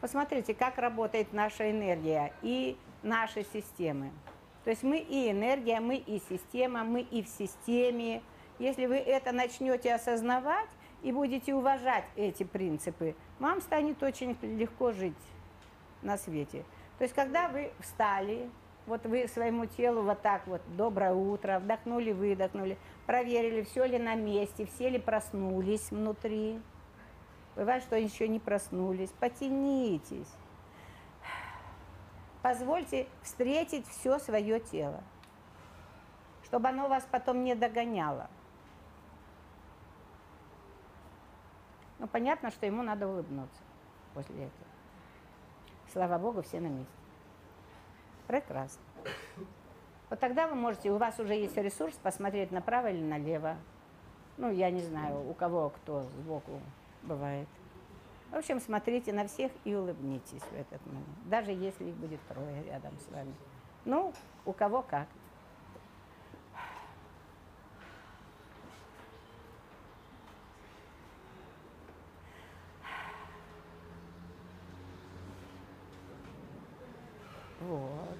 Посмотрите, как работает наша энергия и наши системы. То есть мы и энергия, мы и система, мы и в системе. Если вы это начнете осознавать и будете уважать эти принципы, вам станет очень легко жить на свете. То есть когда вы встали, вот вы своему телу вот так вот доброе утро, вдохнули, выдохнули, проверили, все ли на месте, все ли проснулись внутри. Бывает, что еще не проснулись. Потянитесь. Позвольте встретить все свое тело, чтобы оно вас потом не догоняло. Ну, понятно, что ему надо улыбнуться после этого. Слава Богу, все на месте. Прекрасно. Вот тогда вы можете, у вас уже есть ресурс посмотреть направо или налево. Ну, я не знаю, у кого кто сбоку бывает. В общем, смотрите на всех и улыбнитесь в этот момент, даже если их будет трое рядом с вами. Ну, у кого как. Вот.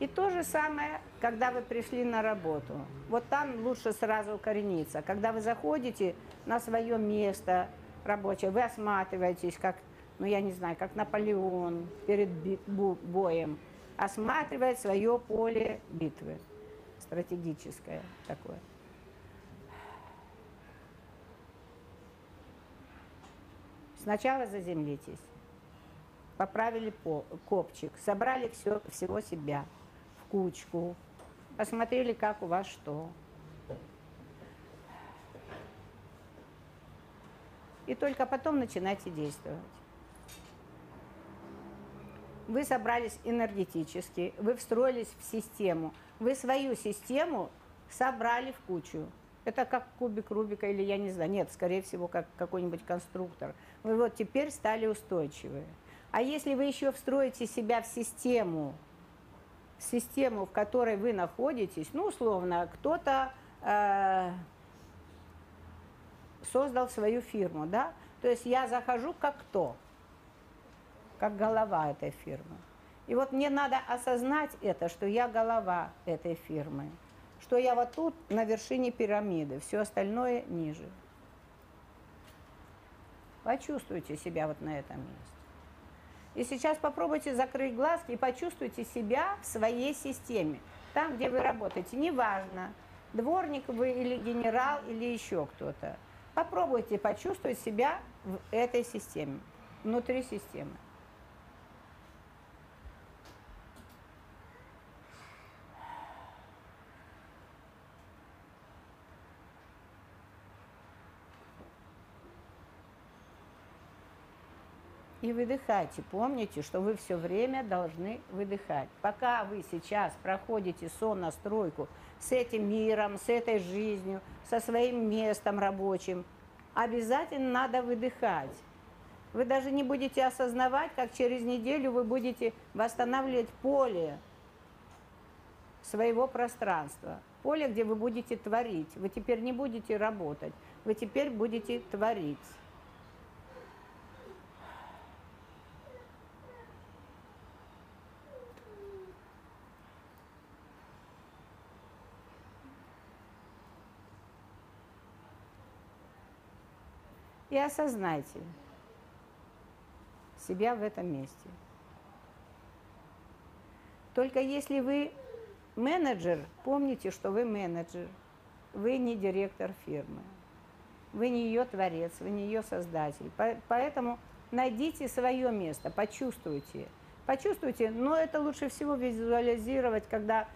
И то же самое, когда вы пришли на работу. Вот там лучше сразу укорениться. Когда вы заходите на свое место рабочее, вы осматриваетесь, как, ну я не знаю, как Наполеон перед боем, осматривает свое поле битвы, стратегическое такое. Сначала заземлитесь, поправили копчик, собрали все, всего себя – кучку, посмотрели, как у вас что. И только потом начинайте действовать. Вы собрались энергетически, вы встроились в систему. Вы свою систему собрали в кучу. Это как кубик Рубика или я не знаю. Нет, скорее всего, как какой-нибудь конструктор. Вы вот теперь стали устойчивы. А если вы еще встроите себя в систему, систему, в которой вы находитесь, ну, условно, кто-то э, создал свою фирму, да, то есть я захожу как кто, как голова этой фирмы. И вот мне надо осознать это, что я голова этой фирмы, что я вот тут на вершине пирамиды, все остальное ниже. Почувствуйте себя вот на этом месте. И сейчас попробуйте закрыть глазки и почувствуйте себя в своей системе. Там, где вы работаете, неважно, дворник вы или генерал, или еще кто-то. Попробуйте почувствовать себя в этой системе, внутри системы. Выдыхайте. Помните, что вы все время должны выдыхать. Пока вы сейчас проходите сон-настройку с этим миром, с этой жизнью, со своим местом рабочим, обязательно надо выдыхать. Вы даже не будете осознавать, как через неделю вы будете восстанавливать поле своего пространства. Поле, где вы будете творить. Вы теперь не будете работать, вы теперь будете творить. И осознайте себя в этом месте. Только если вы менеджер, помните, что вы менеджер, вы не директор фирмы, вы не ее творец, вы не ее создатель. Поэтому найдите свое место, почувствуйте. Почувствуйте, но это лучше всего визуализировать, когда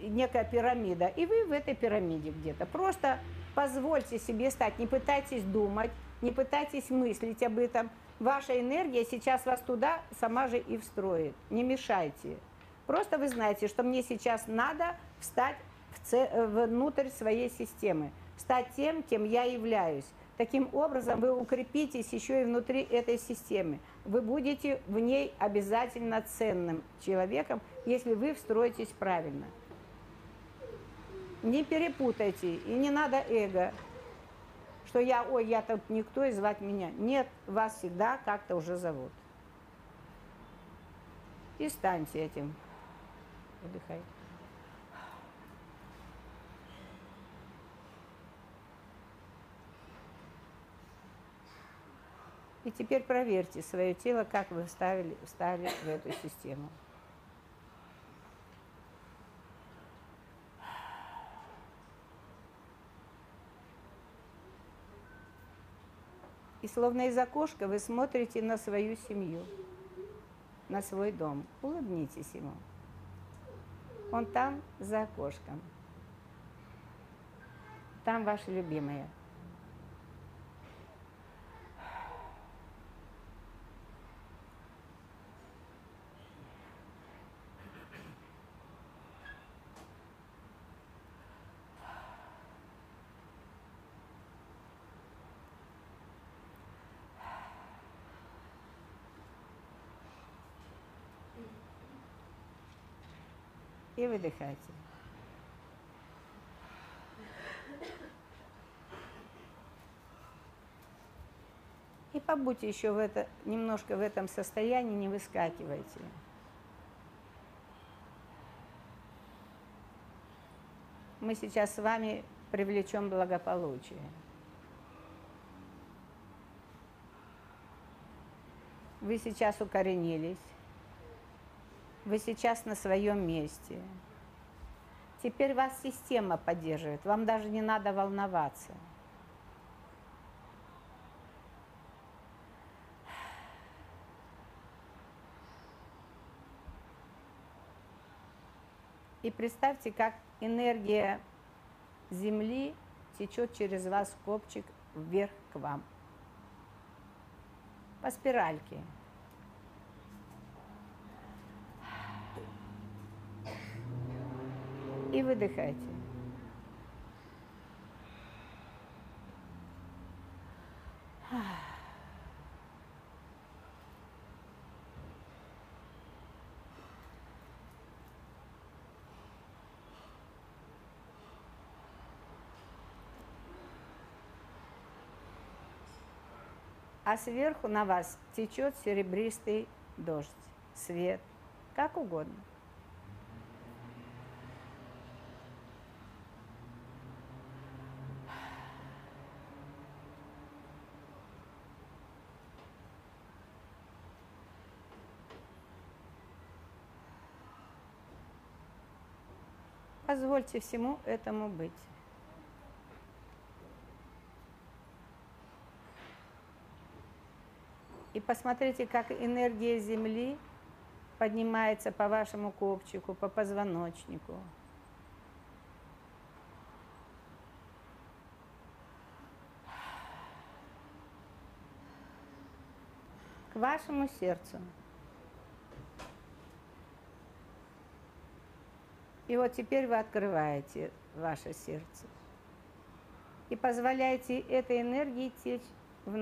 некая пирамида, и вы в этой пирамиде где-то. Просто позвольте себе стать, не пытайтесь думать, не пытайтесь мыслить об этом. Ваша энергия сейчас вас туда сама же и встроит. Не мешайте. Просто вы знаете, что мне сейчас надо встать ц... внутрь своей системы, стать тем, кем я являюсь. Таким образом, вы укрепитесь еще и внутри этой системы. Вы будете в ней обязательно ценным человеком, если вы встроитесь правильно. Не перепутайте, и не надо эго. Что я, ой, я тут никто и звать меня. Нет, вас всегда как-то уже зовут. И станьте этим. Выдыхай. И теперь проверьте свое тело, как вы вставили, встали в эту систему. И словно из окошка вы смотрите на свою семью, на свой дом. Улыбнитесь ему. Он там, за окошком. Там ваши любимые. И выдыхайте. И побудьте еще в это, немножко в этом состоянии, не выскакивайте. Мы сейчас с вами привлечем благополучие. Вы сейчас укоренились. Вы сейчас на своем месте. Теперь вас система поддерживает. Вам даже не надо волноваться. И представьте, как энергия Земли течет через вас копчик вверх к вам. По спиральке. И выдыхайте. А сверху на вас течет серебристый дождь, свет, как угодно. Позвольте всему этому быть. И посмотрите, как энергия Земли поднимается по вашему копчику, по позвоночнику. К вашему сердцу. И вот теперь вы открываете ваше сердце и позволяете этой энергии течь в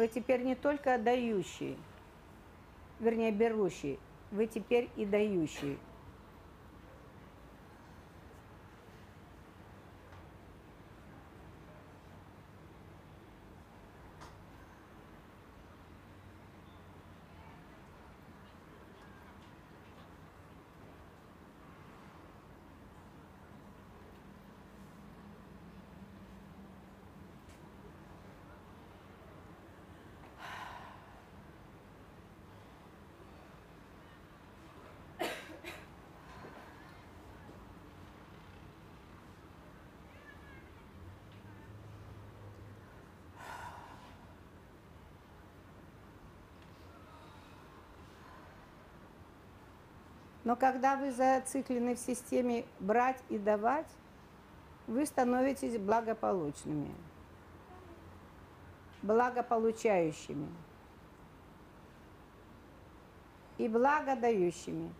Вы теперь не только отдающий, вернее берущий, вы теперь и дающий. Но когда вы зациклены в системе брать и давать, вы становитесь благополучными, благополучающими и благодающими.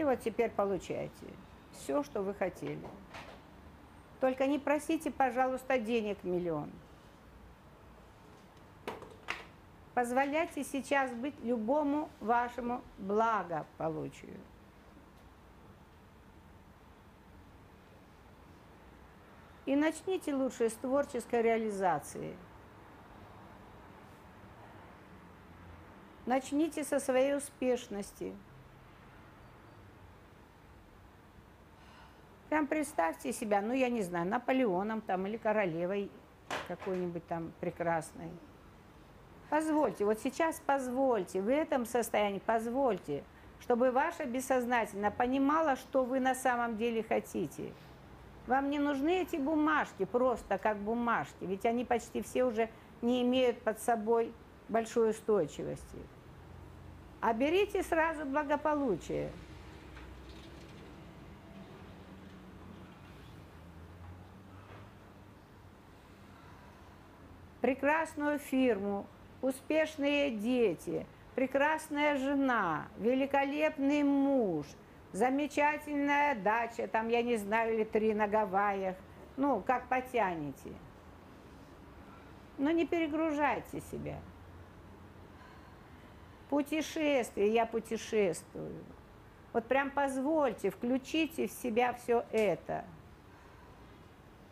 И вот теперь получайте все, что вы хотели. Только не просите, пожалуйста, денег миллион. Позволяйте сейчас быть любому вашему благополучию. И начните лучше с творческой реализации. Начните со своей успешности – Прям представьте себя, ну я не знаю, Наполеоном там или королевой какой-нибудь там прекрасной. Позвольте, вот сейчас позвольте, в этом состоянии позвольте, чтобы ваше бессознательно понимало, что вы на самом деле хотите. Вам не нужны эти бумажки просто как бумажки, ведь они почти все уже не имеют под собой большой устойчивости. А берите сразу благополучие. Прекрасную фирму, успешные дети, прекрасная жена, великолепный муж, замечательная дача, там, я не знаю, или три на Гавайях, ну, как потянете. Но не перегружайте себя. Путешествие, я путешествую. Вот прям позвольте, включите в себя все это.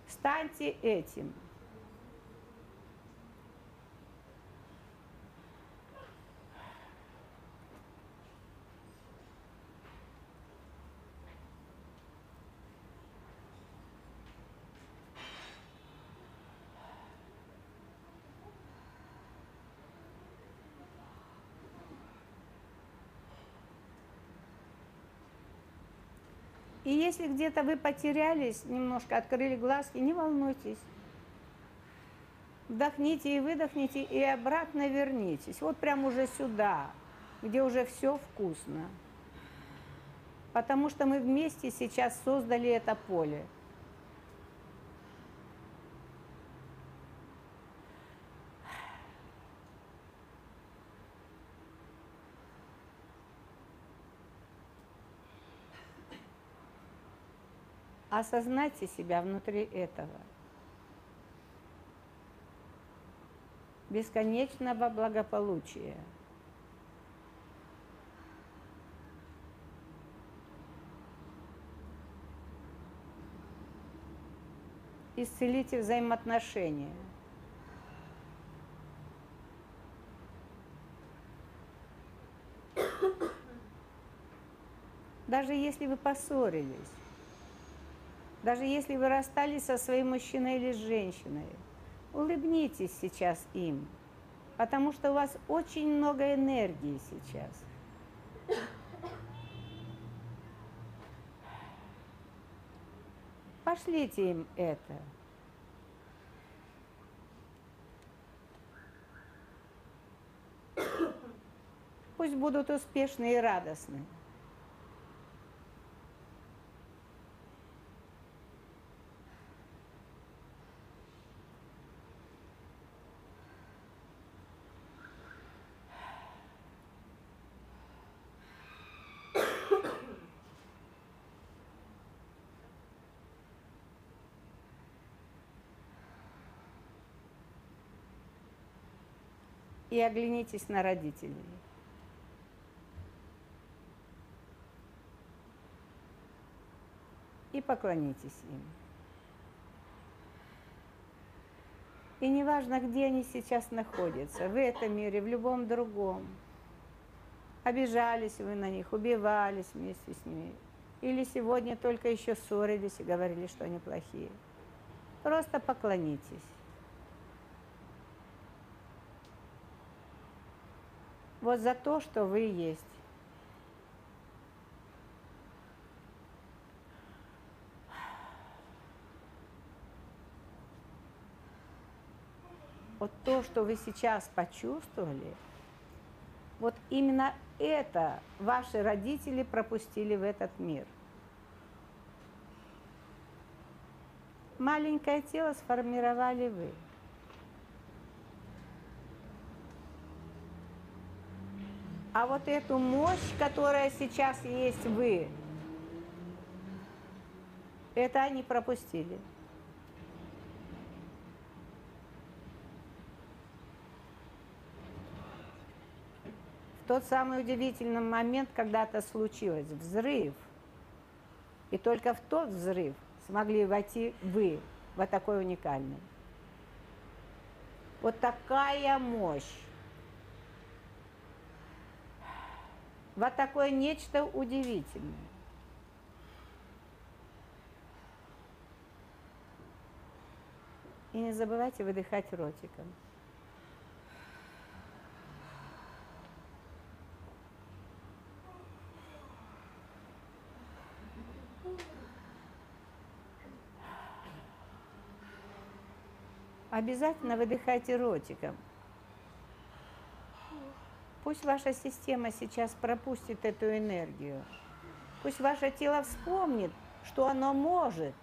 Станьте этим. Если где-то вы потерялись, немножко открыли глазки, не волнуйтесь. Вдохните и выдохните, и обратно вернитесь. Вот прямо уже сюда, где уже все вкусно. Потому что мы вместе сейчас создали это поле. Осознайте себя внутри этого. Бесконечного благополучия. Исцелите взаимоотношения. Даже если вы поссорились, даже если вы расстались со своим мужчиной или женщиной, улыбнитесь сейчас им, потому что у вас очень много энергии сейчас. Пошлите им это. Пусть будут успешны и радостны. И оглянитесь на родителей. И поклонитесь им. И неважно, где они сейчас находятся, в этом мире, в любом другом. Обижались вы на них, убивались вместе с ними. Или сегодня только еще ссорились и говорили, что они плохие. Просто поклонитесь. Вот за то, что вы есть. Вот то, что вы сейчас почувствовали, вот именно это ваши родители пропустили в этот мир. Маленькое тело сформировали вы. А вот эту мощь, которая сейчас есть вы, это они пропустили. В тот самый удивительный момент, когда это случилось, взрыв. И только в тот взрыв смогли войти вы, вот такой уникальный. Вот такая мощь. Вот такое нечто удивительное. И не забывайте выдыхать ротиком. Обязательно выдыхайте ротиком. Пусть ваша система сейчас пропустит эту энергию. Пусть ваше тело вспомнит, что оно может.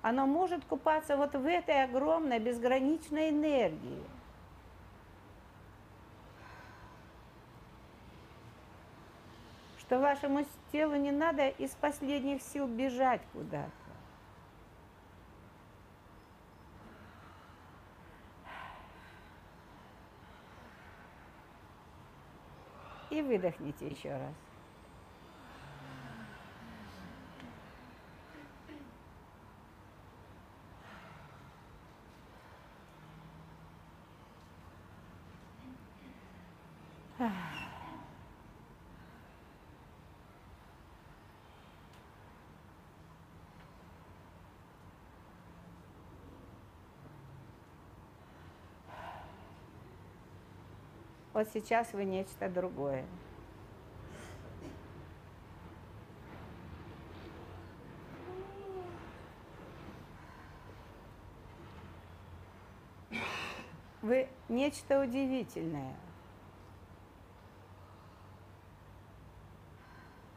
Оно может купаться вот в этой огромной безграничной энергии. Что вашему телу не надо из последних сил бежать куда-то. Выдохните еще раз. Вот сейчас вы нечто другое. Вы нечто удивительное,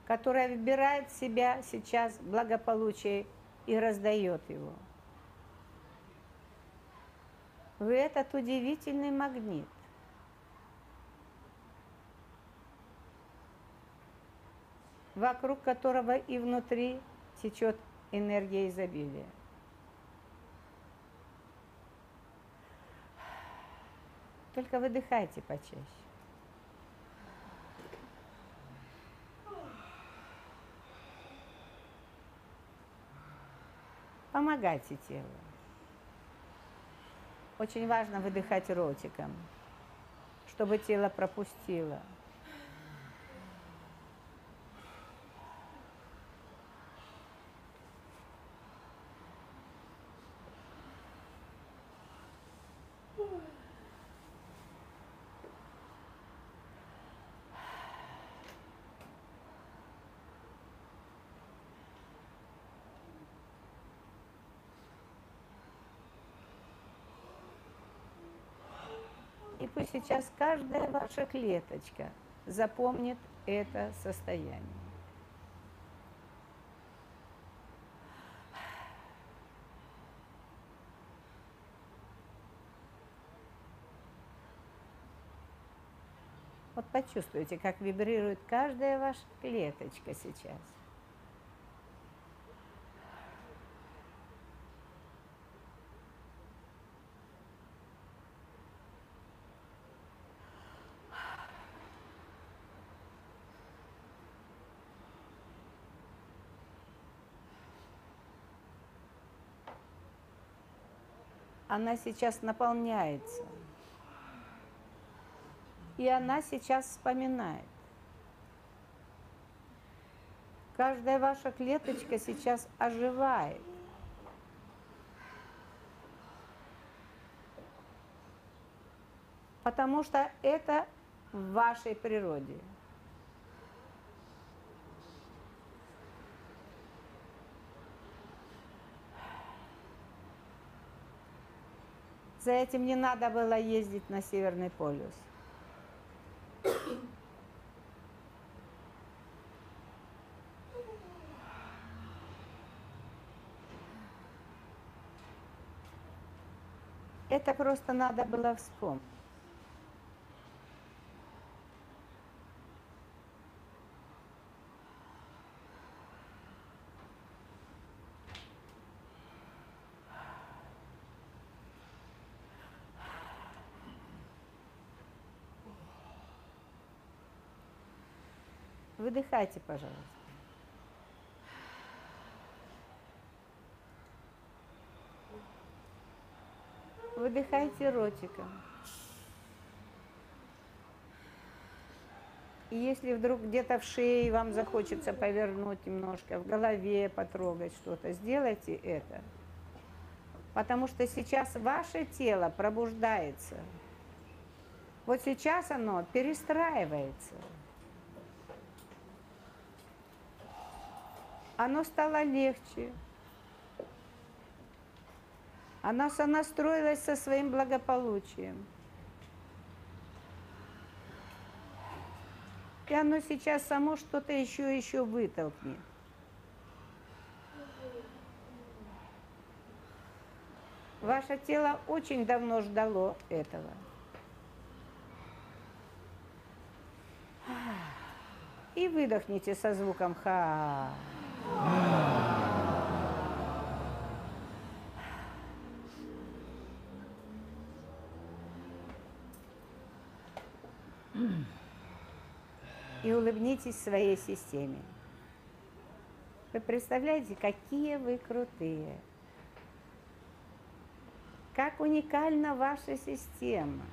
которое выбирает себя сейчас благополучие и раздает его. Вы этот удивительный магнит. Вокруг которого и внутри течет энергия изобилия. Только выдыхайте почаще. Помогайте телу. Очень важно выдыхать ротиком, чтобы тело пропустило. И пусть сейчас каждая ваша клеточка запомнит это состояние. Вот почувствуйте, как вибрирует каждая ваша клеточка сейчас. она сейчас наполняется. И она сейчас вспоминает. Каждая ваша клеточка сейчас оживает. Потому что это в вашей природе. За этим не надо было ездить на Северный полюс. Это просто надо было вспомнить. Выдыхайте, пожалуйста. Выдыхайте ротиком. И если вдруг где-то в шее вам захочется повернуть немножко, в голове потрогать что-то, сделайте это. Потому что сейчас ваше тело пробуждается. Вот сейчас оно перестраивается. Оно стало легче. Она сонастроилась со своим благополучием. И оно сейчас само что-то еще еще вытолкнет. Ваше тело очень давно ждало этого. И выдохните со звуком ха. И улыбнитесь своей системе. Вы представляете, какие вы крутые. Как уникальна ваша система.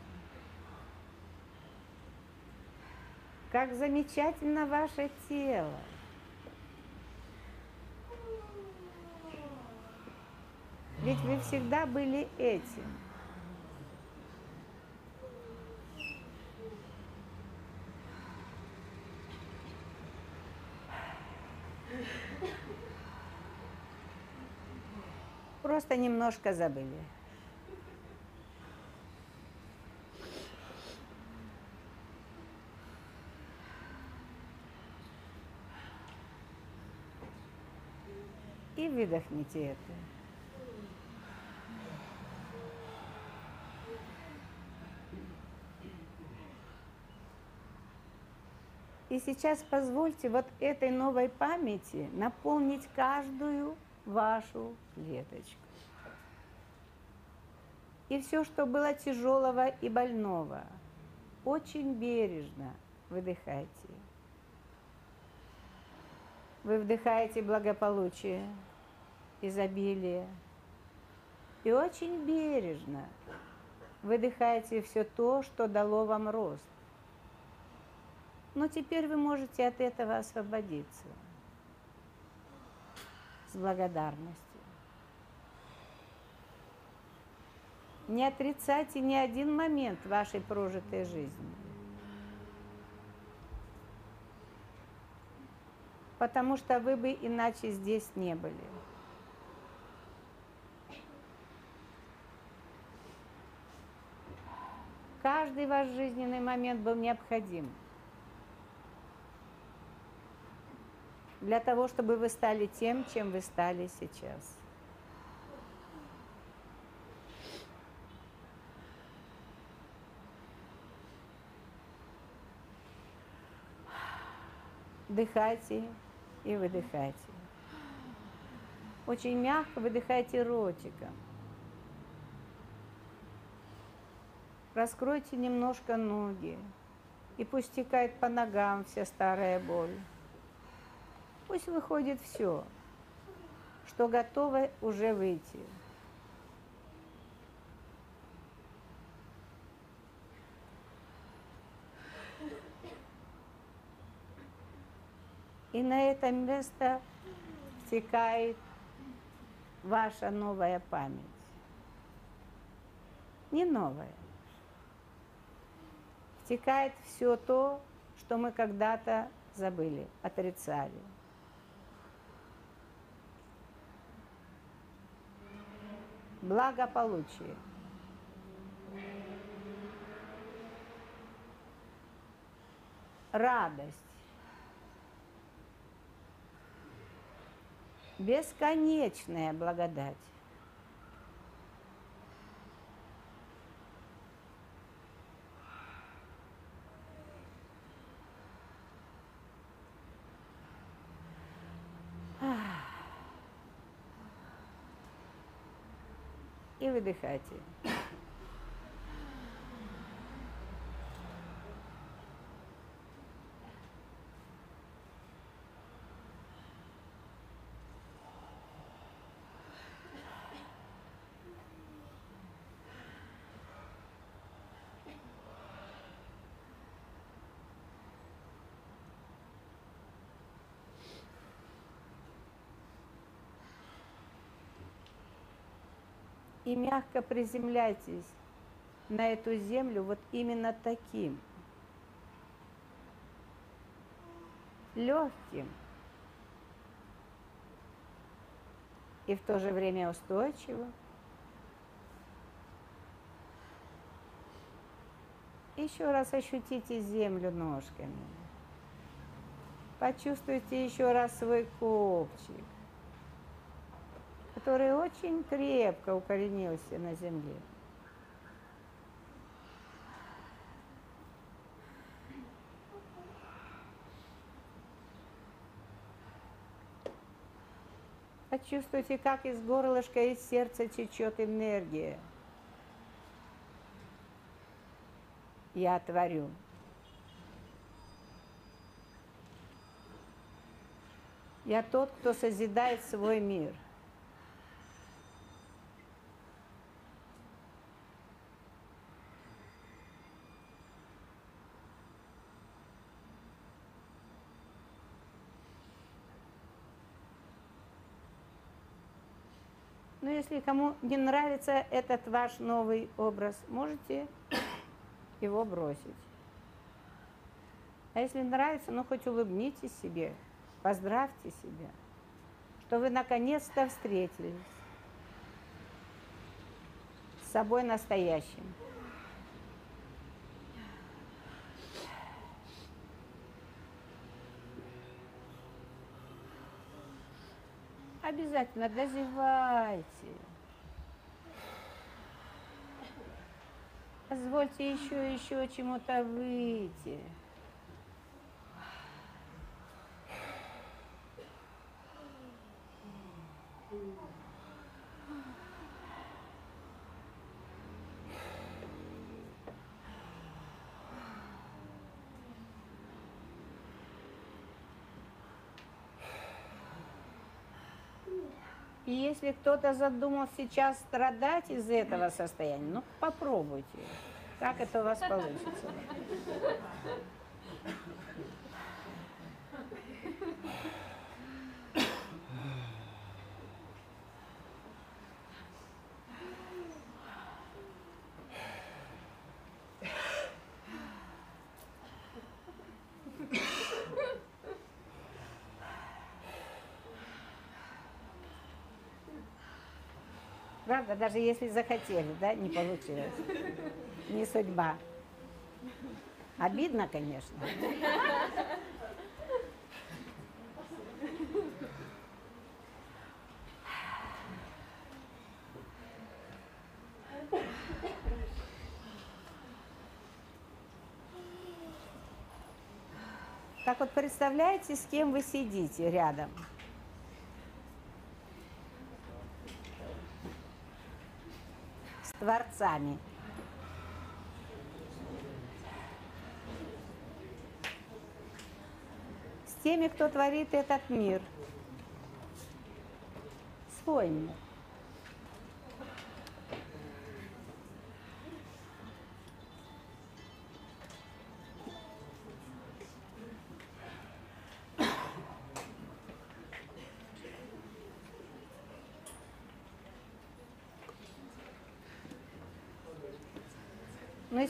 Как замечательно ваше тело. Ведь вы всегда были этим. Просто немножко забыли. И выдохните это. И сейчас позвольте вот этой новой памяти наполнить каждую вашу клеточку. И все, что было тяжелого и больного, очень бережно выдыхайте. Вы вдыхаете благополучие, изобилие. И очень бережно выдыхаете все то, что дало вам рост. Но теперь вы можете от этого освободиться с благодарностью. Не отрицайте ни один момент вашей прожитой жизни. Потому что вы бы иначе здесь не были. Каждый ваш жизненный момент был необходим. Для того, чтобы вы стали тем, чем вы стали сейчас. Дыхайте и выдыхайте. Очень мягко выдыхайте ротиком. Раскройте немножко ноги, и пусть стекает по ногам вся старая боль. Пусть выходит все, что готово уже выйти. И на это место втекает ваша новая память. Не новая. Втекает все то, что мы когда-то забыли, отрицали. Благополучие. Радость. Бесконечная благодать. Выдыхайте. И мягко приземляйтесь на эту землю вот именно таким. Легким. И в то же время устойчивым. Еще раз ощутите землю ножками. Почувствуйте еще раз свой копчик который очень крепко укоренился на земле. Почувствуйте, как из горлышка и сердца течет энергия. Я творю. Я тот, кто созидает свой мир. Но если кому не нравится этот ваш новый образ, можете его бросить. А если нравится, ну хоть улыбнитесь себе, поздравьте себя, что вы наконец-то встретились с собой настоящим. Обязательно дозевайте. Позвольте еще, еще чему-то выйти. И если кто-то задумал сейчас страдать из этого состояния, ну попробуйте, как это у вас получится. Правда, даже если захотели, да, не получилось. Не судьба. Обидно, конечно. Так вот, представляете, с кем вы сидите рядом? Творцами. С теми, кто творит этот мир. Свой мир.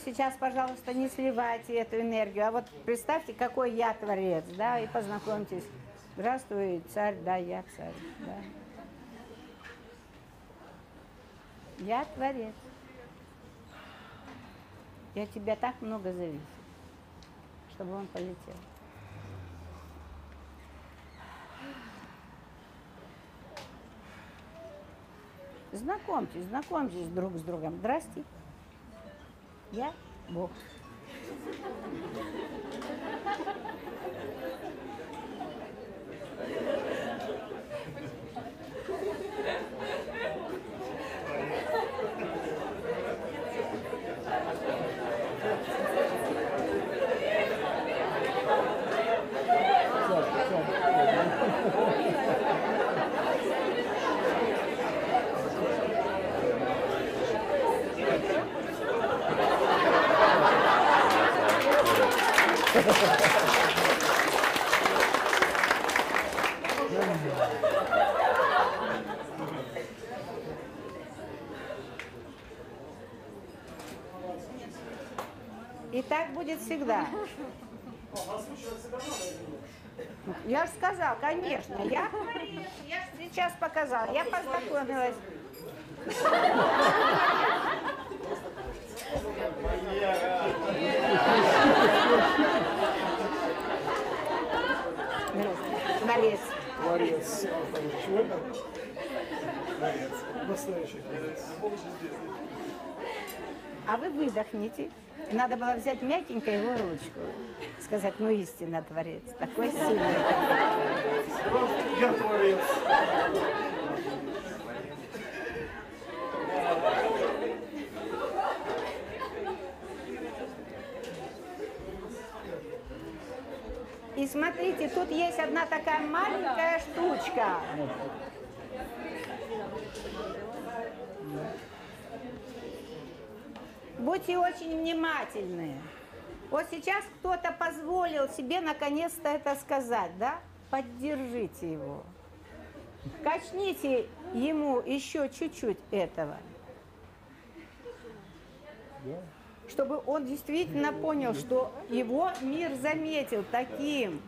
Сейчас, пожалуйста, не сливайте эту энергию, а вот представьте, какой я творец, да, и познакомьтесь. Здравствуй, царь, да, я царь, да. Я творец. От тебя так много зависит, чтобы он полетел. Знакомьтесь, знакомьтесь друг с другом. Здрасте. Я Бог. И так будет всегда. Я же сказал, конечно. Я, я сейчас показала. Я познакомилась. Борис. Это? Творец. Настоящий. А вы выдохните. Надо было взять мягенько его ручку. Сказать, ну истинно творец. Такой сильный. Я творец. И смотрите, тут есть одна такая маленькая штучка. Будьте очень внимательны. Вот сейчас кто-то позволил себе наконец-то это сказать, да? Поддержите его. Качните ему еще чуть-чуть этого. Чтобы он действительно понял, что его мир заметил таким.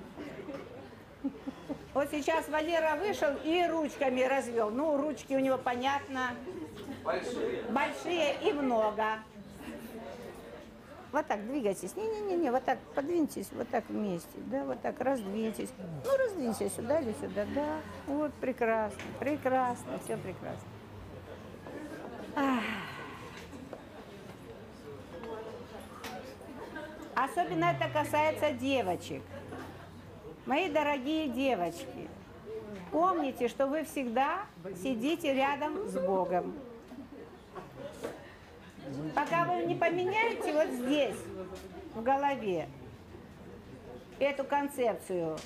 Вот сейчас Валера вышел и ручками развел. Ну, ручки у него, понятно, Большие. большие и много. Вот так двигайтесь. Не-не-не, вот так подвиньтесь, вот так вместе. Да, вот так раздвиньтесь. Ну, раздвиньтесь сюда или сюда. Да, вот прекрасно, прекрасно, все прекрасно. Особенно это касается девочек. Мои дорогие девочки, помните, что вы всегда сидите рядом с Богом. Пока вы не поменяете вот здесь, в голове, эту концепцию.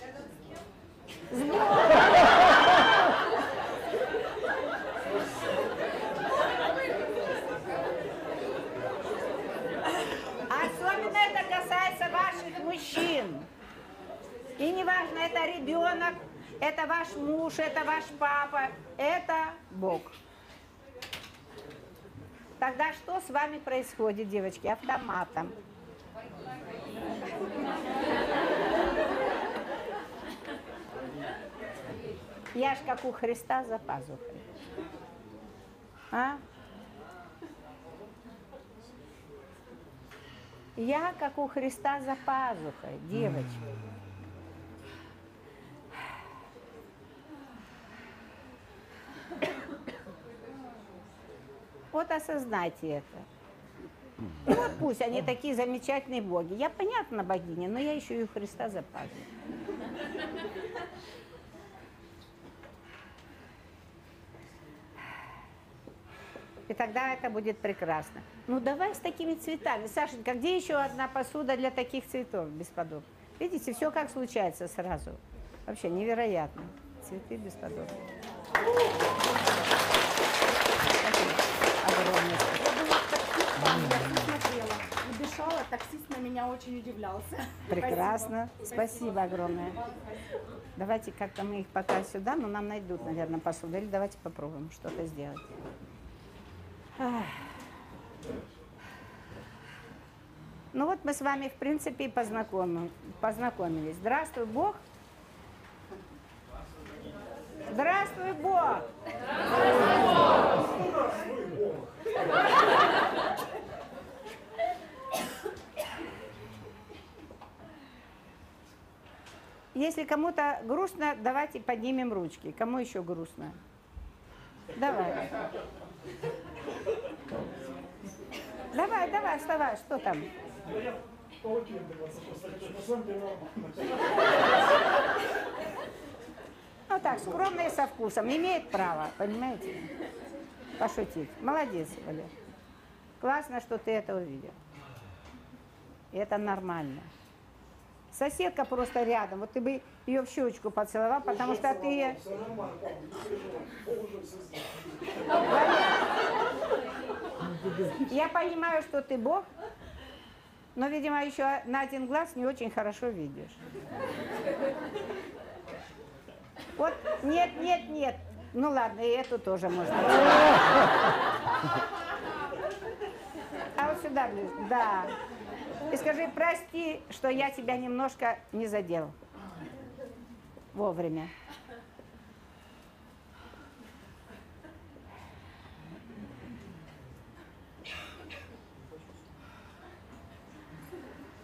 Особенно это касается ваших мужчин. И неважно, это ребенок, это ваш муж, это ваш папа, это Бог. Тогда что с вами происходит, девочки, автоматом? Я ж как у Христа за пазухой. А? Я как у Христа за пазухой, девочки. Вот осознайте это. И вот пусть они такие замечательные боги. Я понятно богиня, но я еще и Христа за пазухой. И тогда это будет прекрасно. Ну давай с такими цветами. Сашенька, где еще одна посуда для таких цветов бесподобных? Видите, все как случается сразу. Вообще невероятно. Цветы бесподобные. Дышала, таксист на меня очень удивлялся. Прекрасно. Спасибо огромное. Давайте как-то мы их пока сюда, но нам найдут, наверное, посуду. Или давайте попробуем что-то сделать. Ах. Ну вот мы с вами, в принципе, и познакомим- познакомились. Здравствуй, Бог. Здравствуй, Бог. Если кому-то грустно, давайте поднимем ручки. Кому еще грустно? Давай. Давай, давай, вставай, что там? Ну так, скромные со вкусом, имеет право, понимаете? Пошутить. Молодец, Валя. Классно, что ты это увидел. Это нормально. Соседка просто рядом, вот ты бы ее в щечку поцеловал, потому что ты... Я понимаю, что ты Бог, но, видимо, еще на один глаз не очень хорошо видишь. Вот, нет, нет, нет. Ну ладно, и эту тоже можно. А вот сюда. Да. И скажи, прости, что я тебя немножко не задел. Вовремя.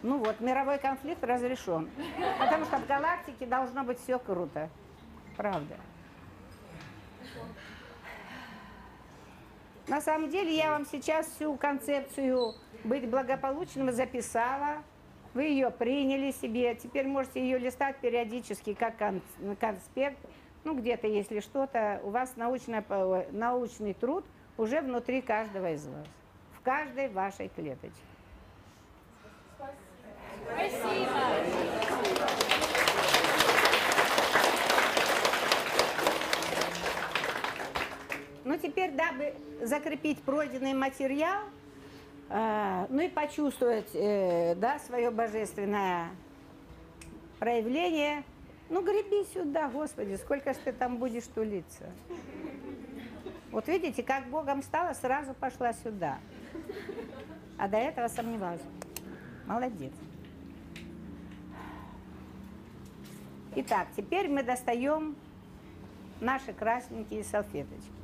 Ну вот, мировой конфликт разрешен. Потому что в галактике должно быть все круто. Правда. На самом деле я вам сейчас всю концепцию быть благополучным записала. Вы ее приняли себе. Теперь можете ее листать периодически как кон- конспект. Ну, где-то, если что-то, у вас научное по- научный труд уже внутри каждого из вас. В каждой вашей клеточке. Ну, теперь, дабы закрепить пройденный материал, э, ну и почувствовать, э, да, свое божественное проявление, ну, греби сюда, Господи, сколько ж ты там будешь тулиться. Вот видите, как Богом стало, сразу пошла сюда. А до этого сомневалась. Молодец. Итак, теперь мы достаем наши красненькие салфеточки.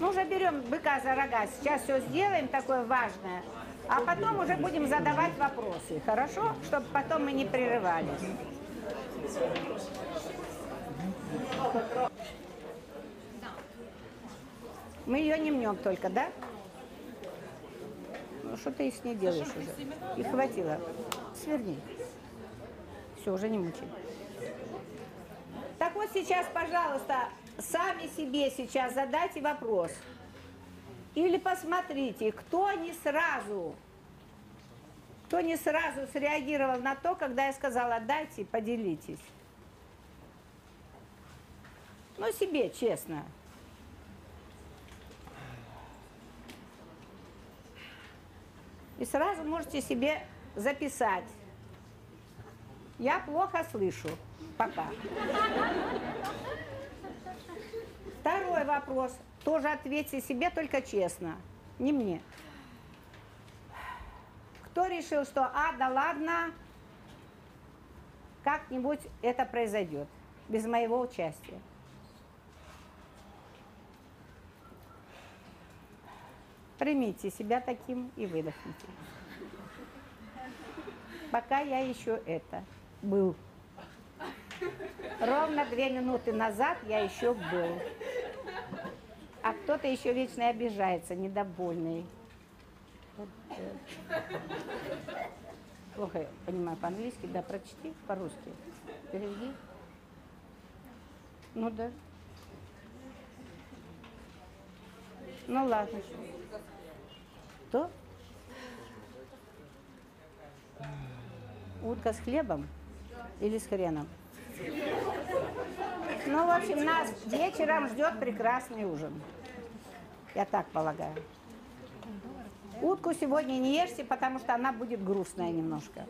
Ну, уже берем быка за рога. Сейчас все сделаем такое важное. А потом уже будем задавать вопросы. Хорошо? Чтобы потом мы не прерывались. Мы ее не мнем только, да? Ну, что ты с ней делаешь уже? И хватило. Сверни. Все, уже не мучай. Так вот сейчас, пожалуйста, сами себе сейчас задайте вопрос. Или посмотрите, кто не сразу, кто не сразу среагировал на то, когда я сказала, дайте, поделитесь. Ну, себе, честно. И сразу можете себе записать. Я плохо слышу пока. Второй вопрос. Тоже ответьте себе только честно. Не мне. Кто решил, что, а, да ладно, как-нибудь это произойдет без моего участия? Примите себя таким и выдохните. Пока я еще это был. Ровно две минуты назад я еще был. А кто-то еще вечно обижается, недовольный. Вот, э. Понимаю по-английски, да, прочти по-русски. Переведи. Ну да. Ну ладно. Что? Утка с хлебом или с хреном? Ну, в общем, нас вечером ждет прекрасный ужин. Я так полагаю. Утку сегодня не ешьте, потому что она будет грустная немножко.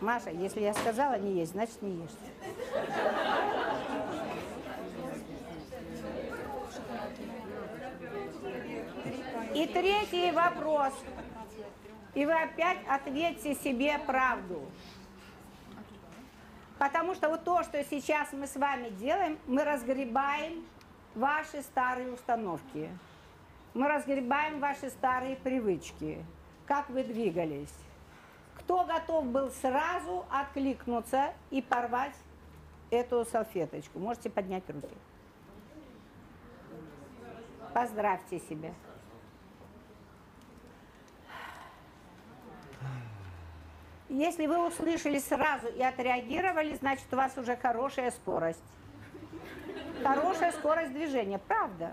Маша, если я сказала не есть, значит не ешь. И третий вопрос. И вы опять ответьте себе правду. Потому что вот то, что сейчас мы с вами делаем, мы разгребаем ваши старые установки. Мы разгребаем ваши старые привычки, как вы двигались. Кто готов был сразу откликнуться и порвать эту салфеточку? Можете поднять руки. Поздравьте себя. Если вы услышали сразу и отреагировали, значит у вас уже хорошая скорость. Хорошая скорость движения, правда.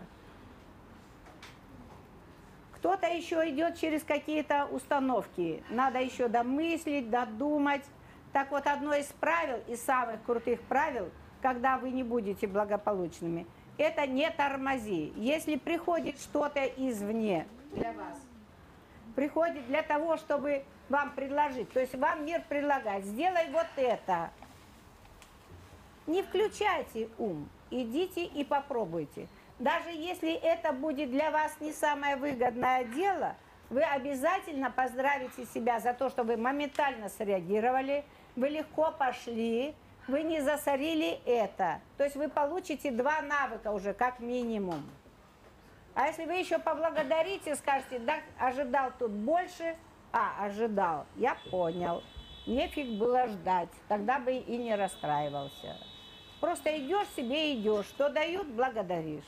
Кто-то еще идет через какие-то установки. Надо еще домыслить, додумать. Так вот, одно из правил, из самых крутых правил, когда вы не будете благополучными, это не тормози. Если приходит что-то извне для вас, приходит для того, чтобы вам предложить, то есть вам мир предлагает, сделай вот это. Не включайте ум, идите и попробуйте. Даже если это будет для вас не самое выгодное дело, вы обязательно поздравите себя за то, что вы моментально среагировали, вы легко пошли, вы не засорили это. То есть вы получите два навыка уже как минимум. А если вы еще поблагодарите, скажете, да, ожидал тут больше, а, ожидал, я понял, нефиг было ждать, тогда бы и не расстраивался. Просто идешь себе идешь, что дают, благодаришь.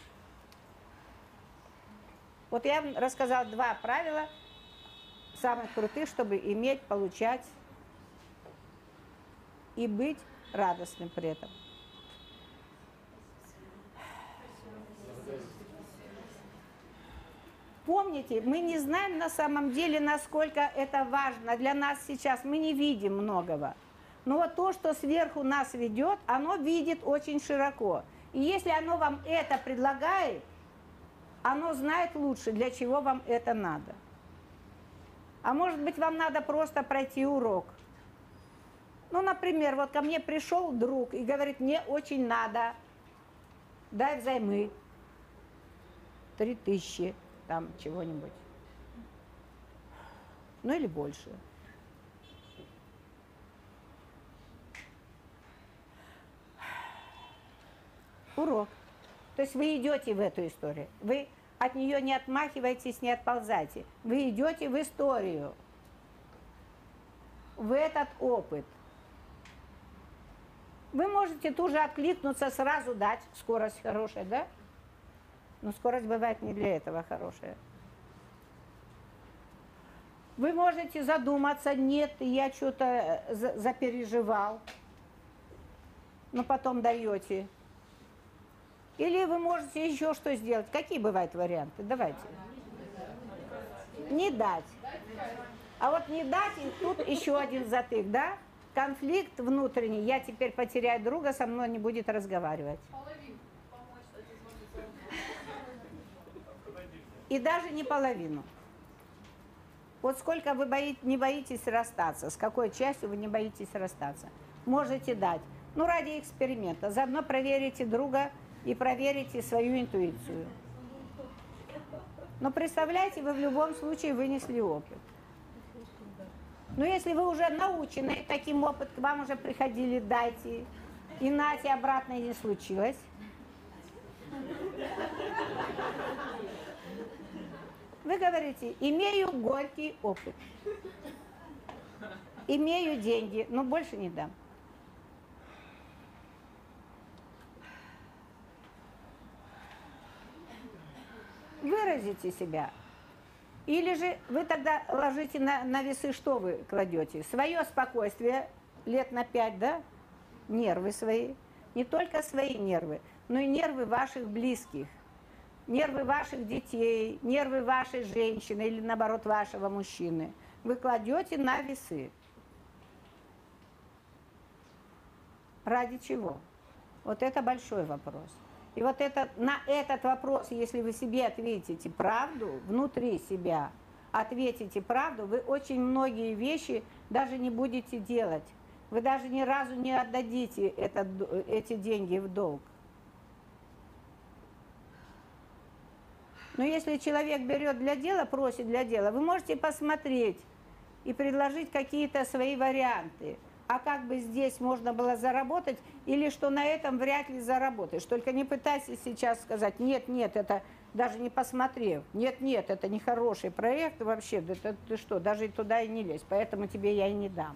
Вот я вам рассказала два правила, самых крутых, чтобы иметь, получать и быть радостным при этом. Помните, мы не знаем на самом деле, насколько это важно для нас сейчас. Мы не видим многого. Но вот то, что сверху нас ведет, оно видит очень широко. И если оно вам это предлагает, оно знает лучше, для чего вам это надо. А может быть, вам надо просто пройти урок. Ну, например, вот ко мне пришел друг и говорит, мне очень надо, дай взаймы, три тысячи, там, чего-нибудь. Ну, или больше. Урок. То есть вы идете в эту историю. Вы от нее не отмахиваетесь, не отползайте. Вы идете в историю, в этот опыт. Вы можете тут же откликнуться, сразу дать. Скорость хорошая, да? Но скорость бывает не для этого хорошая. Вы можете задуматься, нет, я что-то запереживал, но потом даете. Или вы можете еще что сделать. Какие бывают варианты? Давайте. Не дать. А вот не дать, и тут еще один затык, да? Конфликт внутренний. Я теперь потеряю друга, со мной не будет разговаривать. И даже не половину. Вот сколько вы бои, не боитесь расстаться, с какой частью вы не боитесь расстаться. Можете дать. Ну, ради эксперимента. Заодно проверите друга и проверите свою интуицию. Но представляете, вы в любом случае вынесли опыт. Но если вы уже научены таким опытом, к вам уже приходили, дайте, и нате обратно не случилось. Вы говорите, имею горький опыт, имею деньги, но больше не дам. Выразите себя. Или же вы тогда ложите на, на весы, что вы кладете? Свое спокойствие лет на пять, да? Нервы свои. Не только свои нервы, но и нервы ваших близких. Нервы ваших детей, нервы вашей женщины или наоборот вашего мужчины. Вы кладете на весы. Ради чего? Вот это большой вопрос. И вот это, на этот вопрос, если вы себе ответите правду, внутри себя ответите правду, вы очень многие вещи даже не будете делать. Вы даже ни разу не отдадите это, эти деньги в долг. Но если человек берет для дела, просит для дела, вы можете посмотреть и предложить какие-то свои варианты. А как бы здесь можно было заработать, или что на этом вряд ли заработаешь. Только не пытайся сейчас сказать, нет, нет, это даже не посмотрев, нет, нет, это не хороший проект вообще, да ты, ты что, даже туда и не лезь, поэтому тебе я и не дам.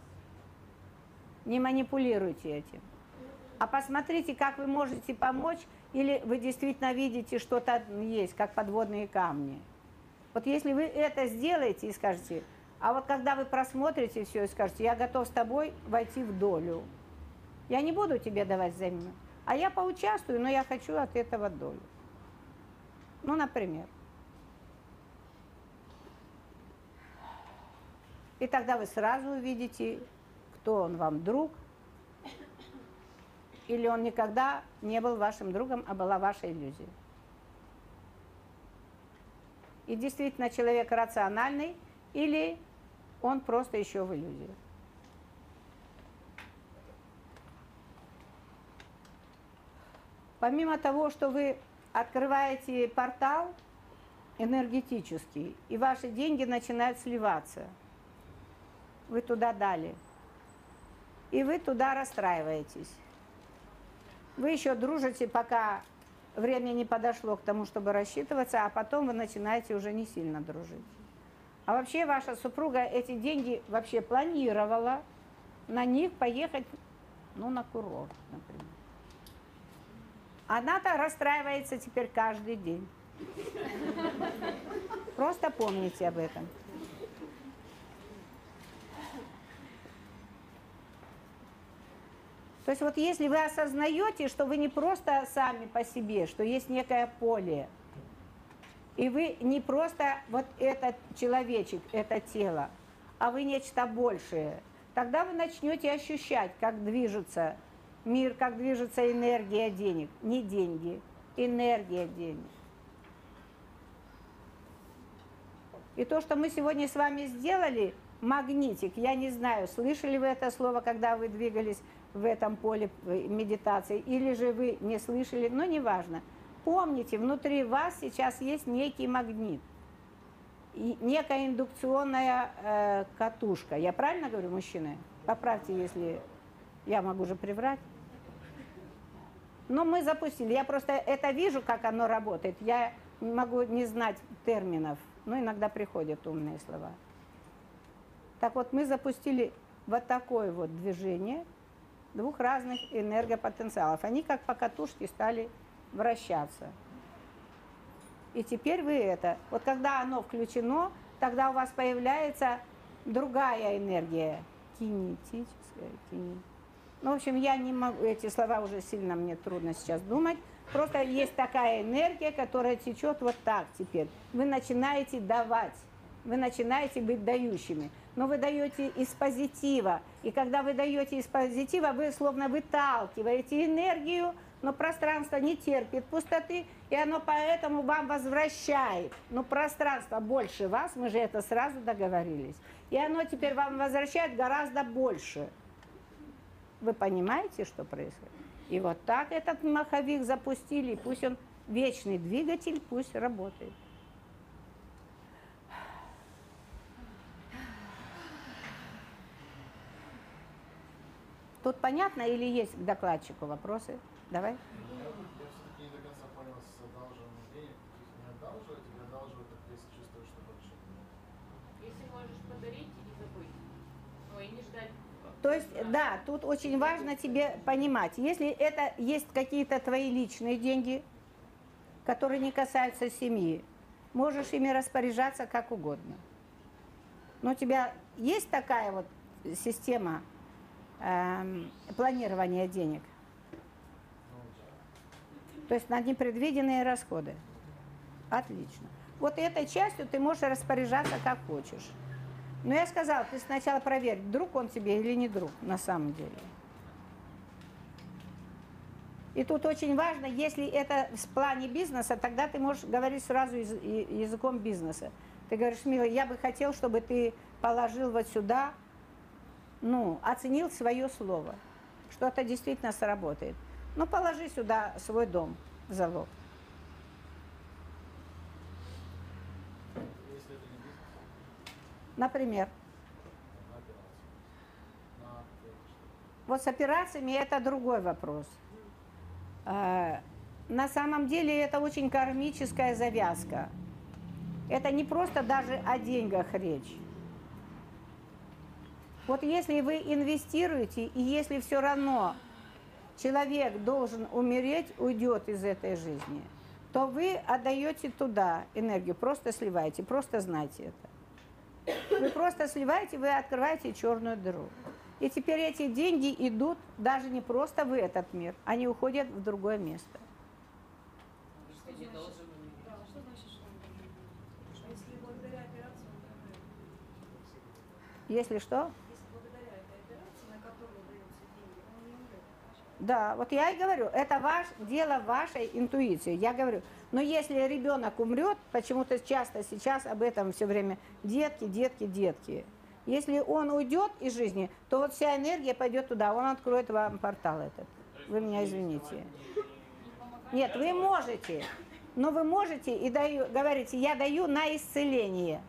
Не манипулируйте этим. А посмотрите, как вы можете помочь, или вы действительно видите, что-то есть, как подводные камни. Вот если вы это сделаете и скажете, а вот когда вы просмотрите все и скажете, я готов с тобой войти в долю, я не буду тебе давать взаимно, а я поучаствую, но я хочу от этого долю. Ну, например. И тогда вы сразу увидите, кто он вам друг, или он никогда не был вашим другом, а была ваша иллюзия. И действительно человек рациональный, или он просто еще в иллюзии. Помимо того, что вы открываете портал энергетический, и ваши деньги начинают сливаться, вы туда дали, и вы туда расстраиваетесь. Вы еще дружите, пока время не подошло к тому, чтобы рассчитываться, а потом вы начинаете уже не сильно дружить. А вообще ваша супруга эти деньги вообще планировала на них поехать, ну, на курорт, например. Она-то расстраивается теперь каждый день. Просто помните об этом. То есть вот если вы осознаете, что вы не просто сами по себе, что есть некое поле, и вы не просто вот этот человечек, это тело, а вы нечто большее, тогда вы начнете ощущать, как движется мир, как движется энергия денег. Не деньги, энергия денег. И то, что мы сегодня с вами сделали, магнитик, я не знаю, слышали вы это слово, когда вы двигались в этом поле медитации, или же вы не слышали, но неважно. Помните, внутри вас сейчас есть некий магнит, некая индукционная э, катушка. Я правильно говорю, мужчины? Поправьте, если я могу же приврать. Но мы запустили. Я просто это вижу, как оно работает. Я могу не знать терминов, но иногда приходят умные слова. Так вот, мы запустили вот такое вот движение двух разных энергопотенциалов. Они как по катушке стали вращаться. И теперь вы это, вот когда оно включено, тогда у вас появляется другая энергия, кинетическая, кинетическая. Ну, в общем, я не могу, эти слова уже сильно мне трудно сейчас думать. Просто есть такая энергия, которая течет вот так теперь. Вы начинаете давать, вы начинаете быть дающими. Но вы даете из позитива. И когда вы даете из позитива, вы словно выталкиваете энергию но пространство не терпит пустоты, и оно поэтому вам возвращает. Но пространство больше вас, мы же это сразу договорились. И оно теперь вам возвращает гораздо больше. Вы понимаете, что происходит? И вот так этот маховик запустили, пусть он вечный двигатель, пусть работает. Тут понятно или есть к докладчику вопросы? Давай. Я все-таки не до конца понял с одалживанием денег. То есть не одалживать или одалживать, только если чувствуешь, что больше нет. Если можешь подарить и не забыть. Ну и не ждать. То есть, да, тут очень важно тебе понимать, если это есть какие-то твои личные деньги, которые не касаются семьи, можешь ими распоряжаться как угодно. Но у тебя есть такая вот система эм, планирования денег? То есть на непредвиденные расходы. Отлично. Вот этой частью ты можешь распоряжаться как хочешь. Но я сказала, ты сначала проверь, друг он тебе или не друг на самом деле. И тут очень важно, если это в плане бизнеса, тогда ты можешь говорить сразу языком бизнеса. Ты говоришь, милый, я бы хотел, чтобы ты положил вот сюда, ну, оценил свое слово, что это действительно сработает. Ну, положи сюда свой дом, в залог. Например. Вот с операциями это другой вопрос. А, на самом деле это очень кармическая завязка. Это не просто даже о деньгах речь. Вот если вы инвестируете, и если все равно человек должен умереть, уйдет из этой жизни, то вы отдаете туда энергию, просто сливаете, просто знайте это. Вы просто сливаете, вы открываете черную дыру. И теперь эти деньги идут даже не просто в этот мир, они уходят в другое место. Что значит, да, что значит, что он должен умереть? Если благодаря операции он умирает? Если что, Если благодаря этой операции, на которую даются деньги, он не умрет. Да, вот я и говорю, это ваш, дело вашей интуиции. Я говорю, но если ребенок умрет, почему-то часто сейчас об этом все время, детки, детки, детки. Если он уйдет из жизни, то вот вся энергия пойдет туда, он откроет вам портал этот. Вы меня извините. Нет, вы можете, но вы можете и даю, говорите, я даю на исцеление.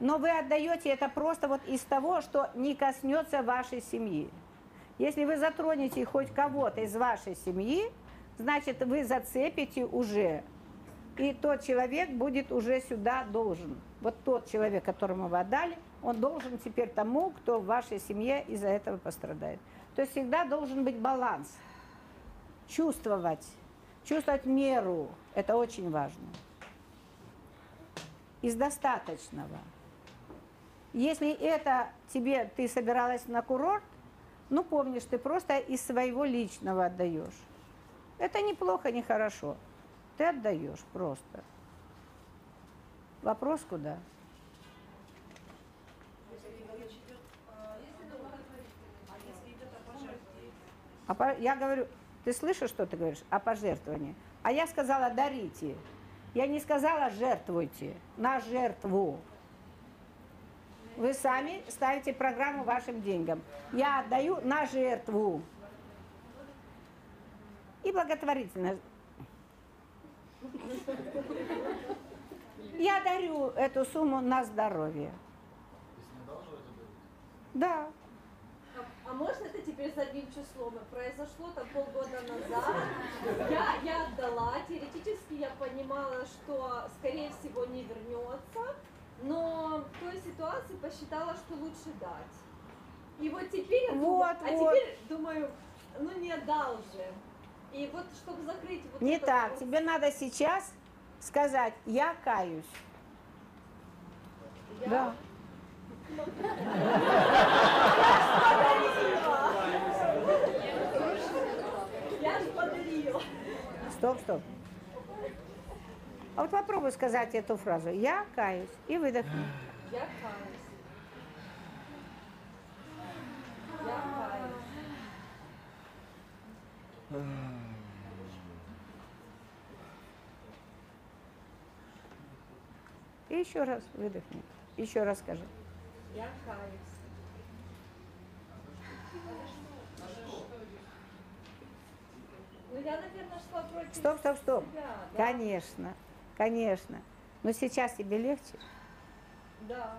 Но вы отдаете это просто вот из того, что не коснется вашей семьи. Если вы затронете хоть кого-то из вашей семьи, значит, вы зацепите уже. И тот человек будет уже сюда должен. Вот тот человек, которому вы отдали, он должен теперь тому, кто в вашей семье из-за этого пострадает. То есть всегда должен быть баланс. Чувствовать. Чувствовать меру. Это очень важно. Из достаточного. Если это тебе, ты собиралась на курорт, ну помнишь, ты просто из своего личного отдаешь. Это неплохо, не хорошо. Ты отдаешь просто. Вопрос куда? А по- я говорю, ты слышишь, что ты говоришь? О пожертвовании. А я сказала, дарите. Я не сказала, жертвуйте. На жертву. Вы сами ставите программу вашим деньгам. Я отдаю на жертву. И благотворительно. Я дарю эту сумму на здоровье. Да. А, можно это теперь задним числом? Произошло там полгода назад. Я, я отдала. Теоретически я понимала, что скорее всего не вернется. Но в той ситуации посчитала, что лучше дать. И вот теперь я думаю, Вот, а вот. теперь думаю, ну не отдал же. И вот чтобы закрыть вот Не так. вот- Тебе надо сейчас сказать, я каюсь. Я Да. Я же подарила. Стоп, стоп. А вот попробуй сказать эту фразу. Я каюсь. И выдохни. Я каюсь. Я каюсь. И еще раз выдохни. Еще раз скажи. Я каюсь. Ну, я, наверное, шла против Стоп, стоп, стоп. себя, да? Конечно, конечно. Но сейчас тебе легче, Да.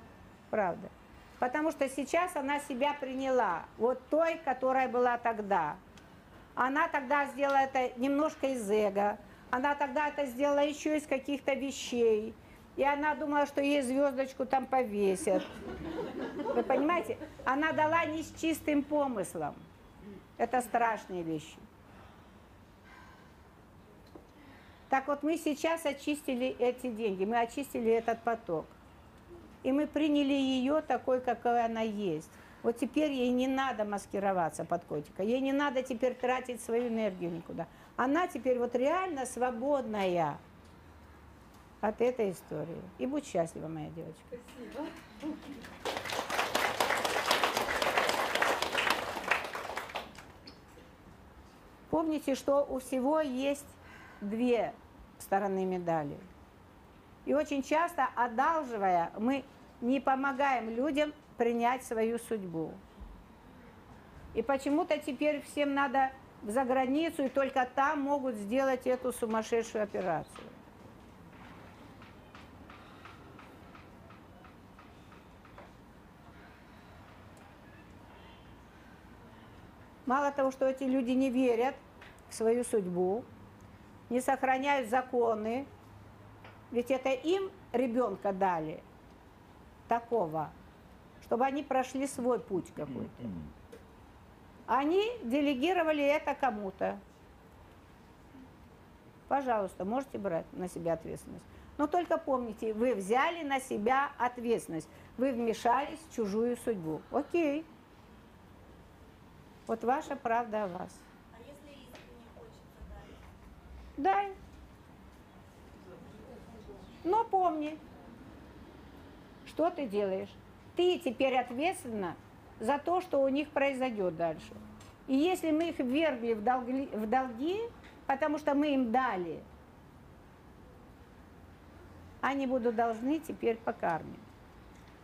правда. Потому что сейчас она себя приняла. Вот той, которая была тогда. Она тогда сделала это немножко из эго. Она тогда это сделала еще из каких-то вещей. И она думала, что ей звездочку там повесят. Вы понимаете? Она дала не с чистым помыслом. Это страшные вещи. Так вот, мы сейчас очистили эти деньги, мы очистили этот поток. И мы приняли ее такой, какой она есть. Вот теперь ей не надо маскироваться под котика, ей не надо теперь тратить свою энергию никуда. Она теперь вот реально свободная от этой истории. И будь счастлива, моя девочка. Спасибо. Помните, что у всего есть две стороны медали. И очень часто, одалживая, мы не помогаем людям принять свою судьбу. И почему-то теперь всем надо за границу, и только там могут сделать эту сумасшедшую операцию. Мало того, что эти люди не верят в свою судьбу, не сохраняют законы, ведь это им ребенка дали такого, чтобы они прошли свой путь какой-то. Они делегировали это кому-то. Пожалуйста, можете брать на себя ответственность. Но только помните, вы взяли на себя ответственность. Вы вмешались в чужую судьбу. Окей. Вот ваша правда о вас. А если искренне хочется дать? Дай. Но помни, что ты делаешь. Ты теперь ответственна за то, что у них произойдет дальше. И если мы их ввергли в долги, в долги, потому что мы им дали, они будут должны теперь по карме.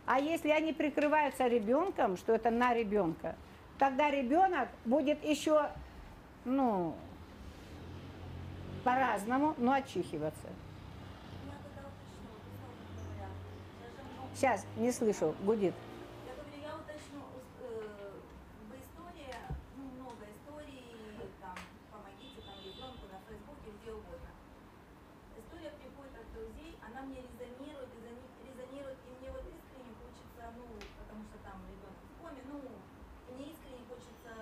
А если они прикрываются ребенком, что это на ребенка, тогда ребенок будет еще, ну, по-разному, но отчихиваться. Я тогда уточню, условно говоря. Сейчас не слышу, гудит. Я говорю, я уточню, э, в истории, ну, много историй, там, помогите там ребенку на Фейсбуке, где угодно. История приходит от друзей, она мне резонирует, резони- резонирует, и мне вот искренне хочется, ну, потому что там ребенок в коме, ну, мне искренне хочется,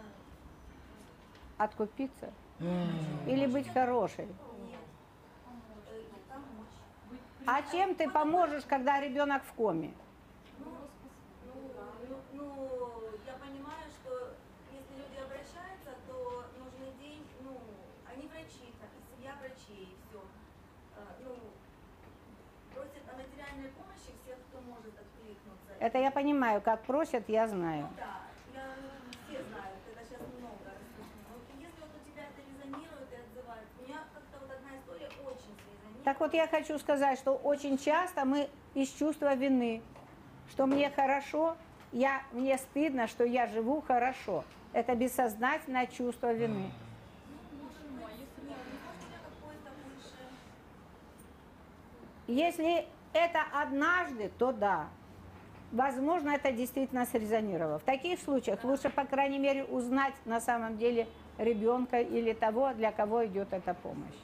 Откупиться? Или быть хорошей? нет, помочь. А чем ты поможешь, когда ребенок в коме? Я понимаю, что если люди обращаются, то нужный день, они врачи, так, и семья врачей, все. Просят о материальной помощи всех, кто может откликнуться. Это я понимаю, как просят, я знаю. Ну да, я, ну, все знают, это сейчас много распространено. Вот если вот у тебя это резонирует и отзывается, у меня как-то вот одна история очень срезонировала. Так вот я хочу сказать, что очень часто мы из чувства вины, что мне хорошо, я, мне стыдно, что я живу хорошо. Это бессознательное чувство вины. Если это однажды, то да. Возможно, это действительно срезонировало. В таких случаях лучше, по крайней мере, узнать на самом деле ребенка или того, для кого идет эта помощь.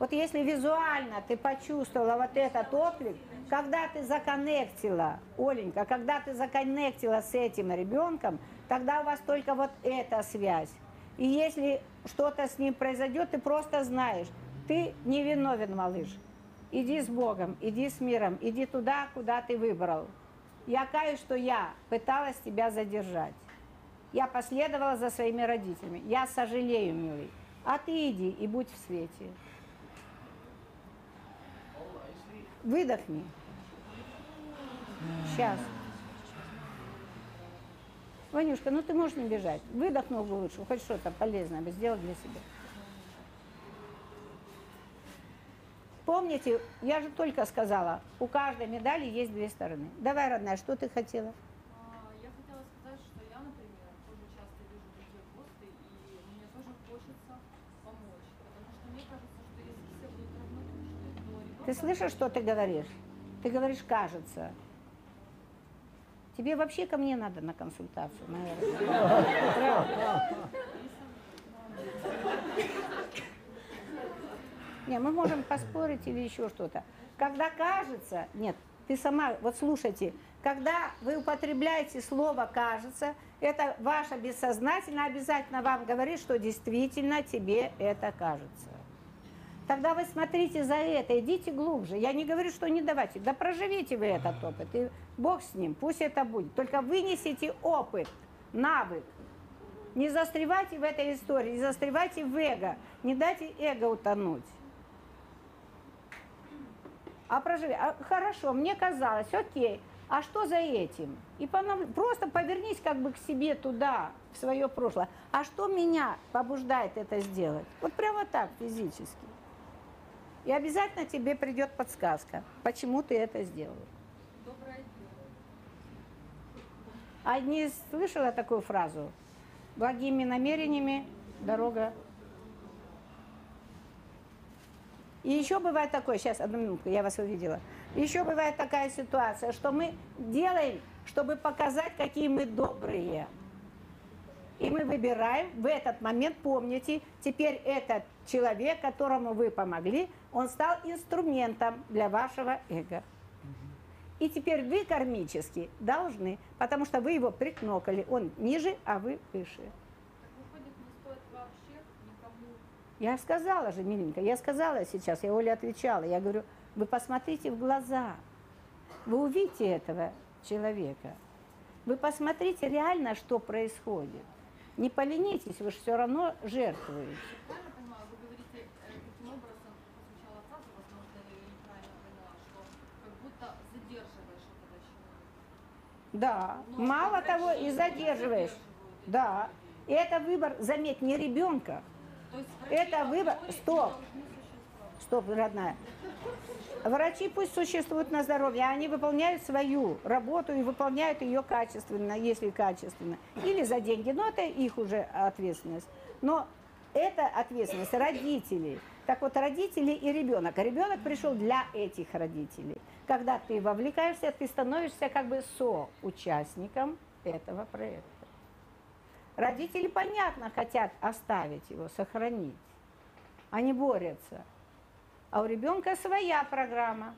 Вот если визуально ты почувствовала вот этот отклик, когда ты законнектила, Оленька, когда ты законнектила с этим ребенком, тогда у вас только вот эта связь. И если что-то с ним произойдет, ты просто знаешь, ты не виновен, малыш. Иди с Богом, иди с миром, иди туда, куда ты выбрал. Я каюсь, что я пыталась тебя задержать. Я последовала за своими родителями. Я сожалею, милый. А ты иди и будь в свете. Алла, а если Выдохни. Сейчас. Ванюшка, ну ты можешь не бежать. Выдохнул бы лучше, хоть что-то полезное бы сделал для себя. Помните, я же только сказала, у каждой медали есть две стороны. Давай, родная, что ты хотела? А, Я хотела сказать, что я, например, тоже часто вижу такие посты, и мне тоже хочется помочь. Потому что мне кажется, что если все будут равнодушны, то ребенок... Ты слышишь, что ты говоришь? Ты говоришь, кажется. Тебе вообще ко мне надо на консультацию, наверное. Не, мы можем поспорить или еще что-то. Когда кажется, нет, ты сама, вот слушайте, когда вы употребляете слово «кажется», это ваше бессознательно обязательно вам говорит, что действительно тебе это кажется. Тогда вы смотрите за это, идите глубже. Я не говорю, что не давайте. Да проживите вы этот опыт. И Бог с ним, пусть это будет. Только вынесите опыт, навык. Не застревайте в этой истории, не застревайте в эго. Не дайте эго утонуть. А проживи. А, хорошо, мне казалось, окей. А что за этим? И понов- просто повернись как бы к себе туда, в свое прошлое. А что меня побуждает это сделать? Вот прямо так, физически. И обязательно тебе придет подсказка, почему ты это сделал. Не слышала такую фразу? Благими намерениями дорога. И еще бывает такое, сейчас, одну минутку, я вас увидела. Еще бывает такая ситуация, что мы делаем, чтобы показать, какие мы добрые. И мы выбираем, в этот момент помните, теперь этот человек, которому вы помогли, он стал инструментом для вашего эго. И теперь вы кармически должны, потому что вы его прикнокали. Он ниже, а вы выше. Выходит, Я сказала же, миленькая, я сказала сейчас, я Оле отвечала, я говорю, вы посмотрите в глаза, вы увидите этого человека, вы посмотрите реально, что происходит. Не поленитесь, вы же все равно жертвуете. правильно понимаю, вы говорите э, таким образом, прозвучала фраза, возможно, я ее неправильно поняла, что как будто задерживаешь этого человека. Да, Но мало врачи того, и задерживаешь. Да, и это выбор, заметь, не ребенка. Это выбор- стоп. Стоп, родная. Врачи пусть существуют на здоровье, а они выполняют свою работу и выполняют ее качественно, если качественно. Или за деньги, но это их уже ответственность. Но это ответственность родителей. Так вот, родители и ребенок. Ребенок пришел для этих родителей. Когда ты вовлекаешься, ты становишься как бы соучастником этого проекта. Родители, понятно, хотят оставить его, сохранить. Они борются. А у ребенка своя программа.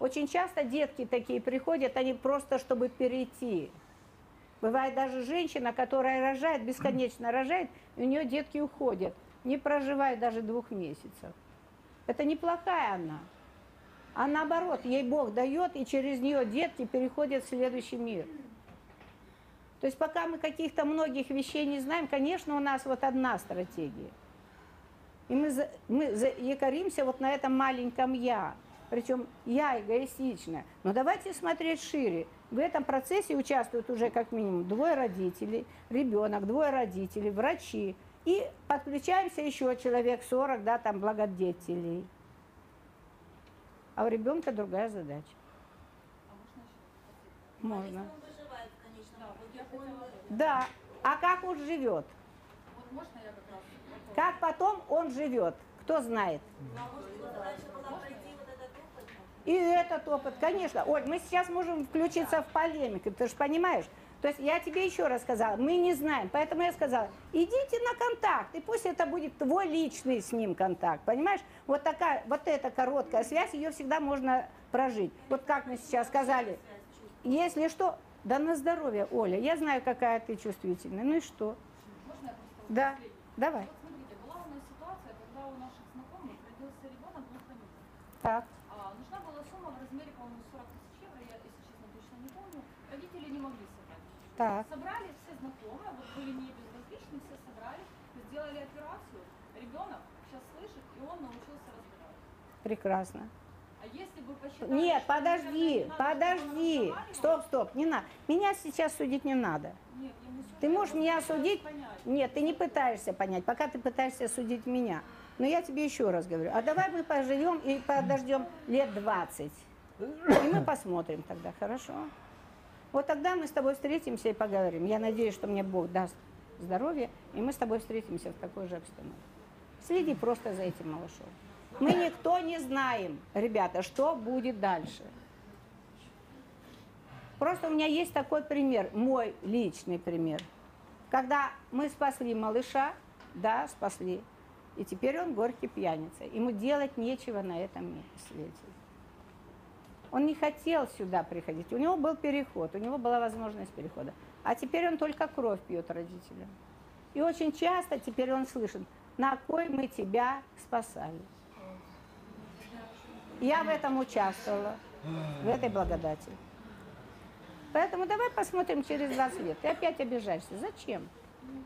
Очень часто детки такие приходят, они просто чтобы перейти. Бывает даже женщина, которая рожает, бесконечно рожает, и у нее детки уходят, не проживает даже двух месяцев. Это неплохая она. А наоборот, ей Бог дает, и через нее детки переходят в следующий мир. То есть пока мы каких-то многих вещей не знаем, конечно, у нас вот одна стратегия. И мы, за- мы за- якоримся вот на этом маленьком «я». Причем я эгоистичная. Но давайте смотреть шире. В этом процессе участвуют уже как минимум двое родителей, ребенок, двое родителей, врачи. И подключаемся еще человек 40, да, там благодетелей. А у ребенка другая задача. Можно Да. А как он живет? Как попробую? Как потом он живет? Кто знает? И этот опыт, конечно. Оль, мы сейчас можем включиться в полемику, ты же понимаешь? То есть я тебе еще раз сказала, мы не знаем, поэтому я сказала, идите на контакт, и пусть это будет твой личный с ним контакт, понимаешь? Вот такая, вот эта короткая связь, ее всегда можно прожить. Вот как мы сейчас сказали, если что, да на здоровье, Оля, я знаю, какая ты чувствительная, ну и что? Можно я просто Да, давай. Вот смотрите, была у нас ситуация, когда у наших знакомых родился ребенок глухонемый. Так, А, нужна была сумма в размере, по-моему, 40 тысяч евро, я, если честно, точно не помню. Родители не могли собрать. Так, Собрали все знакомые, вот были не безразличны, все собрали, сделали операцию. Ребенок сейчас слышит, и он научился разбирать. прекрасно. А если бы посчитали, Нет, что, подожди, не подожди. Стоп, стоп, не надо. Меня сейчас судить не надо. Нет, я не сужу, Ты можешь меня судить? понять. Нет, ты не пытаешься понять, пока ты пытаешься судить меня. Но я тебе еще раз говорю, а давай мы поживем и подождем лет 20. И мы посмотрим тогда, хорошо? Вот тогда мы с тобой встретимся и поговорим. Я надеюсь, что мне Бог даст здоровье, и мы с тобой встретимся в такой же обстановке. Следи просто за этим малышом. Мы никто не знаем, ребята, что будет дальше. Просто у меня есть такой пример, мой личный пример. Когда мы спасли малыша, да, спасли, и теперь он горький пьяница. Ему делать нечего на этом свете. Он не хотел сюда приходить. У него был переход, у него была возможность перехода. А теперь он только кровь пьет родителям. И очень часто теперь он слышит, на кой мы тебя спасали. Я в этом участвовала, в этой благодати. Поэтому давай посмотрим через 20 лет. Ты опять обижаешься. Зачем? Ну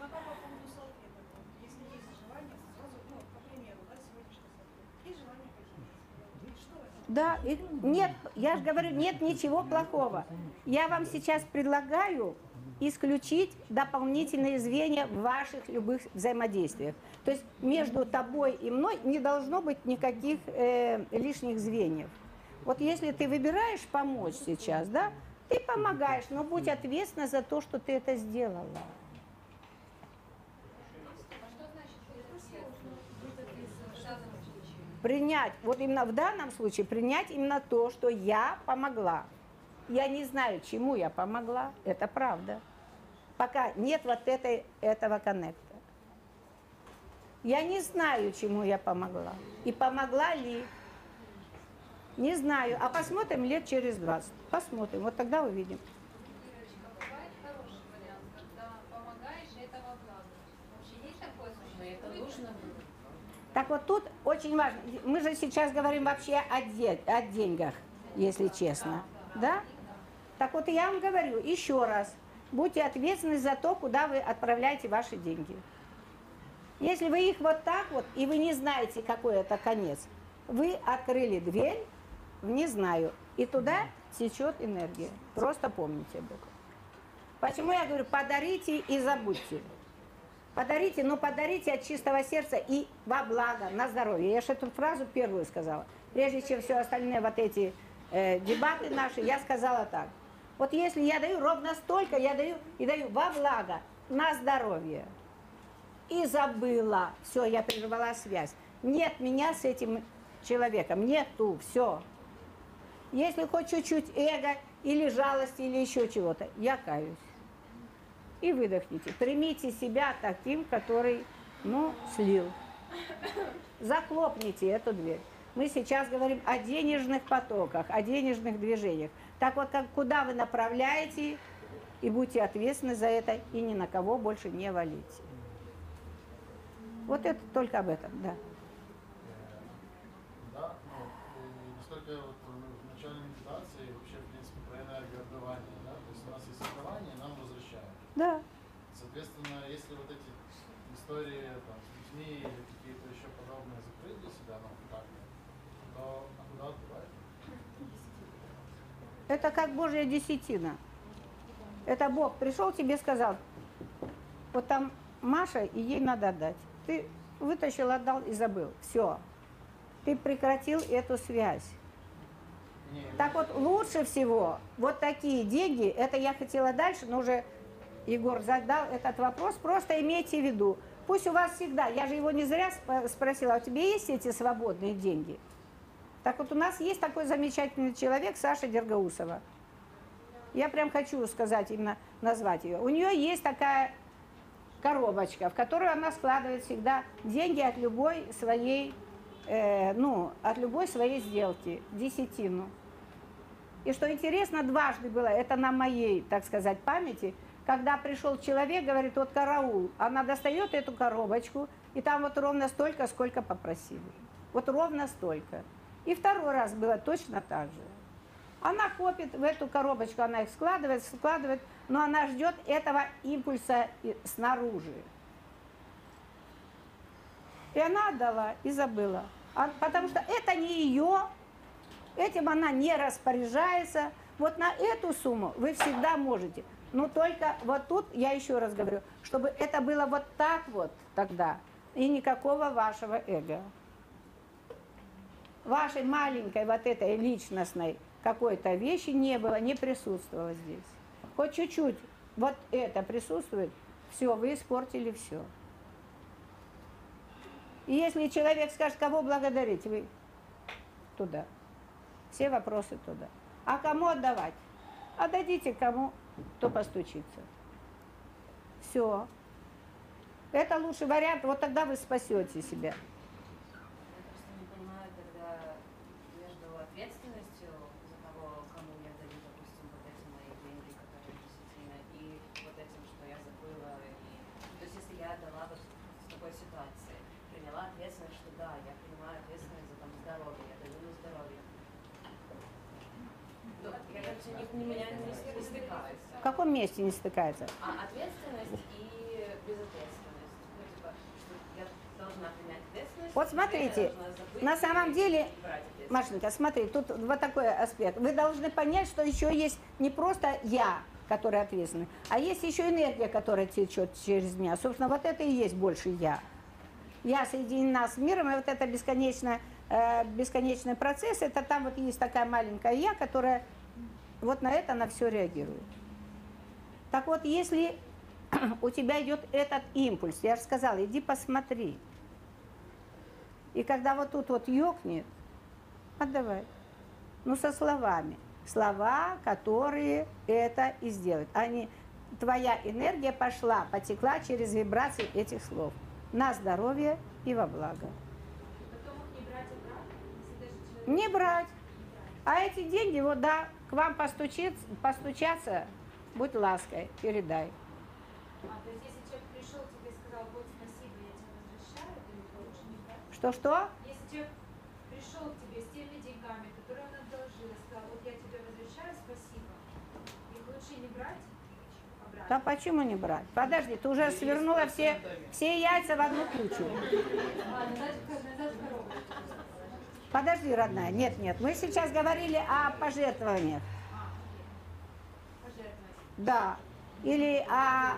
а как по поводу салфеток? Вот, Если есть желание, сразу, ну, к примеру, да, сегодняшний салфеток. Есть желание похитить. Что это? Да, и нет, я же говорю, нет ничего плохого. Я вам сейчас предлагаю исключить дополнительные звенья в ваших любых взаимодействиях. То есть между тобой и мной не должно быть никаких э, лишних звеньев. Вот если ты выбираешь помочь сейчас, да, ты помогаешь, но будь ответственна за то, что ты это сделала. Принять, вот именно в данном случае, принять именно то, что я помогла. Я не знаю, чему я помогла, это правда. пока нет вот этой, этого коннекта. Я не знаю, чему я помогла. И помогла ли. Не знаю. А посмотрим лет через 20. Посмотрим. Вот тогда увидим. Ирочка, бывает хороший вариант, когда помогаешь, и это во благо. Вообще есть такое существует? Так вот тут очень важно. Мы же сейчас говорим вообще о, де- о деньгах, если честно. Да? Так вот я вам говорю еще раз. Будьте ответственны за то, куда вы отправляете ваши деньги. Если вы их вот так вот, и вы не знаете, какой это конец, вы открыли дверь в не знаю, и туда течет энергия. Просто помните об этом. Почему я говорю, подарите и забудьте. Подарите, но подарите от чистого сердца и во благо, на здоровье. Я же эту фразу первую сказала. Прежде чем все остальные вот эти э, дебаты наши, я сказала так. Вот если я даю ровно столько, я даю и даю во благо, на здоровье. И забыла. Все, я прервала связь. Нет меня с этим человеком. Нету. Все. Если хоть чуть-чуть эго или жалости, или еще чего-то, я каюсь. И выдохните. Примите себя таким, который, ну, слил. Захлопните эту дверь. Мы сейчас говорим о денежных потоках, о денежных движениях. Так вот, как, куда вы направляете, и будьте ответственны за это, и ни на кого больше не валите. Вот это только об этом, да. Да, ну, и насколько я вот ну, в начале медитации, вообще, в принципе, про энергоотдавание, да, то есть у нас есть отдавание, и нам возвращают. Да. Соответственно, если вот эти истории там, с детьми или какие-то еще подобные закрыть для себя, ну, как-то, то а куда отдавать? Это как Божья десятина. Это Бог пришел тебе сказал, вот там Маша, и ей надо отдать. Ты вытащил, отдал и забыл. Все. Ты прекратил эту связь. Не, Так вот, лучше всего вот такие деньги, это я хотела дальше, но уже Егор задал этот вопрос, просто имейте в виду, пусть у вас всегда, я же его не зря сп- спросила, а у тебя есть эти свободные деньги? Так вот, у нас есть такой замечательный человек, Саша Дергаусова. Я прям хочу сказать, именно назвать ее. У нее есть такая коробочка, в которую она складывает всегда деньги от любой своей, э, ну, от любой своей сделки, десятину. И что интересно, дважды было, это на моей, так сказать, памяти, когда пришел человек, говорит, вот караул, она достает эту коробочку, и там вот ровно столько, сколько попросили. Вот ровно столько. И второй раз было точно так же. Она копит в эту коробочку, она их складывает, складывает, но она ждет этого импульса снаружи. И она отдала и забыла. А- потому что это не ее, этим она не распоряжается. Вот на эту сумму вы всегда можете. Но только вот тут, я еще раз говорю, чтобы это было вот так вот тогда, и никакого вашего эго. Вашей маленькой вот этой личностной какой-то вещи не было, не присутствовало здесь. Хоть чуть-чуть вот это присутствует, все, вы испортили все. И если человек скажет, кого благодарить, вы туда. Все вопросы туда. А кому отдавать? Отдадите кому, кто постучится. Все. Это лучший вариант, вот тогда вы спасете себя. Я просто не понимаю тогда между ответственностью за того, кому я даю, допустим, вот эти мои деньги, которые десятина, и вот этим, что я забыла. И... То есть если я отдала вот в такой ситуации, приняла ответственность, что да, я принимаю ответственность за там здоровье, я даю на здоровье. То я кажется, у них у меня не, с- не стыкаются. В каком месте не стыкается? А ответственность и безответственность. Ну, типа, я должна принять ответственность. Вот смотрите, забыть на самом деле. Машенька, смотри, тут вот такой аспект. Вы должны понять, что еще есть не просто я, который ответственный, а есть еще энергия, которая течет через меня. Собственно, вот это и есть больше я. Я соединена с миром, и вот это бесконечно, э, бесконечный процесс, это там вот есть такая маленькая я, которая вот на это на все реагирует. Так вот, если у тебя идет этот импульс, я же сказала, иди посмотри. И когда вот тут вот ёкнет, отдавай. Ну, со словами. Слова, которые это и сделают. Они твоя энергия пошла, потекла через вибрации этих слов. На здоровье и во благо. Не брать. А эти деньги, вот да, к вам постучится, постучаться, будь лаской, передай. А, то есть если человек пришел тебе и сказал, вот спасибо, я тебе возвращаю, то это лучше не брать? Что-что? Если человек пришел к тебе с теми деньгами, которые он одолжил, и сказал, вот я тебе возвращаю, спасибо, их лучше не брать? Да почему не брать? Подожди, ты уже свернула все, все яйца в одну кучу. А. Подожди, родная, нет, нет. Мы сейчас говорили о пожертвованиях. Да. Или о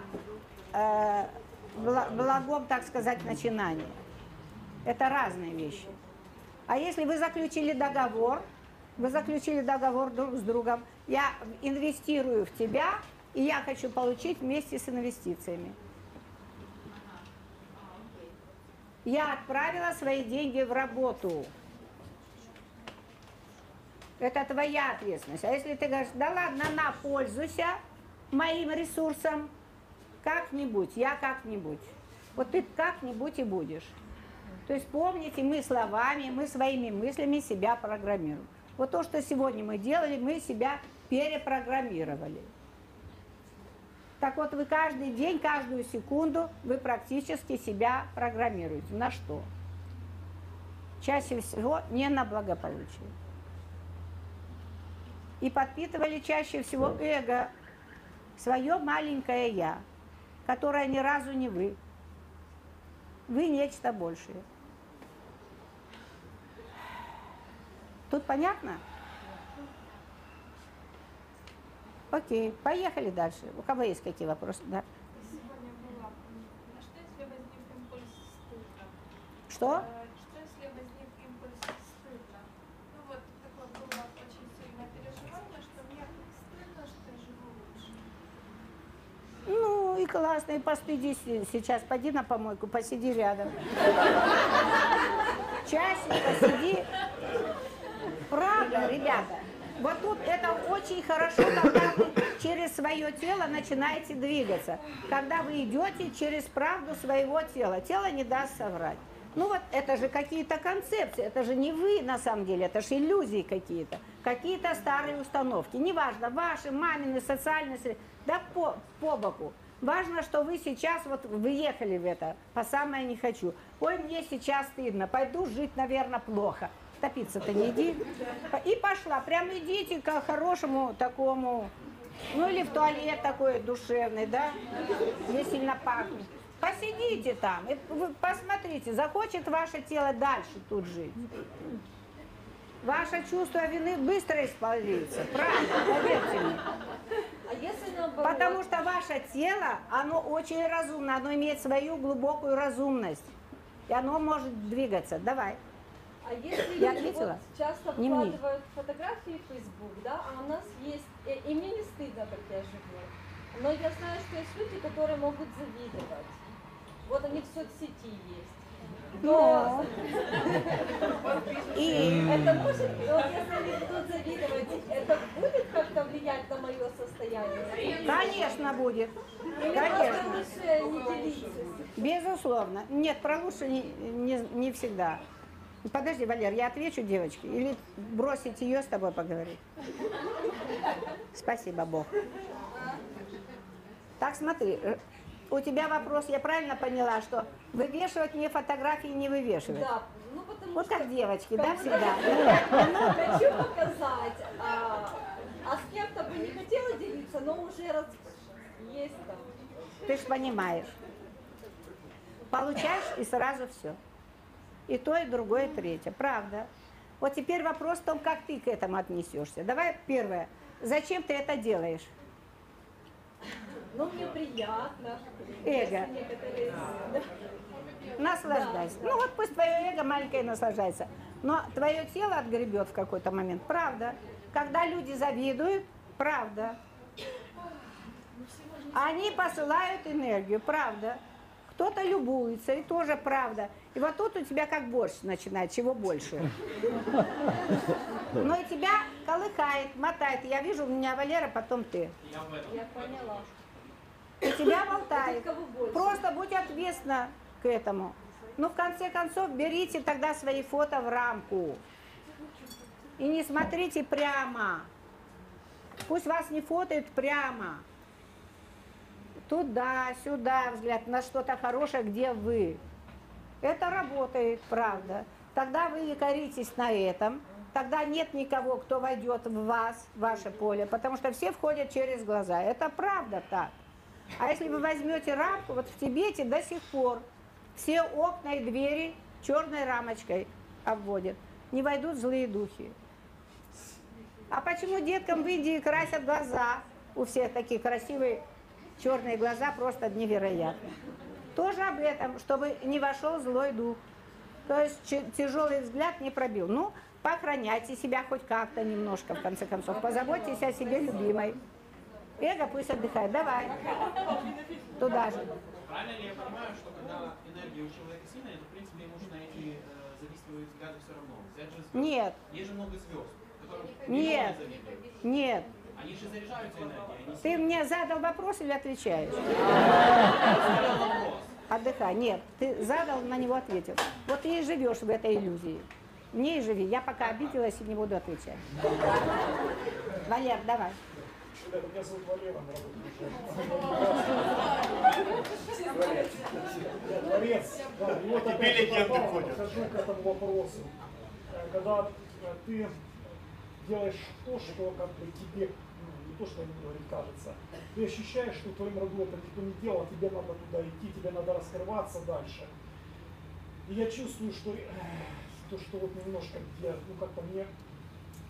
э, бла- благом, так сказать, начинании. Это разные вещи. А если вы заключили договор, вы заключили договор друг с другом, я инвестирую в тебя, и я хочу получить вместе с инвестициями. Я отправила свои деньги в работу. Это твоя ответственность. А если ты говоришь, да ладно, на, пользуйся моим ресурсом, как-нибудь, я как-нибудь. Вот ты как-нибудь и будешь. То есть помните, мы словами, мы своими мыслями себя программируем. Вот то, что сегодня мы делали, мы себя перепрограммировали. Так вот, вы каждый день, каждую секунду, вы практически себя программируете. На что? Чаще всего не на благополучие. И подпитывали чаще всего эго, свое маленькое я, которое ни разу не вы. Вы нечто большее. Тут понятно? Окей, поехали дальше. У кого есть какие вопросы? Да. Что если возник импульс стыда? Что? Э, Что если возник импульс стыда? Ну вот такое было очень сильное переживание, что мне стыдно, что я живу лучше. Ну и классно, и постыдись сейчас. Пойди на помойку, посиди рядом. Часик посиди. Правда, ребята. Вот тут это очень хорошо, когда вы через свое тело начинаете двигаться. Когда вы идете через правду своего тела. Тело не даст соврать. Ну вот это же какие-то концепции, это же не вы на самом деле, это же иллюзии какие-то, какие-то старые установки. Неважно, ваши, мамины, социальные среды, да по, по боку. Важно, что вы сейчас вот выехали в это, по самое не хочу. Ой, мне сейчас стыдно, пойду жить, наверное, плохо. Топиться-то не иди. И пошла, прям идите к хорошему такому, ну или в туалет такой душевный, да, не сильно пахнет. Посидите там, и посмотрите, захочет ваше тело дальше тут жить. Ваше чувство вины быстро исполнится, правда, поверьте мне. А если наоборот? Потому что ваше тело, оно очень разумно, оно имеет свою глубокую разумность. И оно может двигаться. Давай. А если Я ответила? вот часто Не мне. выкладывают фотографии в Facebook, да, а у нас есть, и, и мне не стыдно, как я живу, но я знаю, что есть люди, которые могут завидовать. Вот они в соцсети есть. Но. И Это может, вот если будут завидовать, это будет как-то влиять на мое состояние? Конечно будет. Или Конечно. лучше не делиться? Безусловно. Нет, про лучше не, не, не всегда. Подожди, Валер, я отвечу девочке. Или бросить ее с тобой поговорить? Спасибо, Бог. Так, смотри, э, у тебя вопрос, я правильно поняла, что вывешивать мне фотографии не вывешивать? Да, ну потому Вот что как девочки, да, как бы всегда? Хочу показать. А, а с кем-то бы не хотела делиться, но уже раз есть там. Ты ж понимаешь. Получаешь и сразу все. И то, и другое, и третье. Правда. Вот теперь вопрос в том, как ты к этому отнесешься. Давай первое. Зачем ты это делаешь? Ну, мне приятно. Эго. Некоторые, да. Наслаждайся. Ну вот пусть твое эго маленькое наслаждается. Но твое тело отгребет в какой-то момент. Правда. Когда люди завидуют, правда. Они посылают энергию, правда. Кто-то любуется, и тоже правда. И вот тут у тебя как борщ начинает, чего больше. Но и тебя колыхает, мотает. Я вижу, у меня Валера, потом ты. Я поняла. и тебя болтает. Просто будь ответственна к этому. Ну, в конце концов, берите тогда свои фото в рамку. И не смотрите прямо. Пусть вас не фотают прямо. Туда, сюда взгляд на что-то хорошее, где вы. Это работает, правда. Тогда вы якоритесь на этом. Тогда нет никого, кто войдет в вас, в ваше поле, потому что все входят через глаза. Это правда так. А если вы возьмете рамку, вот в Тибете до сих пор все окна и двери черной рамочкой обводят. Не войдут злые духи. А почему деткам в Индии красят глаза? У всех такие красивые черные глаза, просто невероятно. Тоже об этом, чтобы не вошел злой дух. То есть тяжелый взгляд не пробил. Ну, поохраняйте себя хоть как-то немножко, в конце концов. Позаботьтесь о себе, любимой. Эго пусть отдыхает. Давай. Туда же. Правильно ли я понимаю, что когда энергия у человека сильная, то в принципе ему нужно эти э, завистливые взгляды все равно? Взять же звезд. Нет, Есть же много звезд, Нет. нет. Они же заряжаются энергией, они Ты мне задал вопрос или отвечаешь? Отдыхай. Нет, ты задал, на него ответил. Вот ты и живешь в этой иллюзии. В ней живи. Я пока обиделась и не буду отвечать. Валер, давай. Меня зовут Валера, Творец, да, и вот Теперь легенды ходят. подхожу к этому вопросу. Когда ты делаешь то, что как бы тебе, не то, что говорит, кажется, ты ощущаешь, что в твоем роду это никто не делал, тебе надо туда идти, тебе надо раскрываться дальше. И я чувствую, что э, то, что вот немножко где, ну как-то мне,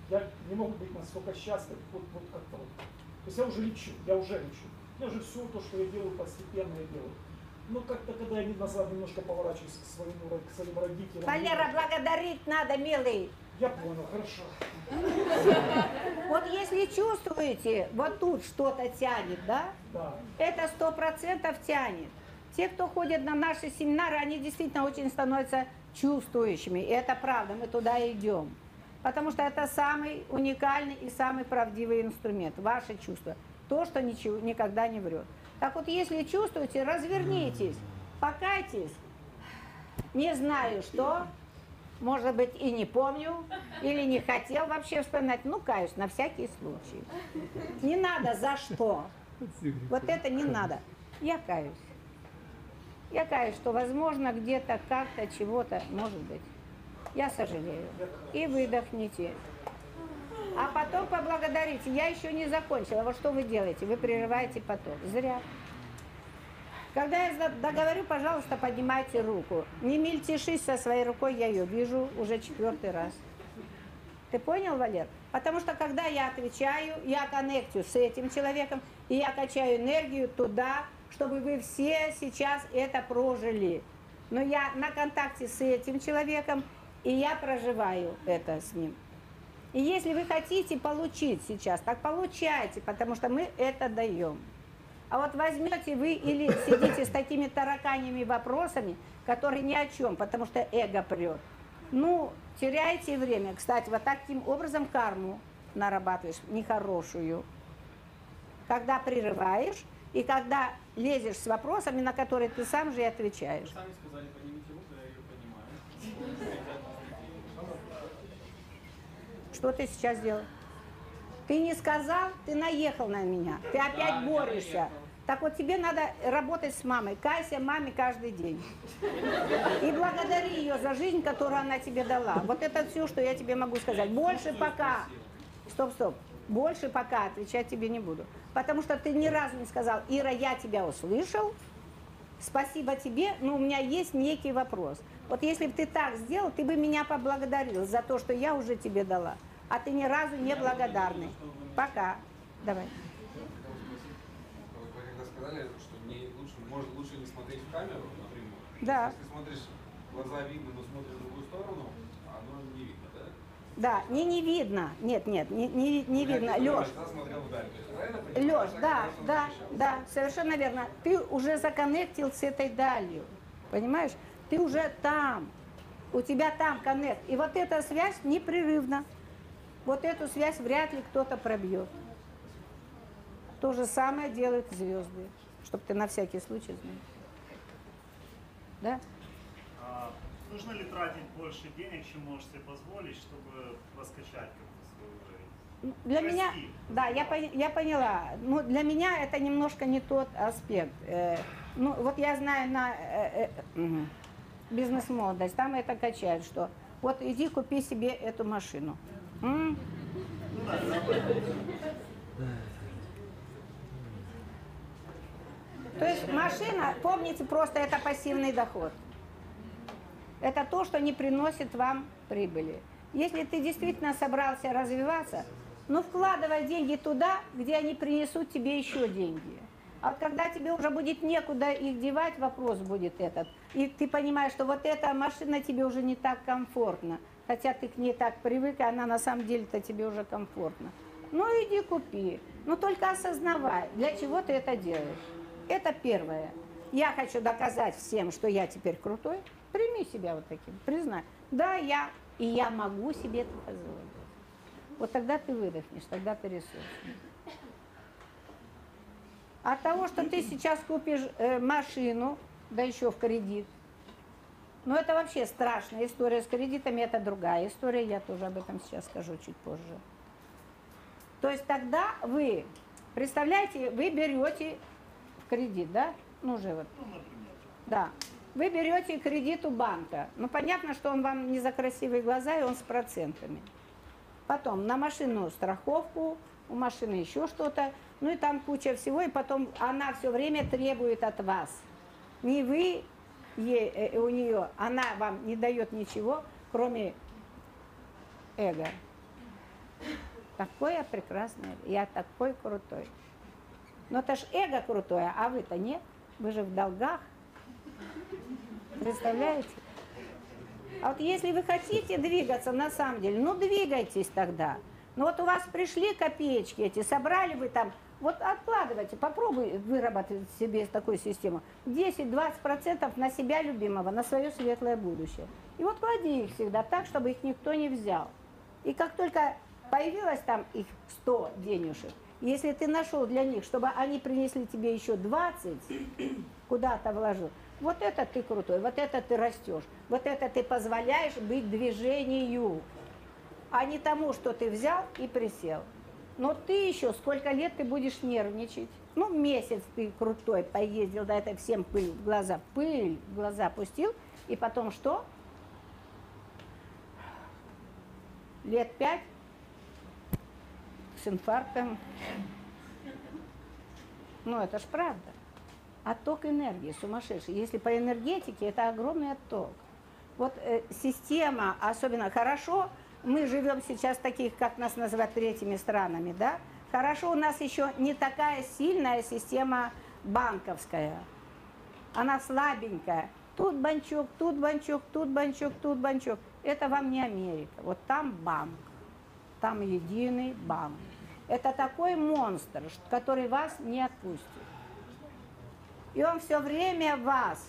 я не могу быть настолько счастлив, вот, вот как-то вот. То есть я уже лечу, я уже лечу. Я уже все то, что я делаю, постепенно я делаю. Но как-то, когда я назад немножко поворачиваюсь к своим, к своим родителям. Валера, благодарить надо, милый. Я понял, хорошо. Вот если чувствуете, вот тут что-то тянет, да? Да. Это сто процентов тянет. Те, кто ходит на наши семинары, они действительно очень становятся чувствующими. И это правда, мы туда идем. Потому что это самый уникальный и самый правдивый инструмент. Ваши чувства. То, что ничего, никогда не врет. Так вот, если чувствуете, развернитесь, покайтесь. Не знаю, что, может быть, и не помню, или не хотел вообще вспоминать. Ну, каюсь, на всякий случай. Не надо за что. Вот это не надо. Я каюсь. Я каюсь, что, возможно, где-то, как-то, чего-то, может быть. Я сожалею. И выдохните. А потом поблагодарите. Я еще не закончила. Вот что вы делаете? Вы прерываете поток. Зря. Когда я договорю, пожалуйста, поднимайте руку. Не мельтешись со своей рукой, я ее вижу уже четвертый раз. Ты понял, Валер? Потому что когда я отвечаю, я коннектю с этим человеком, и я качаю энергию туда, чтобы вы все сейчас это прожили. Но я на контакте с этим человеком, и я проживаю это с ним. И если вы хотите получить сейчас, так получайте, потому что мы это даем. А вот возьмете вы или сидите с такими тараканьими вопросами, которые ни о чем, потому что эго прет. Ну, теряете время. Кстати, вот таким образом карму нарабатываешь, нехорошую. Когда прерываешь и когда лезешь с вопросами, на которые ты сам же и Вы отвечаешь. сами сказали, поднимите руку, я ее поднимаю. Что ты сейчас делал? Ты не сказал, ты наехал на меня. Ты опять я борешься. Так вот тебе надо работать с мамой. Кайся маме каждый день. И благодари ее за жизнь, которую она тебе дала. Вот это все, что я тебе могу сказать. Больше пока. Стоп, стоп. Больше пока отвечать тебе не буду. Потому что ты ни разу не сказал, Ира, я тебя услышал, спасибо тебе, но у меня есть некий вопрос. Вот если бы ты так сделал, ты бы меня поблагодарил за то, что я уже тебе дала. А ты ни разу не благодарный. Пока. Давай. Сказали, что не лучше, может лучше не смотреть в камеру напрямую. Да. Если смотришь, глаза видно, но смотришь в другую сторону, оно не видно, да? Да, не не видно. Нет, нет, не, не, не Я видно. Леш? Леш, да, да, да, совершенно верно. Ты уже законнектил с этой далью. Понимаешь? Ты уже там. У тебя там коннект. И вот эта связь непрерывна. Вот эту связь вряд ли кто-то пробьет. То же самое делают звезды. Чтобы ты на всякий случай знал. Да? А, нужно ли тратить больше денег, чем можешь себе позволить, чтобы раскачать как-то свой уровень? Ну, Для меня, Расти. да, я, пон- я поняла. Ну, для меня это немножко не тот аспект. Э, ну, вот я знаю на э, э, бизнес-молодость, там это качают, что вот иди купи себе эту машину. М? Ну да, То есть машина, помните, просто это пассивный доход. Это то, что не приносит вам прибыли. Если ты действительно собрался развиваться, ну вкладывай деньги туда, где они принесут тебе еще деньги. А когда тебе уже будет некуда их девать, вопрос будет этот. И ты понимаешь, что вот эта машина тебе уже не так комфортна. Хотя ты к ней так привык, и она на самом деле-то тебе уже комфортна. Ну иди купи. Но только осознавай, для чего ты это делаешь. Это первое. Я хочу доказать всем, что я теперь крутой. Прими себя вот таким, признай. Да, я, и я могу себе это позволить. Вот тогда ты выдохнешь, тогда ты ресурсный. От того, что ты сейчас купишь э, машину, да еще в кредит, ну это вообще страшная история с кредитами, это другая история, я тоже об этом сейчас скажу чуть позже. То есть тогда вы, представляете, вы берете кредит, да? Ну уже вот, Ну, например. да. Вы берете кредит у банка. Ну понятно, что он вам не за красивые глаза, и он с процентами. Потом на машину страховку, у машины еще что-то, ну и там куча всего, и потом она все время требует от вас. Не вы ей, э, у нее, она вам не дает ничего, кроме эго. Такое прекрасное, я такой крутой. Но это ж эго крутое, а вы-то нет, вы же в долгах. Представляете? А вот если вы хотите двигаться на самом деле, ну двигайтесь тогда. Ну вот у вас пришли копеечки эти, собрали вы там, вот откладывайте, попробуй выработать себе такую систему. 10-20% на себя любимого, на свое светлое будущее. И вот клади их всегда так, чтобы их никто не взял. И как только появилось там их 100 денежек, если ты нашел для них, чтобы они принесли тебе еще 20, куда-то вложил, вот это ты крутой, вот это ты растешь, вот это ты позволяешь быть движению, а не тому, что ты взял и присел. Но ты еще сколько лет ты будешь нервничать? Ну, месяц ты крутой поездил, да это всем пыль в глаза, пыль в глаза пустил, и потом что? Лет пять с инфарктом. Ну, это ж правда. Отток энергии сумасшедший. Если по энергетике, это огромный отток. Вот э, система, особенно хорошо, мы живем сейчас таких, как нас называют, третьими странами, да? Хорошо, у нас еще не такая сильная система банковская. Она слабенькая. Тут банчок, тут банчок, тут банчок, тут банчок. Это вам не Америка. Вот там банк. Там единый банк. Это такой монстр, который вас не отпустит. И он все время вас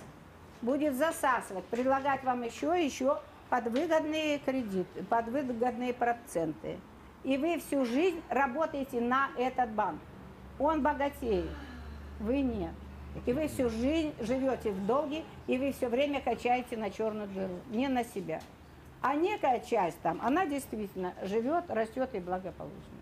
будет засасывать, предлагать вам еще и еще под выгодные кредиты, под выгодные проценты. И вы всю жизнь работаете на этот банк. Он богатеет, вы нет. И вы всю жизнь живете в долге, и вы все время качаете на черную дыру, не на себя. А некая часть там, она действительно живет, растет и благополучно.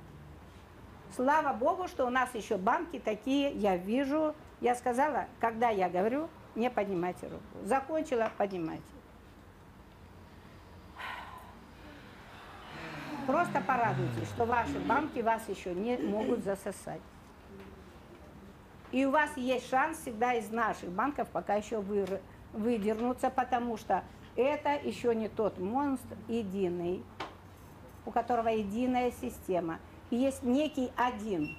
Слава Богу, что у нас еще банки такие, я вижу. Я сказала, когда я говорю, не поднимайте руку. Закончила, поднимайте. Просто порадуйтесь, что ваши банки вас еще не могут засосать. И у вас есть шанс всегда из наших банков пока еще выр- выдернуться, потому что это еще не тот монстр единый, у которого единая система. Есть некий один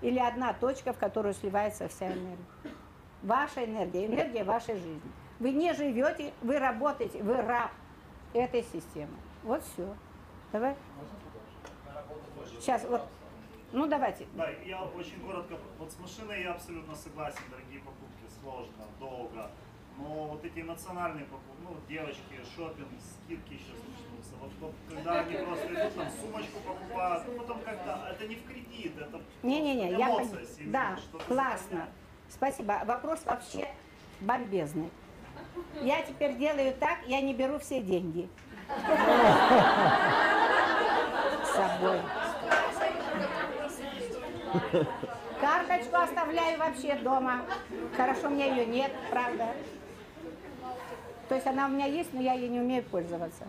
или одна точка, в которую сливается вся энергия. Ваша энергия, энергия вашей жизни. Вы не живете, вы работаете, вы раб этой системы. Вот все. Давай. Сейчас, вот. Ну, давайте. Да, я очень коротко. Вот с машиной я абсолютно согласен. Дорогие покупки сложно, долго. Но вот эти эмоциональные покупки, ну, девочки, шопинг, скидки сейчас начнутся. Вот, вот когда они просто идут, там, сумочку покупают, ну, потом как-то, это не в кредит, это Не-не-не, я пон- сильная, Да, классно. заставляет. Спасибо. Вопрос вообще бомбезный. Я теперь делаю так, я не беру все деньги. С собой. Карточку оставляю вообще дома. Хорошо, у меня ее нет, правда. То есть она у меня есть, но я ей не умею пользоваться.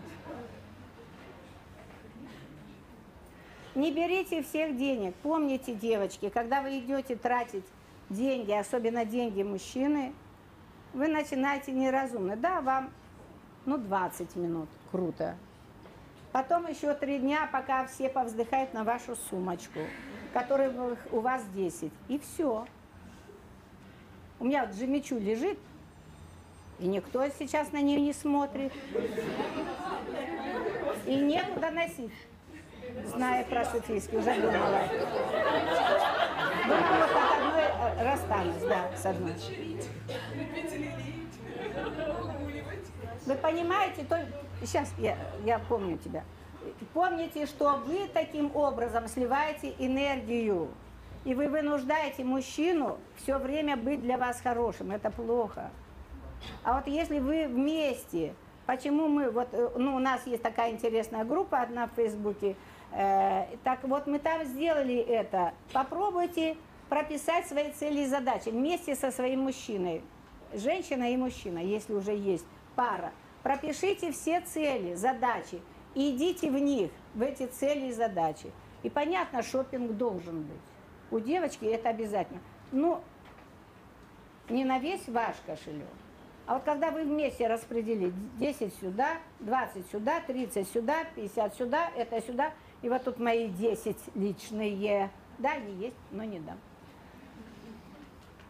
Не берите всех денег. Помните, девочки, когда вы идете тратить деньги, особенно деньги мужчины, вы начинаете неразумно. Да, вам, ну, 20 минут, круто. Потом еще три дня, пока все повздыхают на вашу сумочку, которой у вас 10. И все. У меня вот Джимичу лежит, и никто сейчас на нее не смотрит. И некуда носить, зная про Софийский, уже думала. Думала, вот от одной э, расстанусь, да, с одной. Вы понимаете, то... сейчас я, я помню тебя. Помните, что вы таким образом сливаете энергию. И вы вынуждаете мужчину все время быть для вас хорошим. Это плохо. А вот если вы вместе, почему мы, вот, э, ну, у нас есть такая интересная группа одна в Фейсбуке, так вот мы там сделали это. Попробуйте прописать свои цели и задачи вместе со своим мужчиной. Женщина и мужчина, если уже есть пара. Пропишите все цели, задачи и идите в них, в эти цели и задачи. И понятно, шопинг должен быть. У девочки это обязательно. Ну, не на весь ваш кошелек, а вот когда вы вместе распределите 10 сюда, 20 сюда, 30 сюда, 50 сюда, это сюда, и вот тут мои 10 личные. Да, они есть, но не дам.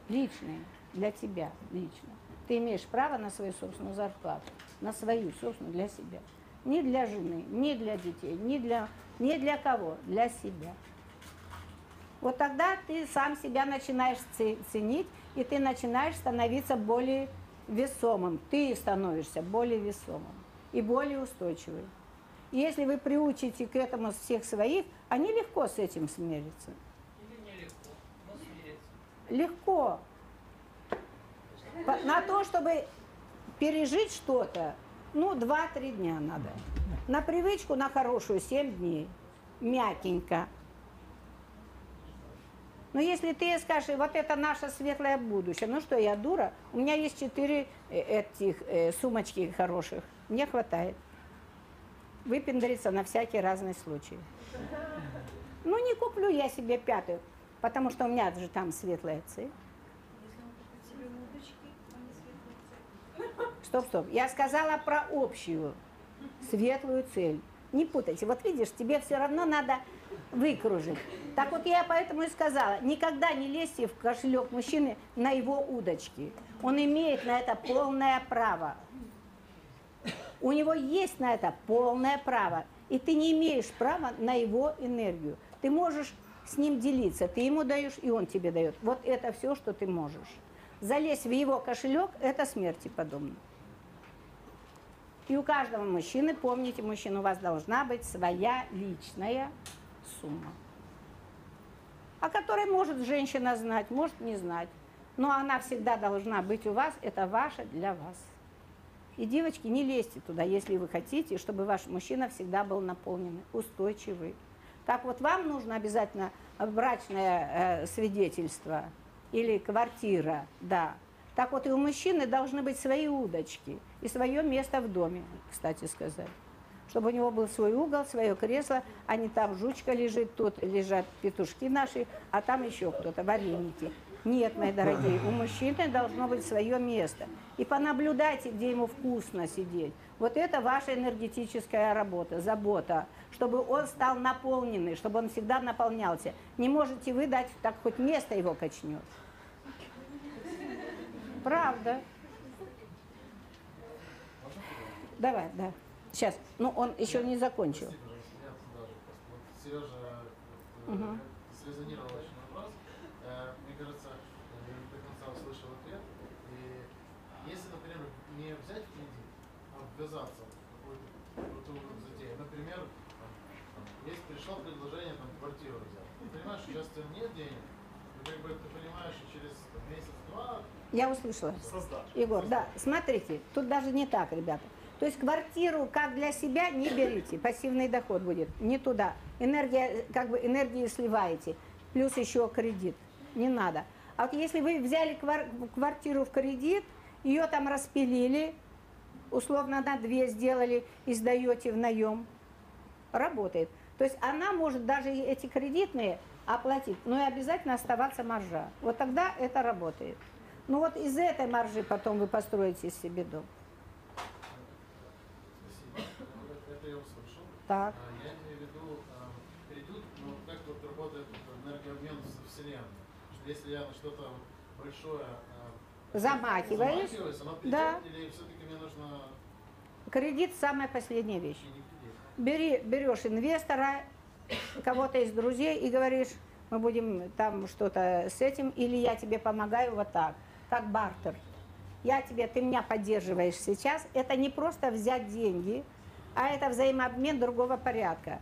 Личные, для тебя, лично. Ты имеешь право на свою собственную зарплату, на свою собственную для себя. Не для жены, не для детей, не для, не для кого, для себя. Вот тогда ты сам себя начинаешь ценить, и ты начинаешь становиться более весомым. Ты становишься более весомым и более устойчивым. Если вы приучите к этому всех своих, они легко с этим смирятся. Или нелегко, но смириться. Легко. На то, чтобы пережить что-то, ну, 2-3 дня надо. На привычку, на хорошую 7 дней. Мягенько. Но если ты скажешь, вот это наше светлое будущее, ну что, я дура? У меня есть четыре э, этих э, сумочки хороших. Мне хватает. Выпендриться на всякий разный случай. Ну, не куплю я себе пятую, потому что у меня же там а светлые цели. Стоп, стоп. Я сказала про общую светлую цель. Не путайте. Вот видишь, тебе все равно надо выкружить. Так вот я поэтому и сказала, никогда не лезьте в кошелек мужчины на его удочки. Он имеет на это полное право. У него есть на это полное право. И ты не имеешь права на его энергию. Ты можешь с ним делиться. Ты ему даешь, и он тебе дает. Вот это все, что ты можешь. Залезть в его кошелек – это смерти подобно. И у каждого мужчины, помните, мужчина, у вас должна быть своя личная сумма. О которой может женщина знать, может не знать. Но она всегда должна быть у вас, это ваше для вас. И, девочки, не лезьте туда, если вы хотите, чтобы ваш мужчина всегда был наполненный, устойчивый. Так вот, вам нужно обязательно брачное э, свидетельство или квартира, да. Так вот, и у мужчины должны быть свои удочки и свое место в доме, кстати сказать. Чтобы у него был свой угол, свое кресло, а не там жучка лежит, тут лежат петушки наши, а там еще кто-то, вареники. Нет, мои дорогие, у мужчины должно быть свое место. И понаблюдайте, где ему вкусно сидеть. Вот это ваша энергетическая работа, забота, чтобы он стал наполненный, чтобы он всегда наполнялся. Не можете вы дать, так хоть место его качнет. Правда. Давай, да. Сейчас. Ну, он еще не закончил. Сережа срезонировал очень вопрос. Э, Мне кажется, я не до конца услышал ответ. И если, например, не взять кредит, а ввязаться в какую-то крутую затею, например, есть пришло предложение там квартиру взять. Ты понимаешь, что сейчас у тебя нет денег, как бы ты понимаешь, что через месяц-два Я услышала. Создашь. Егор, да, смотрите, тут даже не так, ребята. То есть квартиру как для себя не берите, пассивный доход будет, не туда. Энергия, как бы энергию сливаете, плюс еще кредит, не надо. А вот если вы взяли квар- квартиру в кредит, ее там распилили, условно на две сделали и сдаете в наем, работает. То есть она может даже эти кредитные оплатить, но и обязательно оставаться маржа. Вот тогда это работает. Ну вот из этой маржи потом вы построите себе дом. Так. А, Я имею в виду, а, перейдут, ну, как вот работает энергообмен со Вселенной. Что если я на что-то большое оно Да. нужно Кредит самая последняя вещь. Бери, берешь инвестора, кого-то из друзей и говоришь, мы будем там что-то с этим, или я тебе помогаю вот так, как бартер. Я тебе, ты меня поддерживаешь сейчас. Это не просто взять деньги, а это взаимообмен другого порядка.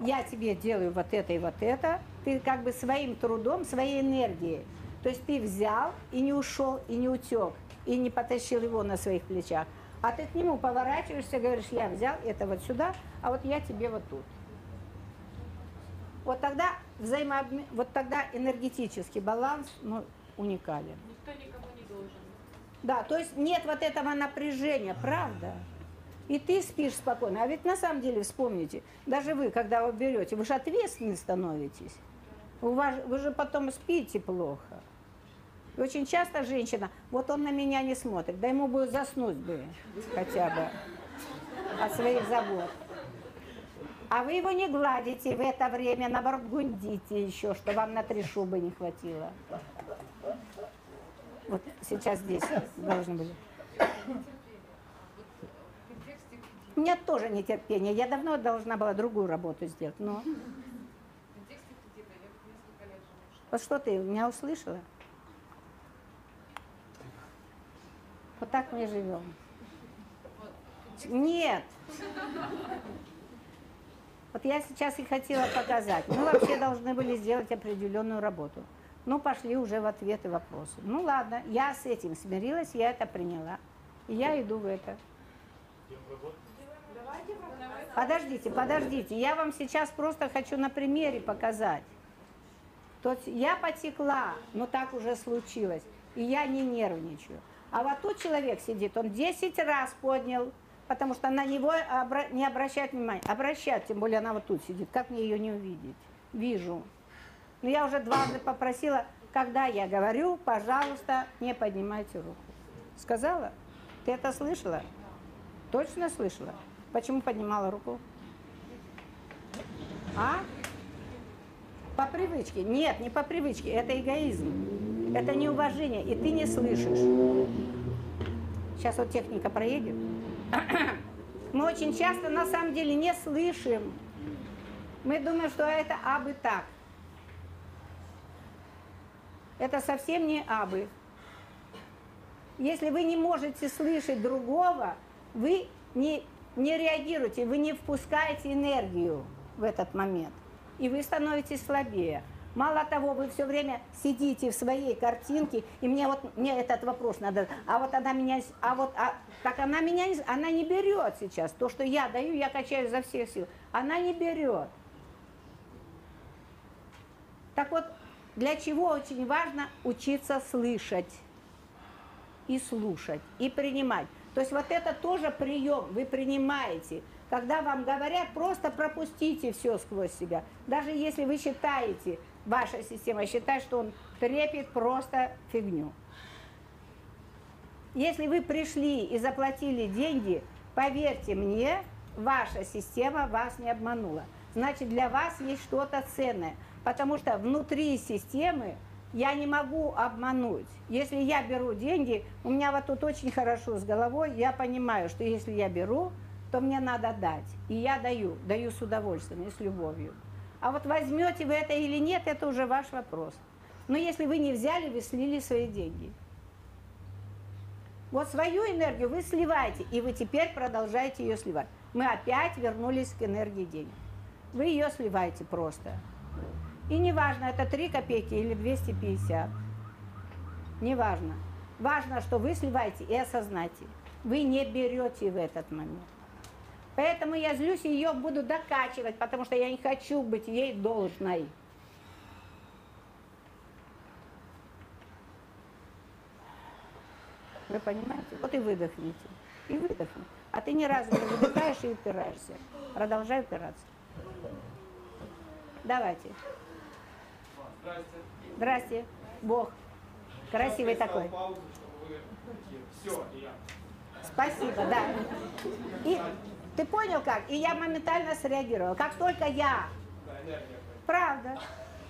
Я тебе делаю вот это и вот это, ты как бы своим трудом, своей энергией. То есть ты взял и не ушел, и не утек, и не потащил его на своих плечах. А ты к нему поворачиваешься, говоришь, я взял это вот сюда, а вот я тебе вот тут. Вот тогда взаимообмен, вот тогда энергетический баланс ну, уникален. Никто никому не должен. Да, то есть нет вот этого напряжения, правда? И ты спишь спокойно. А ведь на самом деле, вспомните, даже вы, когда вы берете, вы же ответственны становитесь. У вас, вы же потом спите плохо. И очень часто женщина, вот он на меня не смотрит, да ему бы заснуть бы хотя бы от своих забот. А вы его не гладите в это время, наоборот, гундите еще, что вам на три шубы не хватило. Вот сейчас здесь должны были. У меня тоже нетерпение. Я давно должна была другую работу сделать, но... Вот что ты меня услышала? Вот так мы живем. Нет. Вот я сейчас и хотела показать. Мы вообще должны были сделать определенную работу. Ну, пошли уже в ответы вопросы. Ну, ладно, я с этим смирилась, я это приняла. И я иду в это. Подождите, подождите. Я вам сейчас просто хочу на примере показать. То есть я потекла, но так уже случилось. И я не нервничаю. А вот тут человек сидит, он 10 раз поднял, потому что на него обра- не обращает внимания. Обращает, тем более она вот тут сидит. Как мне ее не увидеть? Вижу. Но я уже дважды попросила, когда я говорю, пожалуйста, не поднимайте руку. Сказала? Ты это слышала? Точно слышала? Почему поднимала руку? А? По привычке. Нет, не по привычке. Это эгоизм. Это неуважение. И ты не слышишь. Сейчас вот техника проедет. Мы очень часто на самом деле не слышим. Мы думаем, что это абы так. Это совсем не абы. Если вы не можете слышать другого, вы не, не реагируете, вы не впускаете энергию в этот момент. И вы становитесь слабее. Мало того, вы все время сидите в своей картинке, и мне вот мне этот вопрос надо, а вот она меня, а вот, а, так она меня, она не берет сейчас. То, что я даю, я качаю за всех сил. Она не берет. Так вот, для чего очень важно учиться слышать и слушать, и принимать. То есть вот это тоже прием, вы принимаете. Когда вам говорят, просто пропустите все сквозь себя. Даже если вы считаете, ваша система считает, что он трепет просто фигню. Если вы пришли и заплатили деньги, поверьте мне, ваша система вас не обманула. Значит, для вас есть что-то ценное. Потому что внутри системы я не могу обмануть. Если я беру деньги, у меня вот тут очень хорошо с головой, я понимаю, что если я беру, то мне надо дать. И я даю, даю с удовольствием и с любовью. А вот возьмете вы это или нет, это уже ваш вопрос. Но если вы не взяли, вы слили свои деньги. Вот свою энергию вы сливаете, и вы теперь продолжаете ее сливать. Мы опять вернулись к энергии денег. Вы ее сливаете просто. И неважно, это 3 копейки или 250. Неважно. Важно, что вы сливаете и осознаете. Вы не берете в этот момент. Поэтому я злюсь и ее буду докачивать, потому что я не хочу быть ей должной. Вы понимаете? Вот и выдохните. И выдохни. А ты ни разу не выдыхаешь и упираешься. Продолжай упираться. Давайте. Здрасте. Здрасте. Бог. Красивый такой. паузу, вы все, я. Спасибо, да. И ты понял как? И я моментально среагировала. Как только я, правда,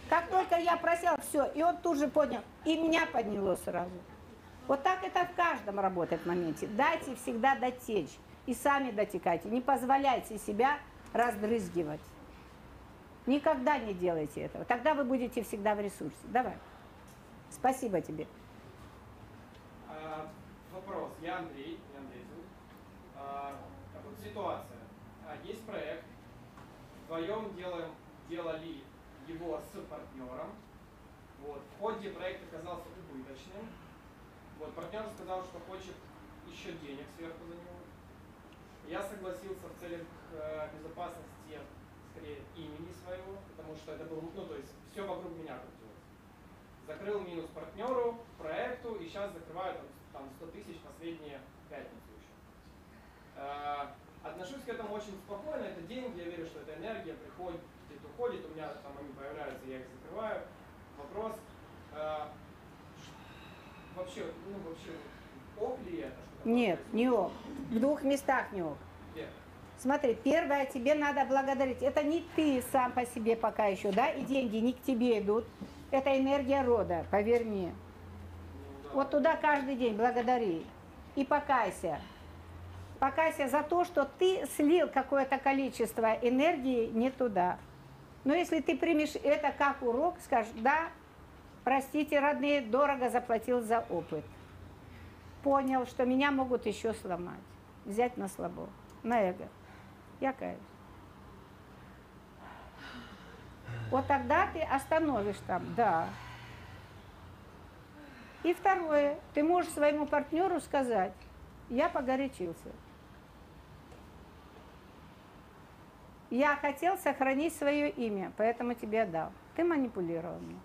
как только я просила, все, и он тут же понял, и меня подняло сразу. Вот так это в каждом работает в моменте. Дайте всегда дотечь. И сами дотекайте. Не позволяйте себя раздрызгивать. Никогда не делайте этого. Тогда вы будете всегда в ресурсе. Давай. Спасибо тебе. А, вопрос. Я Андрей. Я Андрей зовут. А, так вот, ситуация. А, есть проект. Вдвоем делаем, делали его с партнером. Вот. В ходе проект оказался убыточным. Вот. Партнер сказал, что хочет еще денег сверху за него. Я согласился в целях э, безопасности, скорее, имени своего, потому что это был, ну, то есть, все вокруг меня крутилось. Закрыл минус партнеру, проекту, и сейчас закрываю там, там 100 тысяч последние пятницу еще. Отношусь к этому очень спокойно, это деньги, я верю, что это энергия, приходит, уходит, у меня там они появляются, я их закрываю. Вопрос, э, вообще, ну, вообще, ок ли это? Нет, происходит? не ок. В двух местах не ок. Где? Смотри, первое, тебе надо благодарить. Это не ты сам по себе пока еще, да, и деньги не к тебе идут. Это энергия рода, поверь мне. Вот туда каждый день благодари. И покайся. Покайся за то, что ты слил какое-то количество энергии не туда. Но если ты примешь это как урок, скажешь, да, простите, родные, дорого заплатил за опыт. Понял, что меня могут еще сломать. Взять на слабо, на эго. Я каюсь. Вот тогда ты остановишь там, да. И второе, ты можешь своему партнеру сказать, я погорячился. Я хотел сохранить свое имя, поэтому тебе отдал. Ты манипулировал мне.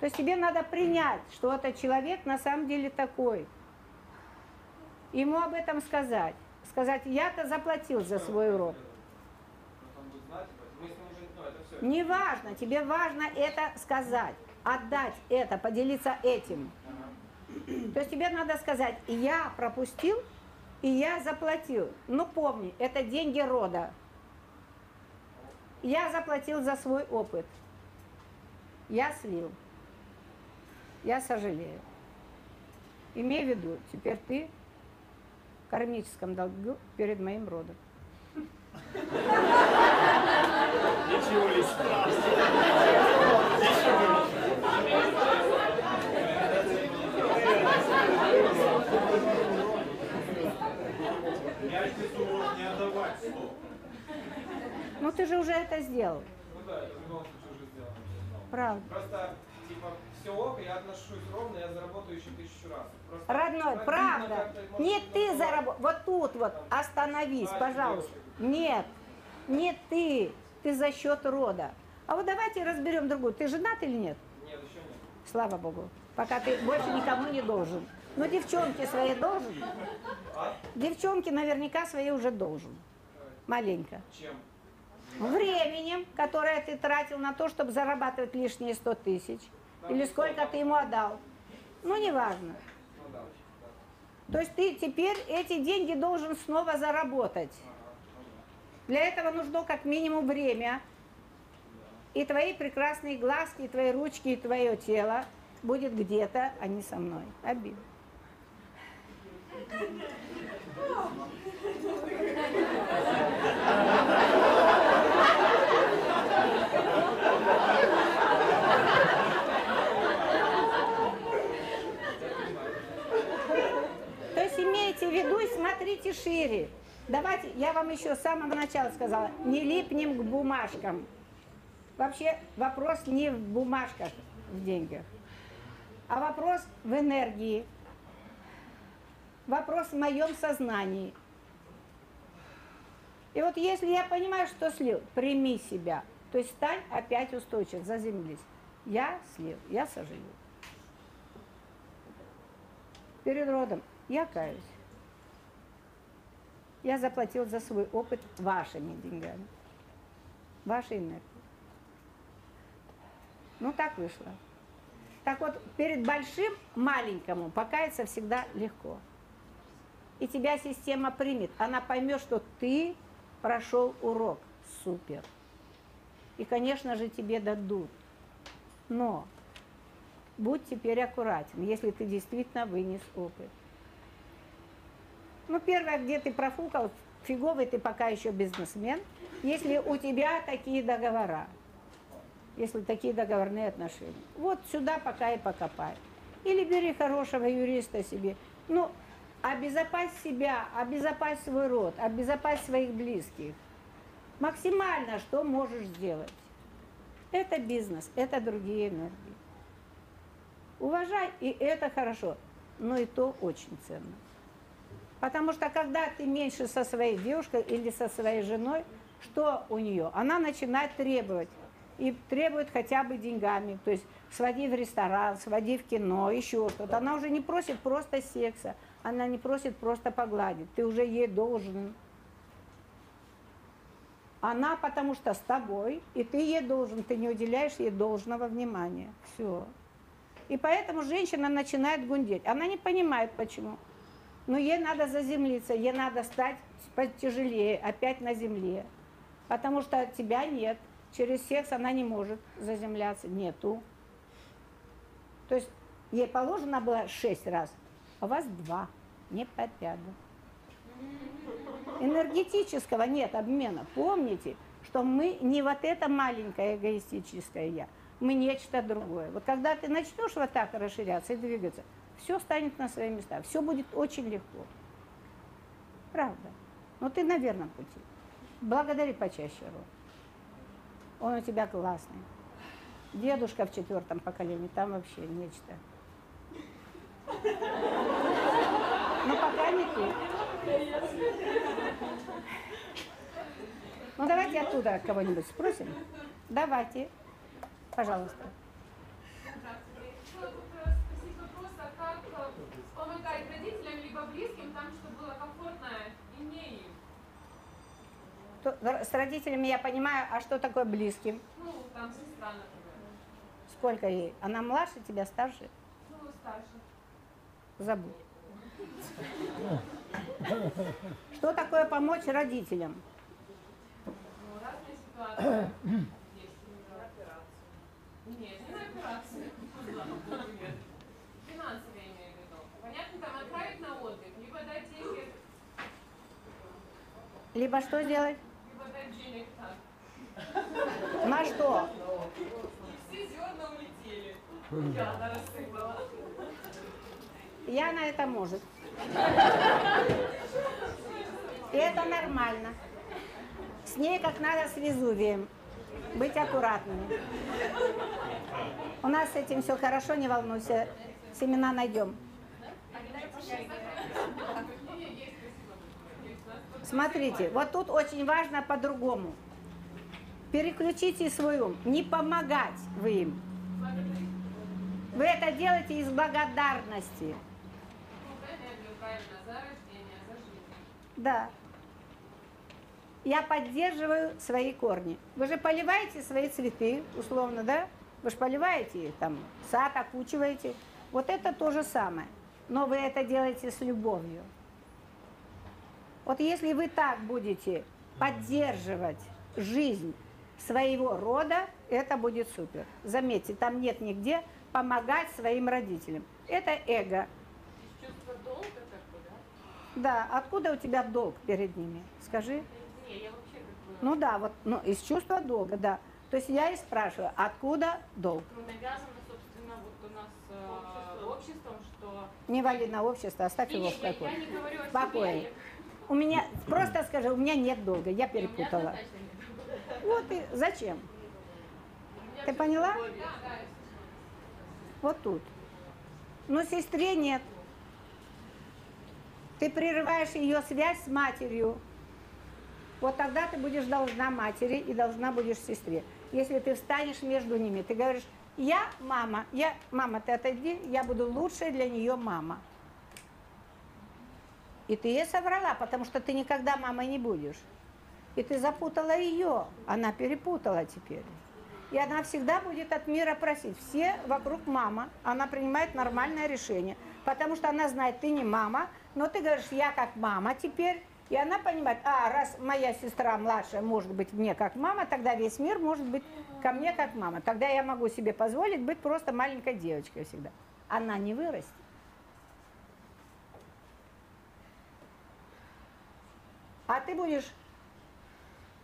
То есть тебе надо принять, что этот человек на самом деле такой. Ему об этом сказать. Сказать, я-то заплатил за свой урок. Не важно, тебе важно это сказать, отдать это, поделиться этим. То есть тебе надо сказать, я пропустил, и я заплатил. Ну помни, это деньги рода. Я заплатил за свой опыт. Я слил. Я сожалею. Имей в виду, теперь ты в кармическом долгу перед моим родом. Ничего личного. Я тебе урок не отдавать, стоп. Ну ты же уже это сделал. Ну да, в любом случае уже сделано. Правда. Просто, типа, все ок, я отношусь ровно, я заработаю еще тысячу раз. Просто Родной, правда. как-то, может, Не ну, ты ну, заработал. Вот тут вот остановись, Значит, пожалуйста. девушка. Нет, не ты. Ты за счет рода. А вот давайте разберем другую. Ты женат или нет? Нет, еще нет. Слава Богу. Пока ты больше никому не должен. Но девчонке своей должен. А? Девчонке наверняка своей уже должен. Маленько. Чем? Временем, которое ты тратил на то, чтобы зарабатывать лишние 100 тысяч. Или сколько ты ему отдал. Ну, неважно. Ну. То есть ты теперь эти деньги должен снова заработать. Для этого нужно как минимум время. И твои прекрасные глазки, и твои ручки, и твое тело будет где-то, а не со мной. Обидно. Есть имейте в виду и смотрите шире. Давайте, я вам еще с самого начала сказала, не липнем к бумажкам. Вообще вопрос не в бумажках, в деньгах, а вопрос в энергии. Вопрос в моем сознании. И вот если я понимаю, что слил, прими себя. То есть стань опять устойчив, заземлись. Я слил, я сожалею. Перед родом я каюсь. Я заплатил за свой опыт вашими деньгами, вашей энергией. Ну так вышло. Так вот, перед большим маленькому покаяться всегда легко. И тебя система примет. Она поймет, что ты прошел урок. Супер. И, конечно же, тебе дадут. Но будь теперь аккуратен, если ты действительно вынес опыт. Ну, первое, где ты профукал, фиговый ты пока еще бизнесмен, если у тебя такие договора, если такие договорные отношения. Вот сюда пока и покопай. Или бери хорошего юриста себе. Ну, обезопась себя, обезопась свой род, обезопась своих близких. Максимально, что можешь сделать. Это бизнес, это другие энергии. Уважай, и это хорошо, но и то очень ценно. Потому что когда ты меньше со своей девушкой или со своей женой, что у нее? Она начинает требовать. И требует хотя бы деньгами. То есть своди в ресторан, своди в кино, еще что-то. Она уже не просит просто секса. Она не просит просто погладить. Ты уже ей должен. Она потому что с тобой, и ты ей должен, ты не уделяешь ей должного внимания. Все. И поэтому женщина начинает гундеть. Она не понимает, почему. Но ей надо заземлиться, ей надо стать потяжелее, опять на земле. Потому что тебя нет. Через секс она не может заземляться. Нету. То есть ей положено было шесть раз, а вас два. Не порядок. Энергетического нет обмена. Помните, что мы не вот это маленькое эгоистическое я, мы нечто другое. Вот когда ты начнешь вот так расширяться и двигаться, все станет на свои места, все будет очень легко. Правда. Но ты на верном пути. Благодари почаще Ром. Он у тебя классный. Дедушка в четвертом поколении, там вообще нечто. Но пока не ты. Ну давайте оттуда кого-нибудь спросим. Давайте. Пожалуйста. То- С родителями я понимаю, а что такое близким? Ну, там сестра, например. Сколько ей? Она младше тебя, старше? Ну, старше. Забудь. Что такое помочь родителям? Ну, разные ситуации есть. Нет, не на операцию. Нет. Финансовые я имею в виду. Понятно, там отправить на отдых, либо дать деньги, Либо что сделать? На что? Все зерна улетели. Я она рассыпала. Я на это может. И это нормально. С ней как надо с Везувием. Быть аккуратными. У нас с этим все хорошо, не волнуйся. Семена найдем. Смотрите, вот тут очень важно по-другому. Переключите свой ум. Не помогать вы им. Вы это делаете из благодарности. Да. Я поддерживаю свои корни. Вы же поливаете свои цветы, условно, да? Вы же поливаете там, сад окучиваете. Вот это то же самое. Но вы это делаете с любовью. Вот если вы так будете поддерживать жизнь своего рода, это будет супер. Заметьте, там нет нигде помогать своим родителям. Это эго. Чувство долга, как бы, да? Да, откуда у тебя долг перед ними? Скажи. Не, я вообще как бы... Ну да, вот ну, из чувства долга, да. То есть я и спрашиваю, откуда долг? Ну, навязано, собственно, вот у нас э, обществом, что... Не вали на общество, оставь Не, его не, в я- покое. я не говорю о себе, У меня, просто скажи, у меня нет долга, я перепутала. Вот и зачем? Ты поняла? Вот тут. Но сестре нет. Ты прерываешь ее связь с матерью. Вот тогда ты будешь должна матери и должна будешь сестре. Если ты встанешь между ними, ты говоришь, я мама, я, мама, ты отойди, я буду лучшая для нее мама. И ты ей соврала, потому что ты никогда мамой не будешь. И ты запутала ее, она перепутала теперь. И она всегда будет от мира просить. Все вокруг мама, она принимает нормальное решение. Потому что она знает, ты не мама, но ты говоришь, я как мама теперь. И она понимает, а, раз моя сестра младшая может быть мне как мама, тогда весь мир может быть ко мне как мама. Тогда я могу себе позволить быть просто маленькой девочкой всегда. Она не вырастет. А ты будешь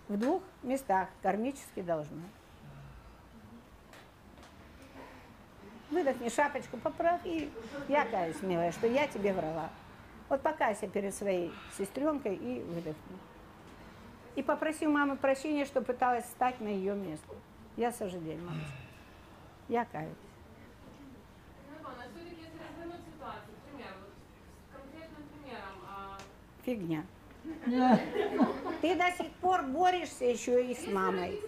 в двух местах кармически должна. Выдохни шапочку, поправь, и я каюсь, милая, что я тебе врала. Вот покайся перед своей сестренкой и выдохни. И попроси у мамы прощения, что пыталась встать на ее место. Я сожалею, мамочка. Я каюсь. Примером, а, Фигня. Ты до сих пор борешься еще и с мамой.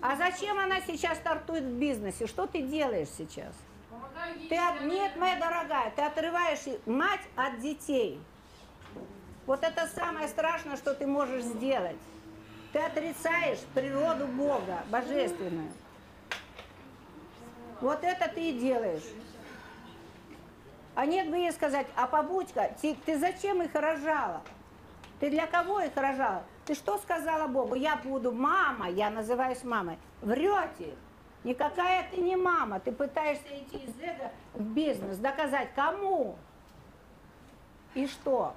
А зачем она сейчас стартует в бизнесе? Что ты делаешь сейчас? Ты от... Нет, моя дорогая, ты отрываешь мать от детей. Вот это самое страшное, что ты можешь сделать. Ты отрицаешь природу Бога, божественную. Вот это ты и делаешь. А нет бы ей сказать, а побудь-ка, ты, ты зачем их рожала? Ты для кого их рожала? Ты что сказала Богу? Я буду мама, я называюсь мамой. Врете. Никакая ты не мама. Ты пытаешься идти из эго в бизнес, доказать кому? И что?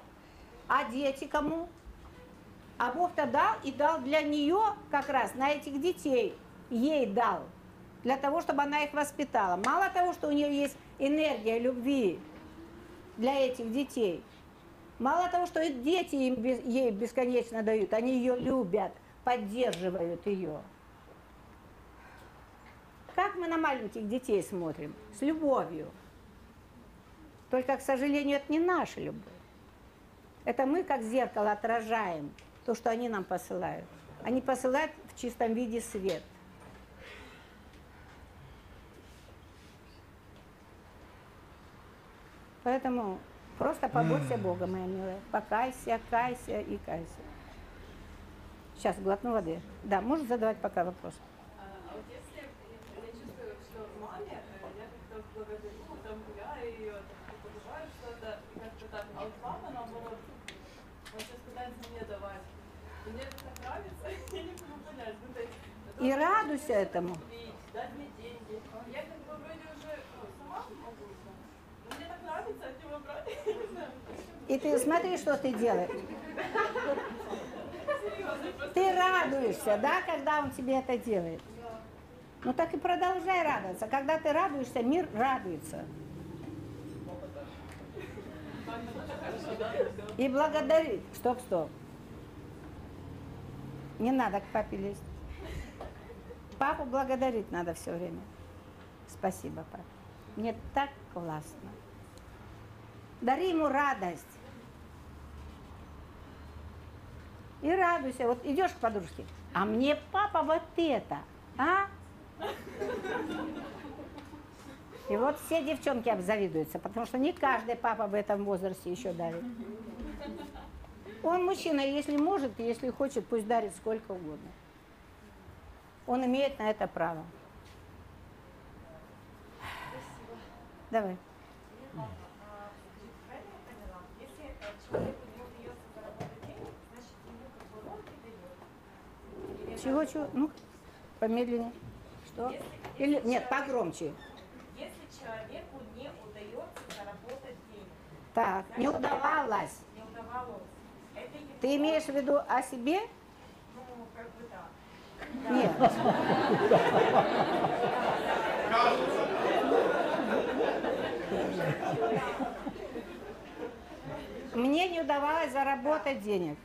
А дети кому? А Бог-то дал и дал для нее как раз на этих детей. Ей дал. Для того, чтобы она их воспитала. Мало того, что у нее есть энергия любви для этих детей. Мало того, что дети им ей бесконечно дают, они ее любят, поддерживают ее. Как мы на маленьких детей смотрим? С любовью. Только, к сожалению, это не наша любовь. Это мы, как зеркало, отражаем то, что они нам посылают. Они посылают в чистом виде свет. Поэтому просто побойся Бога, моя милая. Покайся, кайся и кайся. Сейчас глотну воды. Да, можешь задавать пока вопрос. А вот если я чувствую, что в маме я как-то благодарю, там гуляю ее, там, подаваю что-то, и как-то так, а вот папа наоборот, он сейчас пытается мне давать. И мне это так нравится, я не могу понять, ну, то есть, И радуйся этому. купить, дать мне деньги. Я как бы вроде уже ну, сама могу, но мне так нравится от него брать, я не знаю, почему. И ты смотри, что ты делаешь. Ты радуешься, да, когда он тебе это делает? Ну так и продолжай радоваться. Когда ты радуешься, мир радуется. И благодарит. Стоп, стоп. Не надо к папе лезть. Папу благодарить надо все время. Спасибо, папа. Мне так классно. Дари ему радость. И радуйся. Вот идешь к подружке, а мне папа вот это, а? И вот все девчонки обзавидуются, потому что не каждый папа в этом возрасте еще дарит. Он мужчина, если может, если хочет, пусть дарит сколько угодно. Он имеет на это право. Давай. Правильно я поняла? Если э, человеку не удается заработать денег, значит ему как бы роль не дает. Чего, чего? Ну, помедленнее. Что? Или, нет, погромче. Если человеку не удается заработать денег, Так, не удавалось. не удавалось, это его Ты имеешь в виду о себе? ну, как бы да. Нет. Мне не удавалось заработать денег.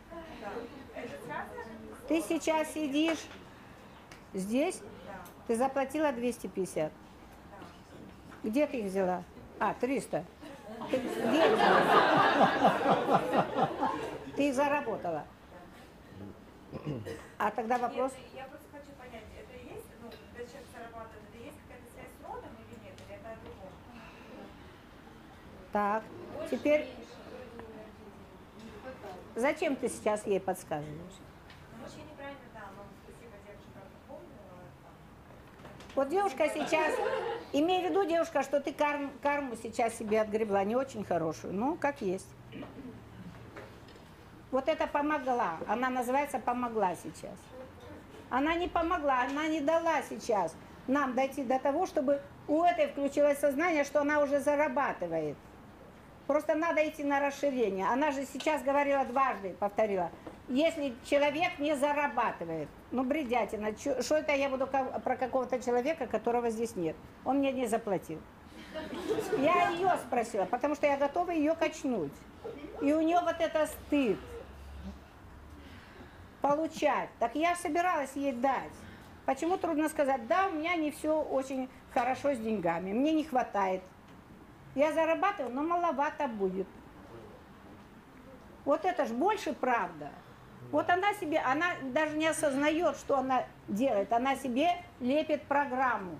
Ты сейчас сидишь здесь, ты заплатила 250. Где ты их взяла? А, 300. Ты где их взяла? Ты их заработала. А тогда вопрос... Нет, я просто хочу понять, это и есть, ну, когда человек зарабатывает, это есть какая-то связь с родом или нет, или это о другом? Так, теперь... Зачем ты сейчас ей подсказываешь? Ну, очень неправильно, да, но спасибо, девушка, напомнила. Вот девушка сейчас, имей в виду, девушка, что ты карм- карму сейчас себе отгребла, не очень хорошую, ну, как есть. Вот это помогла, она называется помогла сейчас. Она не помогла, она не дала сейчас нам дойти до того, чтобы у этой включилось сознание, что она уже зарабатывает. Просто надо идти на расширение. Она же сейчас говорила дважды, повторила, если человек не зарабатывает, ну, бредятина, что это я буду про какого-то человека, которого здесь нет. Он мне не заплатил. Я ее спросила, потому что я готова ее качнуть. И у нее вот это стыд получать. Так я собиралась ей дать. Почему трудно сказать, да, у меня не все очень хорошо с деньгами, мне не хватает. Я зарабатываю, но маловато будет. Вот это ж больше правда. Вот она себе, она даже не осознает, что она делает. Она себе лепит программу.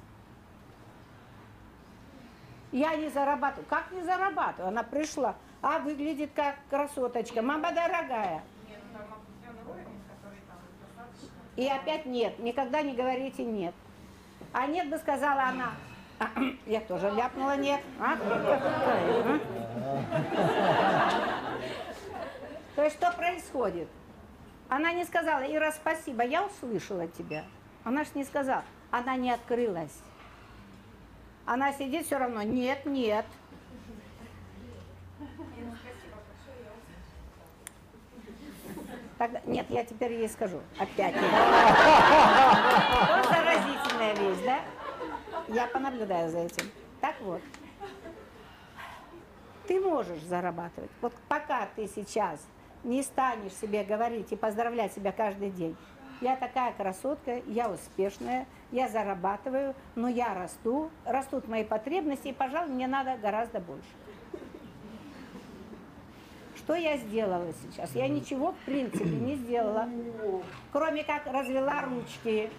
Я не зарабатываю. Как не зарабатываю? Она пришла, а выглядит как красоточка. Мама дорогая. И опять нет. Никогда не говорите нет. А нет бы сказала она. «А, Я тоже ляпнула нет. А? А? То есть что происходит? Она не сказала, Ира, спасибо, я услышала тебя. Она ж не сказала, она не открылась. Она сидит все равно, нет, нет. Тогда, нет, я теперь ей скажу. Опять. Вот заразительная вещь, да? Я понаблюдаю за этим. Так вот. Ты можешь зарабатывать. Вот пока ты сейчас не станешь себе говорить и поздравлять себя каждый день. Я такая красотка, я успешная, я зарабатываю, но я расту, растут мои потребности, и, пожалуй, мне надо гораздо больше. Что я сделала сейчас? Я ничего, в принципе, не сделала, кроме как развела ручки.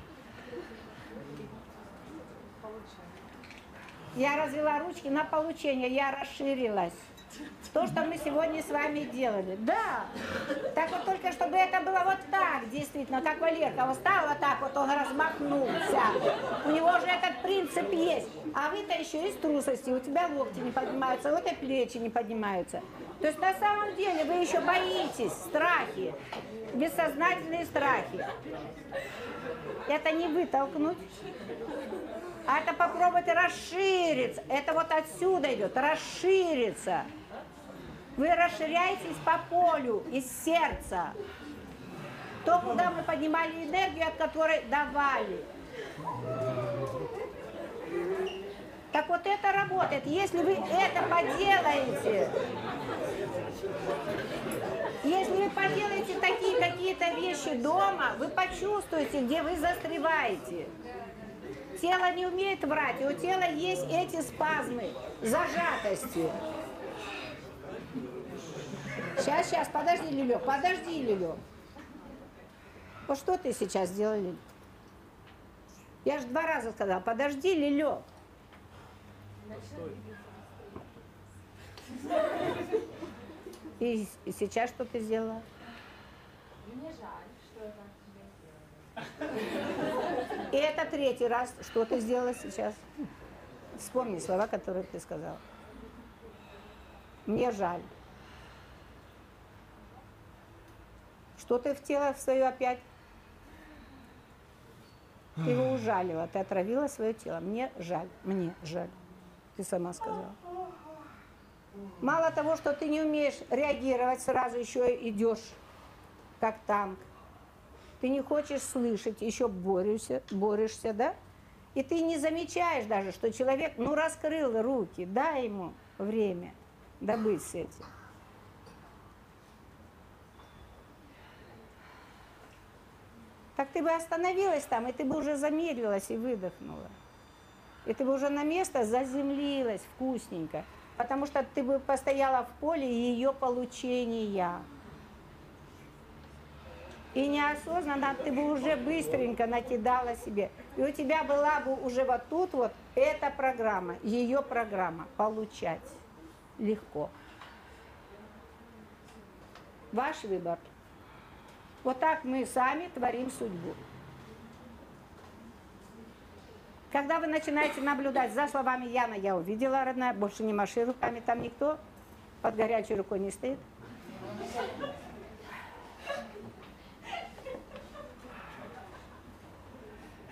Я развела ручки на получение, я расширилась. То, что мы сегодня с вами делали. Да. Так вот только, чтобы это было вот так, действительно, как Валерка устал, вот так вот он размахнулся. У него же этот принцип есть. А вы-то еще из трусости, у тебя локти не поднимаются, у этой плечи не поднимаются. То есть на самом деле вы еще боитесь, страхи, бессознательные страхи. Это не вытолкнуть, а это попробовать расшириться. Это вот отсюда идет, расшириться. Вы расширяетесь по полю из сердца. То, куда мы поднимали энергию, от которой давали. Так вот это работает. Если вы это поделаете, если вы поделаете такие какие-то вещи дома, вы почувствуете, где вы застреваете. Тело не умеет врать, и у тела есть эти спазмы, зажатости. Сейчас, сейчас, подожди, Лилек, подожди, Лилек. Вот что ты сейчас сделал, Лилек? Я же два раза сказала, подожди, Лилек. И, и сейчас что ты сделала? Мне жаль, что я так тебе сделала. И это третий раз, что ты сделала сейчас? Вспомни слова, которые ты сказала. Мне жаль. Что ты в тело в свое опять? Ты его ужалила, ты отравила свое тело. Мне жаль, мне жаль. Ты сама сказала. Мало того, что ты не умеешь реагировать, сразу еще идешь как танк. Ты не хочешь слышать, еще борешься, борешься, да? И ты не замечаешь даже, что человек, ну, раскрыл руки, дай ему время добыть с этим. Так ты бы остановилась там, и ты бы уже замедлилась и выдохнула. И ты бы уже на место заземлилась вкусненько. Потому что ты бы постояла в поле ее получения. И неосознанно ты бы уже быстренько накидала себе. И у тебя была бы уже вот тут вот эта программа, ее программа. Получать легко. Ваш выбор. Вот так мы сами творим судьбу. Когда вы начинаете наблюдать за словами Яна, я увидела, родная, больше не маши руками, там никто под горячей рукой не стоит.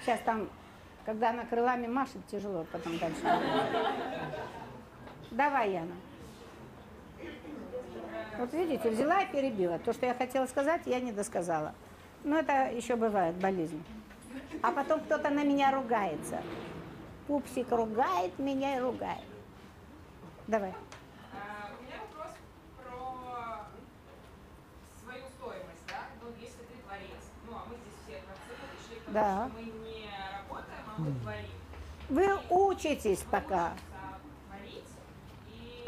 Сейчас там, когда она крылами машет, тяжело потом дальше. Давай, Яна. Вот видите, взяла и перебила. То, что я хотела сказать, я не досказала. Но это еще бывает, болезнь. А потом кто-то на меня ругается. Пупсик ругает меня и ругает. Давай. А, У меня вопрос про свою стоимость, да? Ну, если ты творец, ну, а мы здесь все творцы пришли к тому, Да. что мы не работаем, а мы творим. Вы учитесь пока. творить. И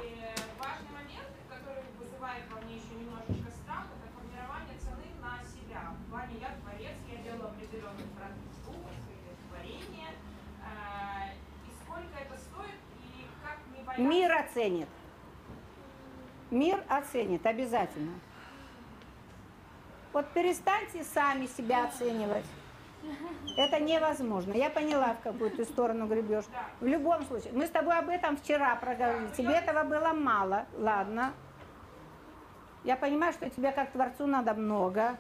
важный момент, который вызывает во мне еще немножечко страх, это формирование цены на себя. В плане я творец, я делаю определенный продукт, или творение. А, И сколько это стоит, и как не бояться... Мир оценит. Мир оценит обязательно. Вот перестаньте сами себя оценивать. Это невозможно. Я поняла, в какую ты сторону гребешь. В любом случае. Мы с тобой об этом вчера проговорили. Тебе этого было мало. Ладно. Я понимаю, что тебе как творцу надо много.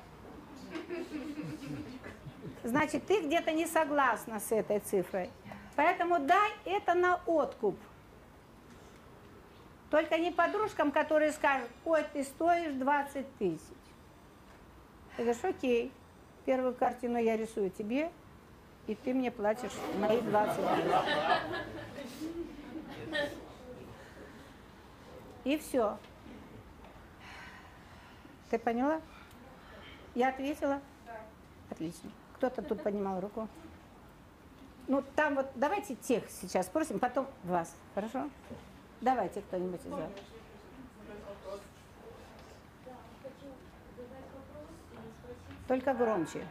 Значит, ты где-то не согласна с этой цифрой. Поэтому дай это на откуп. Только не подружкам, которые скажут, ой, ты стоишь 20 тысяч. Ты говоришь, окей, первую картину я рисую тебе, и ты мне платишь мои 20 тысяч. И все. Ты поняла? Я ответила? Отлично. Кто-то тут поднимал руку. Ну, там вот, давайте тех сейчас спросим, потом вас, хорошо? Давайте кто-нибудь из вас. Только громче.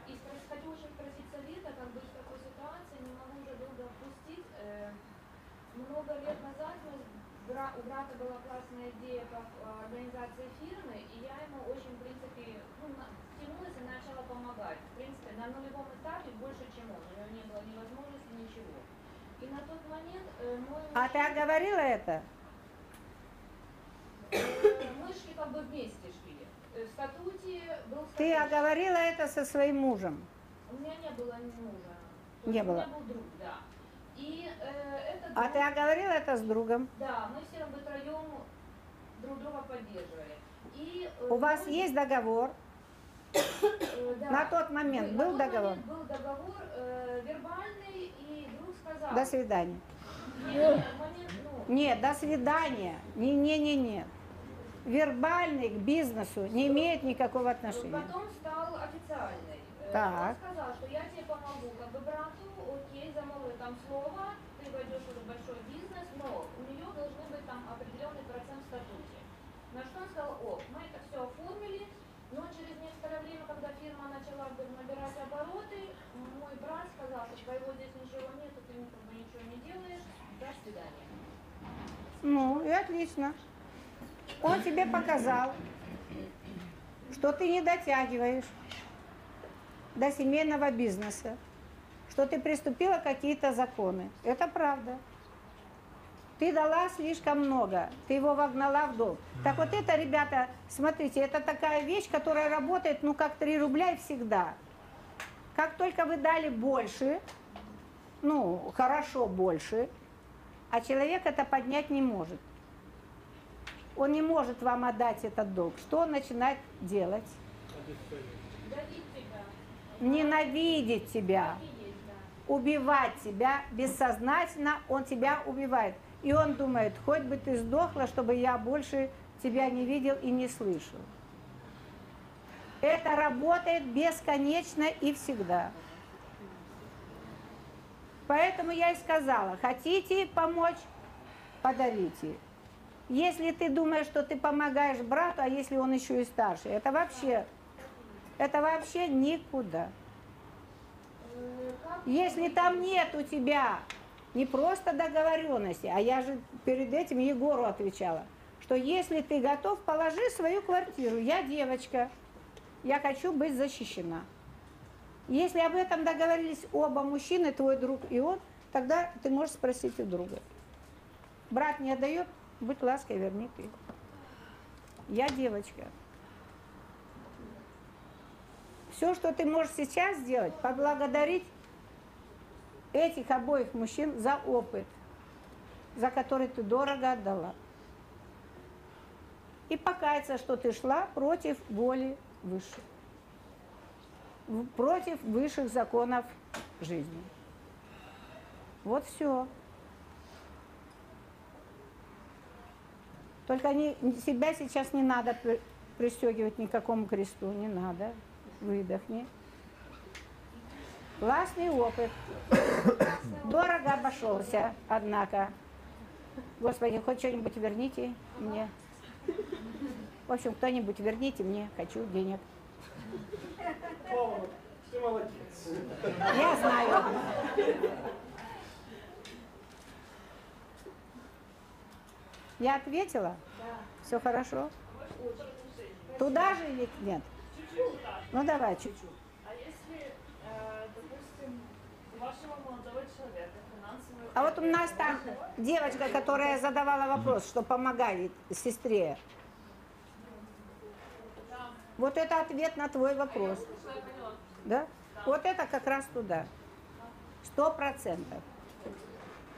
Э, много лет назад бра- у брата была классная идея как э, организации фирмы, и я ему очень, в принципе, ну, втянулась и начала помогать. В принципе, на нулевом этапе больше, чем он. У него не было ни возможности, ничего. И на тот момент э, мой А ты оговорила это? Мы шли как бы вместе шли. Э, В статуте был Ты статут. оговорила это со своим мужем? У меня не было мужа. Не было. У меня был друг, да. И э, этот А друг- ты оговорила это с другом? Да, мы все втроем друг друга поддерживали. И, э, У вас мой- есть договор? э, да. на тот момент был тот договор? момент был договор э, вербальный, и друг сказал... До свидания. Нет, момент, ну, Нет, до свидания. Не-не-не-не. Вербальный к бизнесу не имеет никакого отношения. Потом стал официальный. Э, Так. Он сказал, что я тебе помогу, как бы брату, окей, замолвы там слово, ты войдешь в большой бизнес, но у нее должны быть там определенный процент в статуте. На что он сказал, о, мы это все оформили, но через некоторое время, когда фирма начала набирать обороты, мой брат сказал, что твоего здесь ничего нет, ты как бы ничего не делаешь, до свидания. Ну, и отлично. Он тебе показал, что ты не дотягиваешь до семейного бизнеса, что ты приступила какие-то законы. Это правда. Ты дала слишком много, ты его вогнала в долг. Так вот это, ребята, смотрите, это такая вещь, которая работает, ну, как 3 рубля и всегда. Как только вы дали больше, ну, хорошо больше, а человек это поднять не может. Он не может вам отдать этот долг. Что он начинает делать? Ненавидеть тебя. Убивать тебя бессознательно, он тебя убивает. И он думает, хоть бы ты сдохла, чтобы я больше тебя не видел и не слышал. Это работает бесконечно и всегда. Поэтому я и сказала, хотите помочь, подарите. Если ты думаешь, что ты помогаешь брату, а если он еще и старше, это вообще, это вообще никуда. Если там нет у тебя не просто договоренности, а я же перед этим Егору отвечала, что если ты готов, положи свою квартиру. Я девочка, я хочу быть защищена. Если об этом договорились оба мужчины, твой друг и он, тогда ты можешь спросить у друга. Брат не отдает, будь лаской, верни ты. Я девочка. Все, что ты можешь сейчас сделать, поблагодарить этих обоих мужчин за опыт, за который ты дорого отдала. И покаяться, что ты шла против воли высших, в- против высших законов жизни. Вот все. Только не, себя сейчас не надо при- пристегивать никакому кресту, не надо. Выдохни. Классный опыт. Дорого обошелся, однако. Господи, хоть что-нибудь верните мне. В общем, кто-нибудь верните мне, хочу денег. Павлова, ты молодец. Я знаю. Я ответила? Все хорошо? Туда же ведь нет? Чуть-чуть. Ну давай, чуть-чуть. А если, э, допустим, у вашего молодого человека финансовые... А вот у нас там девочка, которая задавала вопрос, что помогает сестре. Вот это ответ на твой вопрос. Да? Вот это как раз туда. Сто процентов.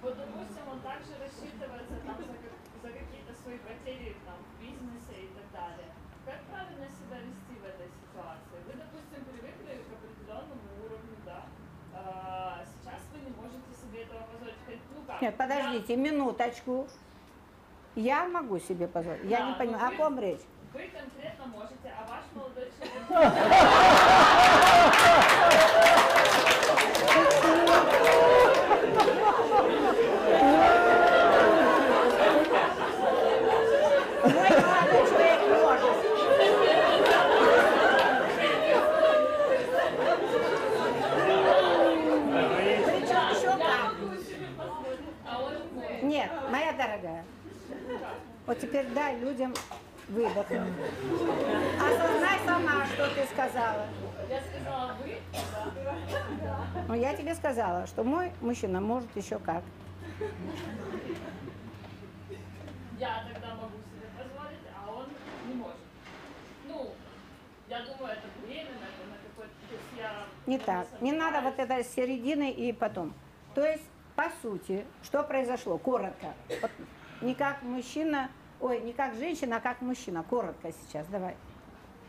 Вот, допустим, он также рассчитывается там за, как- за какие-то свои потери там, в бизнесе и так далее. Как правильно себя вести в этой ситуации? Вы, допустим, привыкли к определенному уровню, да? А, сейчас вы не можете себе этого позволить. Хоть, Ну как? Нет, подождите, минуточку. Я могу себе позволить. Я не но понимаю, о ком речь? Вы конкретно можете, а ваш молодой человек... Мой молодой человек может. Причем еще как. Нет, моя дорогая. Вот теперь дай людям выдохнуть. Осознай сама, что ты сказала. Я сказала вы, да? Ну, я тебе сказала, что мой мужчина может еще как. Я тогда могу себе позволить, а он не может. Ну, я думаю, это временно, это на какой-то... Я... Не так. Не надо вот это с середины и потом. То есть, по сути, что произошло? Коротко. Вот не как мужчина, ой, не как женщина, а как мужчина. Коротко сейчас, давай.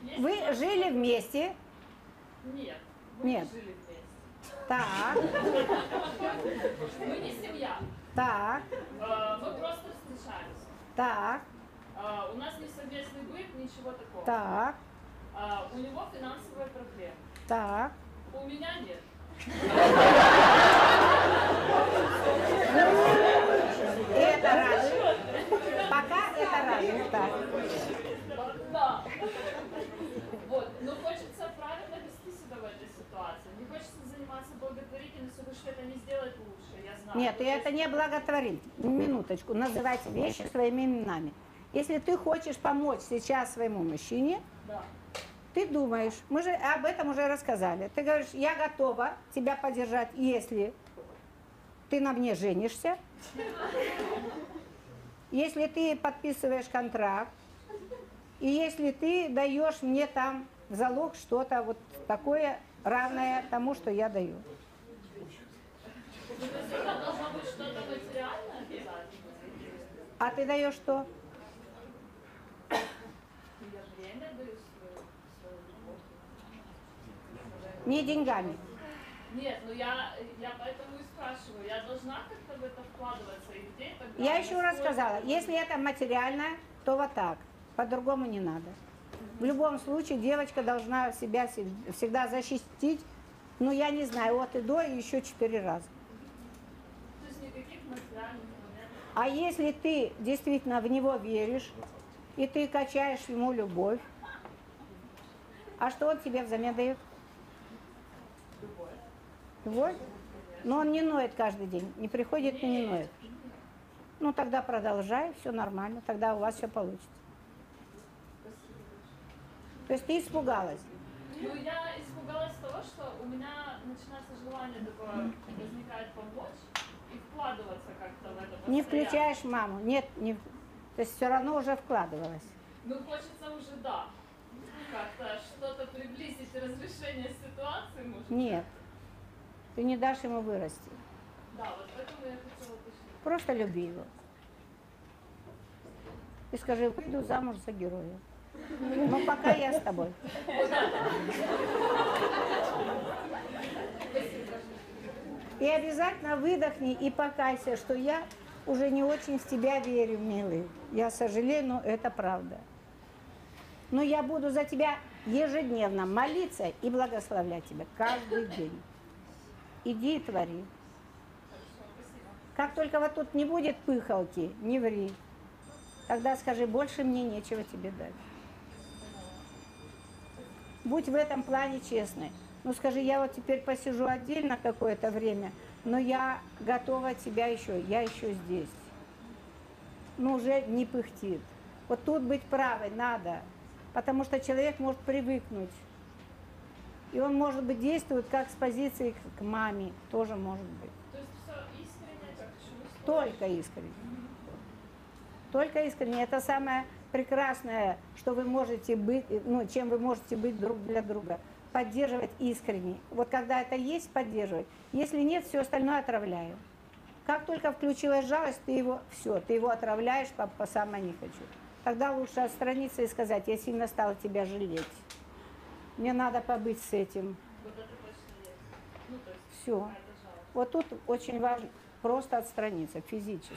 Есть Вы жили вместе, Нет. Мы Нет. не жили вместе. так, Мы не семья. так, Э, Мы просто встречались. так, Э, У нас не совместный быт, ничего такого. так, А, У него финансовые проблемы. так. У меня нет. Это радует. Пока это радует, так. Да. Вот. Но хочется правильно вести себя в этой ситуации. Не хочется заниматься благотворительностью, потому что это не сделать лучше, я знаю. Нет, и это не благотворит. Минуточку, называйте вещи своими именами. Если ты хочешь помочь сейчас своему мужчине, Да. Ты думаешь, мы же об этом уже рассказали. Ты говоришь, я готова тебя поддержать, если ты на мне женишься, если ты подписываешь контракт, и если ты даешь мне там в залог что-то вот такое равное тому, что я даю. А ты даешь что? Я время даю свою, свою любовь. Не деньгами. Нет, ну я, я поэтому и спрашиваю, я должна как-то в это вкладываться, и где тогда? Я еще раз сказала, если это материально, то вот так. По-другому не надо. В любом случае девочка должна себя се- всегда защитить, ну я не знаю, от и до и еще четыре раза. То есть никаких материальных. А если ты действительно в него веришь, и ты качаешь ему любовь, а что он тебе взамен дает? Любовь? Но он не ноет каждый день, не приходит и не ноет. Ну тогда продолжай, все нормально, тогда у вас все получится. То есть ты испугалась. Ну, я испугалась того, что у меня начинается желание такое, возникает помочь и вкладываться как-то в это Не постоянно. включаешь маму, нет, не... то есть все равно уже вкладывалась. Ну, хочется уже, да, как-то что-то приблизить, разрешение ситуации, может? Нет, ты не дашь ему вырасти. Да, вот поэтому я хотела уточнить. Просто люби его. И скажи, выйду замуж за героя. Ну, пока я с тобой. И обязательно выдохни и покайся, что я уже не очень в тебя верю, милый. Я сожалею, но это правда. Но я буду за тебя ежедневно молиться и благословлять тебя каждый день. Иди и твори. Как только вот тут не будет пыхалки, не ври. Тогда скажи, больше мне нечего тебе дать. Будь в этом плане честной. Ну скажи, я вот теперь посижу отдельно какое-то время, но я готова тебя еще, я еще здесь. Ну уже не пыхтит. Вот тут быть правой надо, потому что человек может привыкнуть. И он, может быть, действует как с позиции к- маме, тоже может быть. То есть все искренне, как. Только искренне. Только искренне. Это самое прекрасное, что вы можете быть, ну, чем вы можете быть друг для друга. Поддерживать искренне. Вот когда это есть, поддерживать. Если нет, все остальное отравляю. Как только включилась жалость, ты его, все, ты его отравляешь по, по самое не хочу. Тогда лучше отстраниться и сказать, я сильно стала тебя жалеть. Мне надо побыть с этим. Ну, Все. Вот тут очень важно просто отстраниться физически.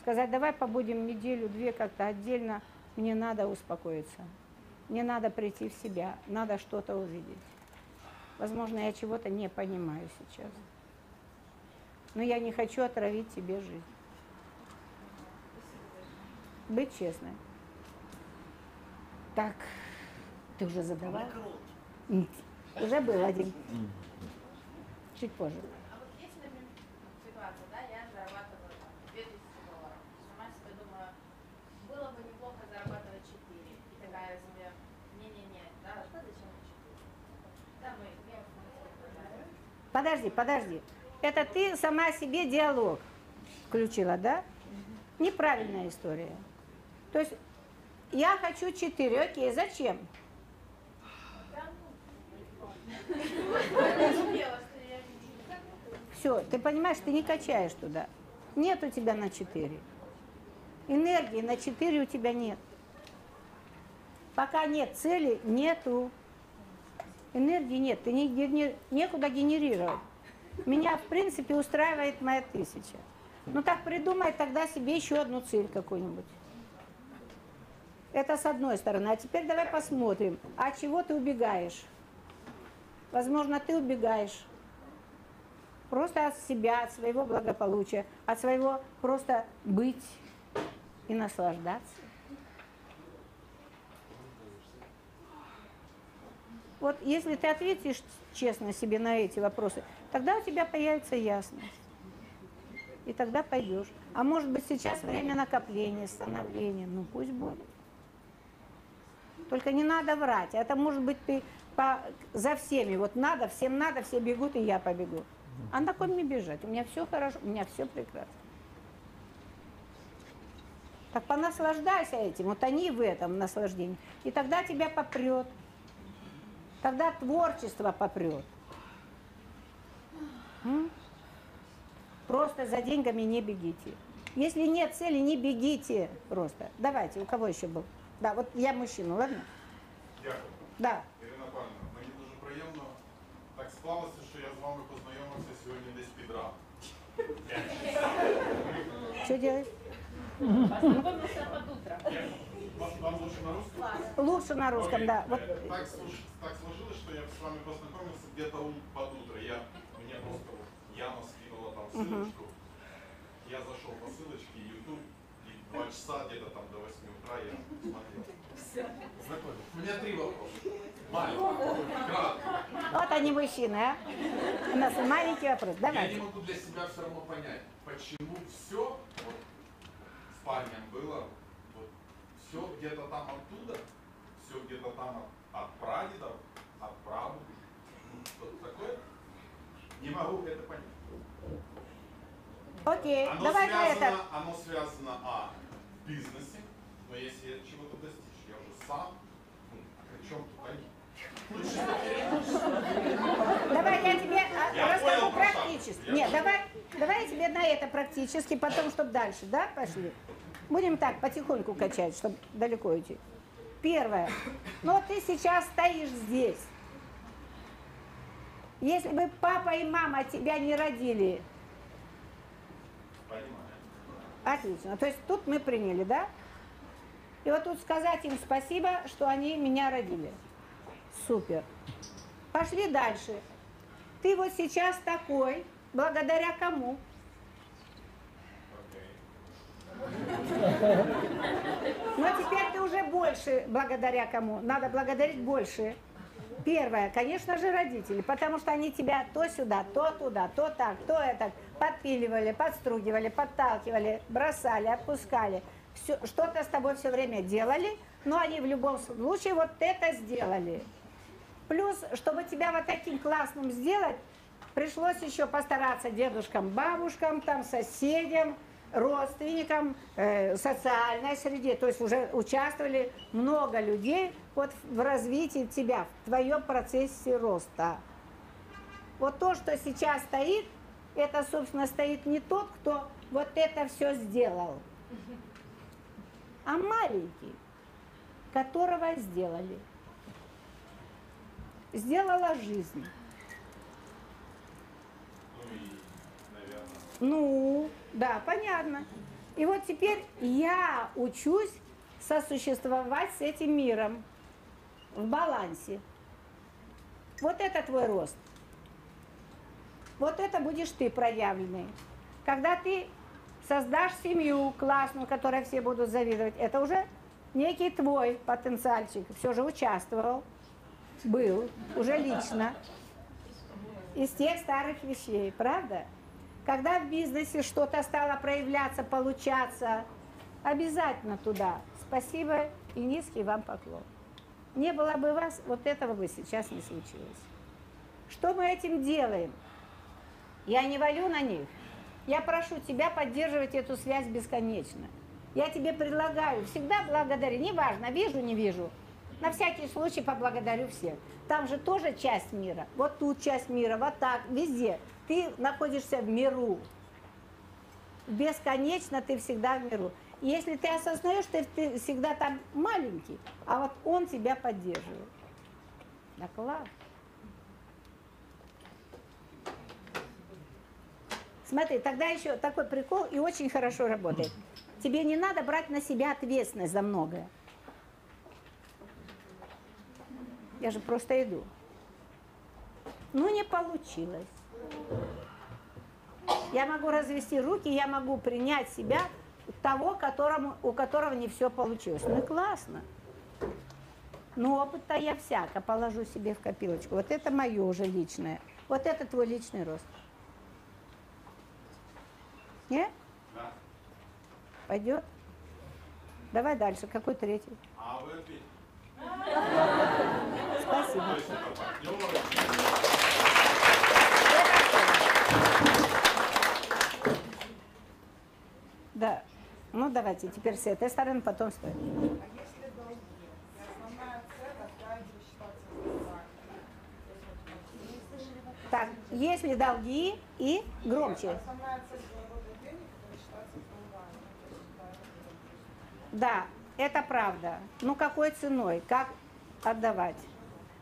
Сказать, давай побудем неделю-две как-то отдельно, мне надо успокоиться. Мне надо прийти в себя, надо что-то увидеть. Возможно, я чего-то не понимаю сейчас. Но я не хочу отравить тебе жизнь. Быть честной. Так, ты уже задавал? Уже был один. Чуть позже. А вот есть, например, ситуация, да, я зарабатываю там 2000 долларов. Сама себе думаю, было бы неплохо зарабатывать 4. И такая себе, не-не-не, да, что зачем 4? Да, мы, я в смысле продаю. Подожди, подожди. Это ты сама себе диалог включила, да? Неправильная история. То есть я хочу четыре, окей, зачем? Все, ты понимаешь, ты не качаешь туда. Нет у тебя на четыре. Энергии на четыре у тебя нет. Пока нет цели, нету. Энергии нет, ты не, не- некуда генерировать. Меня, в принципе, устраивает моя тысяча. Ну так придумай тогда себе еще одну цель какую-нибудь. Это с одной стороны. А теперь давай посмотрим, от чего ты убегаешь. Возможно, ты убегаешь просто от себя, от своего благополучия, от своего просто быть и наслаждаться. Вот если ты ответишь честно себе на эти вопросы, тогда у тебя появится ясность. И тогда пойдешь. А может быть сейчас время накопления, становления. Ну пусть будет. Только не надо врать. Это может быть ты по- за всеми. Вот надо, всем надо, все бегут, и я побегу. А на ком мне бежать? У меня все хорошо, у меня все прекрасно. Так понаслаждайся этим, вот они в этом наслаждении. И тогда тебя попрет. Тогда творчество попрет. М? Просто за деньгами не бегите. Если нет цели, не бегите просто. Давайте, у кого еще был? Да, вот я мужчина, ладно? Дякую. Да. Склалося, що я з вами познайомився сьогодні десь під ранок. Что делать? Познакомился под утро. Вам, вам лучше на русском? Лучше на русском, да. Вот Э, Так, сложилось, что я с вами познакомился где-то у- под утро. Я, мне просто вот Яна скинула там ссылочку. Я зашел по ссылочке, YouTube, и два часа где-то там до 8 утра я смотрел. У меня три вопроса. Маленький. Вот они мужчины, а. У нас маленький вопрос. Я не могу для себя все равно понять, почему все вот, с парнем было, вот, все где-то там оттуда, все где-то там от, от прадедов, от ну, что-то такое. Не могу это понять. Окей, Оно давай на связано, это. оно связано, а, в бизнесе, но если я чего-то уже сам, ну, при чем тут они? Давай я тебе а, Я расскажу понял, практически. Я Нет, давай, давай я тебе на это практически, потом, чтобы дальше, да, пошли. Будем так потихоньку качать, чтобы далеко идти. Первое. Ну, вот ты сейчас стоишь здесь. Если бы папа и мама тебя не родили, Понимаю. отлично. То есть тут мы приняли, да? И вот тут сказать им спасибо, что они меня родили. Супер. Пошли дальше. Ты вот сейчас такой, благодаря кому? Но теперь ты уже больше благодаря кому? Надо благодарить больше. Первое, конечно же, родители, потому что они тебя то сюда, то туда, то так, то это подпиливали, подстругивали, подталкивали, бросали, отпускали. Что-то с тобой все время делали, но они в любом случае вот это сделали. Плюс, чтобы тебя вот таким классным сделать, пришлось еще постараться дедушкам, бабушкам, там, соседям, родственникам, э, социальной среде. То есть уже участвовали много людей вот в развитии тебя, в твоем процессе роста. Вот то, что сейчас стоит, это, собственно, стоит не тот, кто вот это все сделал, а маленький, которого сделали. Сделала жизнь. Ну Ну, да, понятно. И вот теперь я учусь сосуществовать с этим миром в балансе. Вот это твой рост. Вот это будешь ты проявленный. Когда ты создашь семью классную, которой все будут завидовать, это уже некий твой потенциальчик. Все же участвовал, был, уже лично из тех старых вещей, правда? Когда в бизнесе что-то стало проявляться, получаться, обязательно туда. Спасибо и низкий вам поклон. Не было бы вас, вот этого бы сейчас не случилось. Что мы этим делаем? Я не валю на них. Я прошу тебя поддерживать эту связь бесконечно. Я тебе предлагаю, всегда благодари, неважно, вижу, не вижу. На всякий случай поблагодарю всех. Там же тоже часть мира. Вот тут часть мира, вот так, везде. Ты находишься в миру. Бесконечно ты всегда в миру. И если ты осознаешь, что ты всегда там маленький, а вот он тебя поддерживает. Да класс. Смотри, тогда еще такой прикол и очень хорошо работает. Тебе не надо брать на себя ответственность за многое. Я же просто иду. Ну, не получилось. Я могу развести руки, я могу принять себя того, которому, у которого не все получилось. Ну классно. Но опыт-то я всяко положу себе в копилочку. Вот это мое уже личное. Вот это твой личный рост. Не? да. Пойдет? Давай дальше. Какой третий? А вы. Спасибо. Да. Ну давайте теперь с этой стороны, потом с той. А если долги, основная цель опять же считаться долгами. Так, если долги и громче. Основная цель заработать денег это считаться долгами. То есть, Да, это правда. Ну какой ценой? Как отдавать?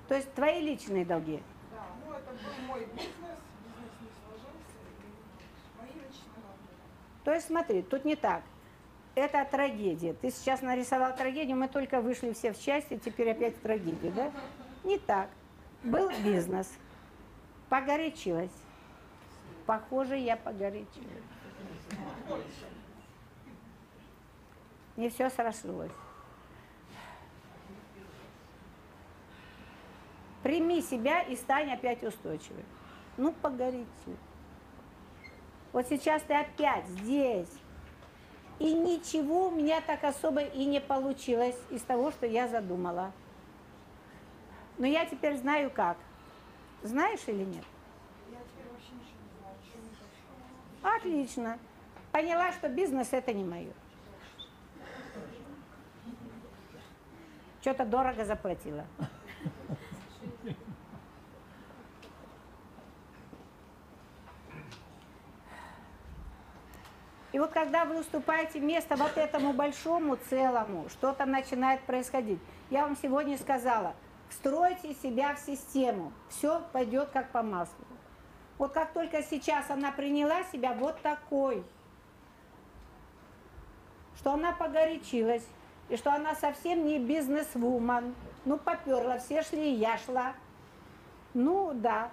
То есть твои личные долги. Да, ну это был мой бизнес, бизнес не сложился, и мои личные надо. То есть смотри, тут не так. Это трагедия. Ты сейчас нарисовал трагедию, мы только вышли все в счастье, теперь опять в трагедию, да? Не так. Был бизнес. Погорячилась. Похоже, я погорячилась. Не все срослось. Прими себя и стань опять устойчивой. Ну, погорячи. Вот сейчас ты опять здесь. И ничего у меня так особо и не получилось из того, что я задумала. Но я теперь знаю как. Знаешь или нет? Отлично. Поняла, что бизнес это не мое. Что-то дорого заплатила. И вот когда вы уступаете место вот этому большому целому, что-то начинает происходить. Я вам сегодня сказала, встройте себя в систему, все пойдет как по маслу. Вот как только сейчас она приняла себя вот такой, что она погорячилась, и что она совсем не бизнес-вумен, ну поперла, все шли, я шла. Ну да,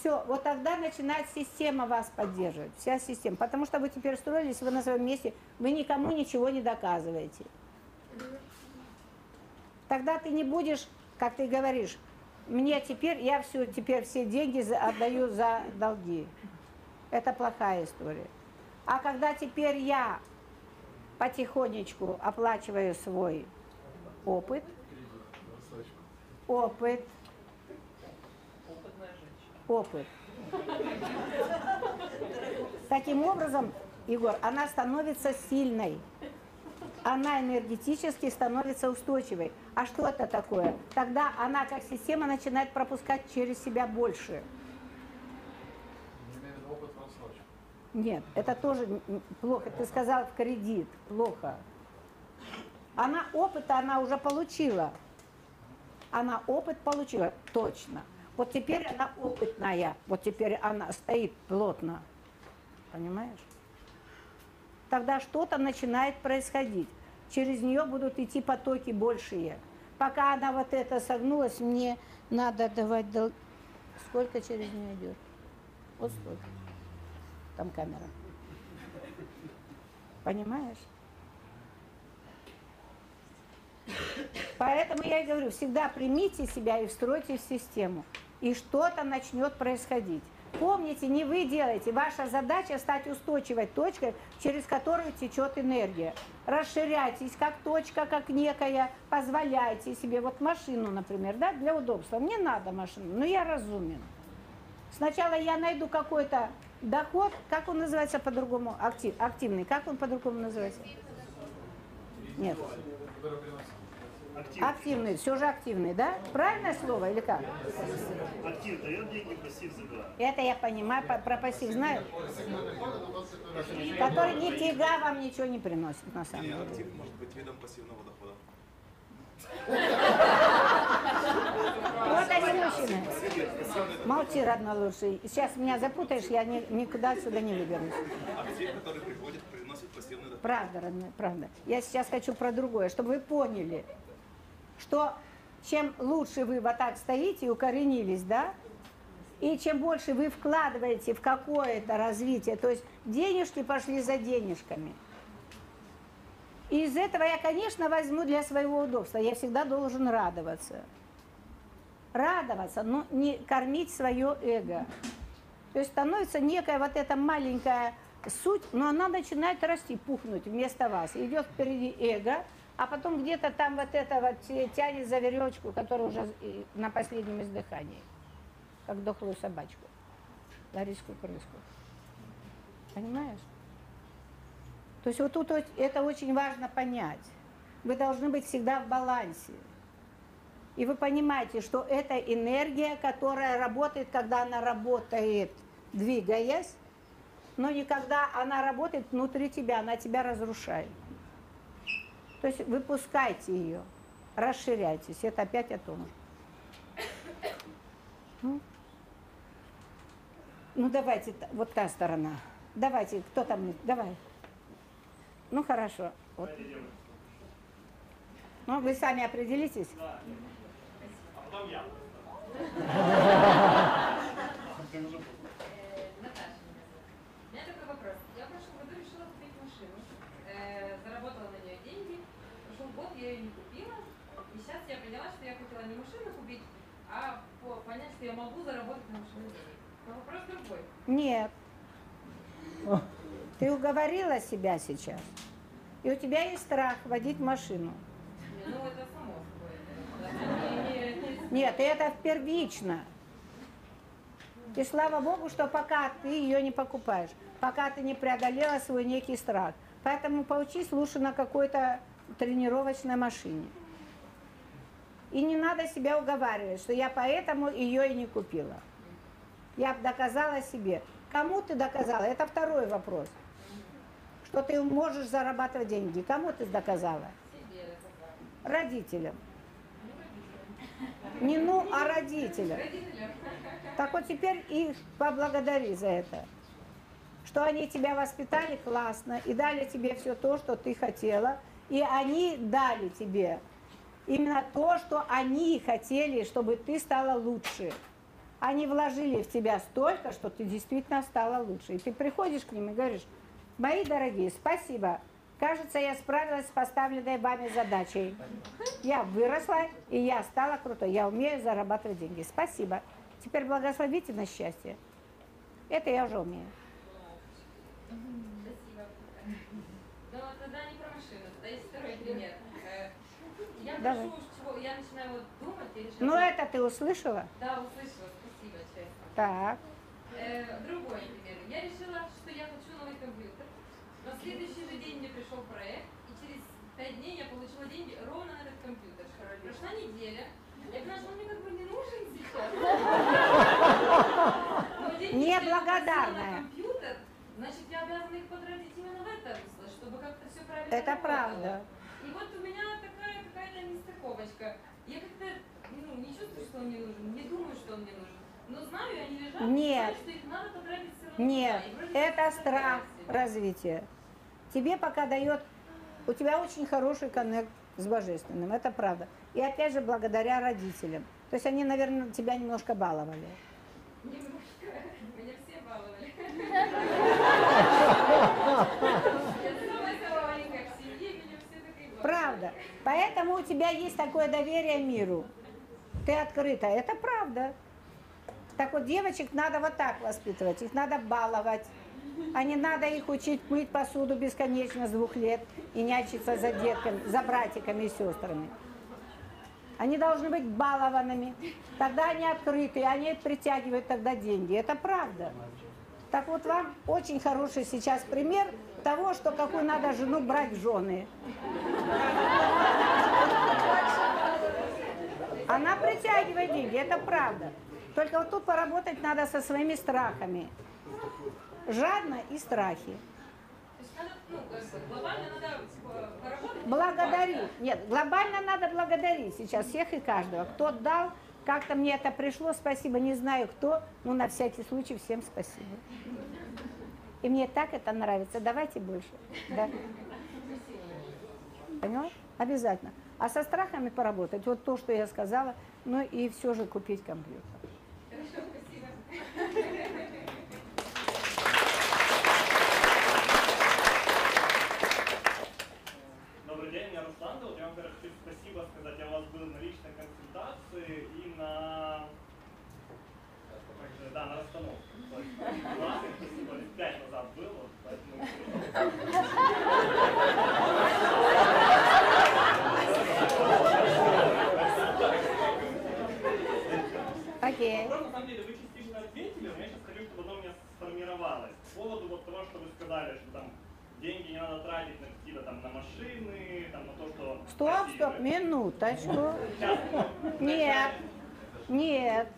все, вот тогда начинает система вас поддерживать, вся система. Потому что вы теперь строились, вы на своем месте, вы никому ничего не доказываете. Тогда ты не будешь, как ты говоришь, мне теперь, я все, теперь все деньги отдаю за долги. Это плохая история. А когда теперь я потихонечку оплачиваю свой опыт, опыт, опыт. Таким образом, Егор, она становится сильной. Она энергетически становится устойчивой. А что это такое? Тогда она как система начинает пропускать через себя больше. Нет, это тоже плохо. Ты сказал в кредит. Плохо. Она опыта она уже получила. Она опыт получила, точно. Вот теперь она опытная. Вот теперь она стоит плотно. Понимаешь? Тогда что-то начинает происходить. Через нее будут идти потоки большие. Пока она вот это согнулась, мне надо давать дол... Сколько через нее идет? Вот столько. Там камера. Понимаешь? Поэтому я и говорю, всегда примите себя и встройте в систему. И что-то начнет происходить. Помните, не вы делаете. Ваша задача стать устойчивой точкой, через которую течет энергия. Расширяйтесь как точка, как некая. Позволяйте себе. Вот машину, например, да, для удобства. Мне надо машину, но я разумен. Сначала я найду какой-то доход, как он называется по-другому? Актив, активный. Как он по-другому называется? Нет. Приносит. Активный, все же активный, да? Правильное слово или как? Актив дает деньги, пассив забирает. Это я понимаю, по- про пассив знаю. Который нифига вам ничего не приносит на самом деле. актив может быть видом пассивного дохода. Вот они мужчины. Молчи, родной лучший. Сейчас меня запутаешь, я ни- никуда отсюда не выберусь. Актив, который приходит, приносит пассивный доход. Правда, родной, правда. Я сейчас хочу про другое, чтобы вы поняли, что чем лучше вы вот так стоите и укоренились, да, и чем больше вы вкладываете в какое-то развитие, то есть денежки пошли за денежками. И из этого я, конечно, возьму для своего удобства. Я всегда должен радоваться. Радоваться, но не кормить свое эго. То есть становится некая вот эта маленькая суть, но она начинает расти, пухнуть вместо вас. Идет впереди эго, а потом где-то там вот это вот тя- тянет за веревочку, которая уже на последнем издыхании, как дохлую собачку, лариску крыску. Понимаешь? То есть вот тут это очень важно понять. Вы должны быть всегда в балансе. И вы понимаете, что это энергия, которая работает, когда она работает, двигаясь, но не когда она работает внутри тебя, она тебя разрушает. То есть выпускайте ее, расширяйтесь. Это опять о том же. Ну, ну давайте, вот та сторона. Давайте, кто там, давай. Ну хорошо. Вот. Ну, вы сами определитесь. А потом я. Э, Наташа меня зовут. У меня такой вопрос. Я в прошлом году решила купить машину, э, заработала на нее деньги, прошел год, я ее не купила, и сейчас я поняла, что я хотела не машину купить, а по- понять, что я могу заработать на. Но вопрос другой. Нет. Ты уговорила себя сейчас. И у тебя есть страх водить машину. Ну, это само собой. Нет, это первично. И слава Богу, что пока ты ее не покупаешь, пока ты не преодолела свой некий страх. Поэтому поучись лучше на какой-то тренировочной машине. И не надо себя уговаривать, что я поэтому ее и не купила. Я доказала себе. Кому ты доказала? Это второй вопрос. Что ты можешь зарабатывать деньги. Кому ты доказала? Родителям. Не ну, а. Родителям. Так вот теперь их поблагодари за это. Что они тебя воспитали классно и дали тебе все то, что ты хотела. И они дали тебе именно то, что они хотели, чтобы ты стала лучше. Они вложили в тебя столько, что ты действительно стала лучше. И ты приходишь к ним и говоришь, мои дорогие, спасибо. Кажется, я справилась с поставленной вами задачей. Я выросла, и я стала крутой. Я умею зарабатывать деньги. Спасибо. Теперь благословите на счастье. Это я уже умею. Спасибо. Но тогда не про машину, тогда есть второй пример. Э, Я Давай. чего я начинаю вот думать и решаю... Ну, это ты услышала? Да, услышала, спасибо, честно. Так. Э, другой пример. Я решила, что я хочу новый компьютер. На следующий же день мне пришел проект, и через пять дней я получила деньги ровно на этот компьютер. Прошла неделя, я поняла, что он мне как бы не нужен сейчас. Но деньги, Не что я попросила благодарная. на компьютер, значит, я обязана их потратить именно в это русло, чтобы как-то все правильно Это работало. правда. И вот у меня такая какая-то нестыковочка. Я как-то ну, не чувствую, что он мне нужен, не думаю, что он мне нужен. Но знаю, они лежат, и Нет. знаю, что их надо потратить все равно. Нет, туда. Это страх развития. Тебе пока дает, у тебя очень хороший коннект с божественным, это правда. И опять же благодаря родителям. То есть они, наверное, тебя немножко баловали. Немножко. Меня все баловали. Я самая маленькая в семье, меня все так и баловали. Правда. Поэтому у тебя есть такое доверие миру. Ты открыта. Это правда. Так вот, девочек надо вот так воспитывать. Их надо баловать. А не надо их учить мыть посуду бесконечно с двух лет и нянчиться за детками, за братиками и сестрами. Они должны быть балованными. Тогда они открыты, они притягивают тогда деньги. Это правда. Так вот вам очень хороший сейчас пример того, что какую надо жену брать в жены. Она притягивает деньги, это правда. Только вот тут поработать надо со своими страхами. Жадно и страхи. То есть надо, ну, как бы, глобально надо типа, поработать. Благодари. Нет, глобально надо благодарить сейчас всех и каждого. Кто дал, как-то мне это пришло, спасибо, не знаю кто, но на всякий случай всем спасибо. И мне так это нравится, давайте больше. Да. Поняла? Обязательно. А со страхами поработать, вот то, что я сказала, ну и все же купить компьютер. Хорошо, спасибо. Добрый день, зовут. Я вам, хочу спасибо сказать. Я у вас был на личной и на... Да, на расстановке. Классно, спасибо. Лет Пять назад был, вот, поэтому... Окей. Вопрос, на самом деле, вы частично ответили, но я сейчас хочу, чтобы оно у меня сформировалось. По поводу вот того, что вы сказали, что там деньги не надо тратить на какие-то там на машины, там на то, что... Стоп, стоп, минуточку. Ну, Нет, нет.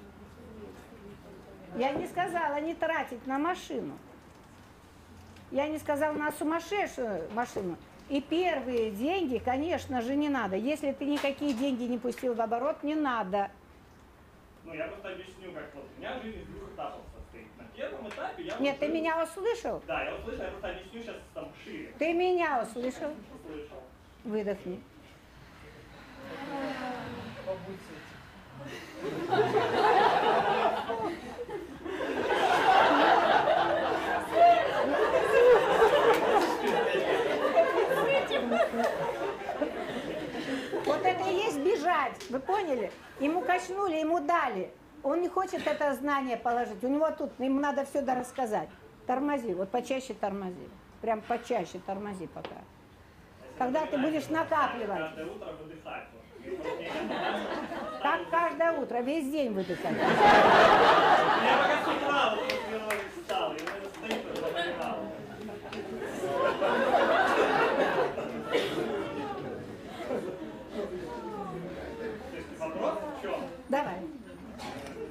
Я не сказала не тратить на машину. Я не сказала на сумасшедшую машину. И первые деньги, конечно же, не надо. Если ты никакие деньги не пустил в оборот, не надо. Ну, я просто объясню, как вот у меня жизнь из двух этапов состоит. На первом этапе я... Нет, вот ты меня услышал? Да, я услышал, я просто объясню сейчас там шире. Ты меня услышал? Услышал. Выдохни. Вот это и есть бежать, вы поняли? Ему качнули, ему дали. Он не хочет это знание положить. У него тут, ему надо все рассказать. Тормози, вот почаще тормози. Прям почаще тормози пока. Когда ты будешь накапливать. Каждое утро выдыхать. вот. Как каждое утро, весь день выдыхать. Я пока с утра вот встал, он стоит уже выдыхал. То есть вопрос в чем? Давай.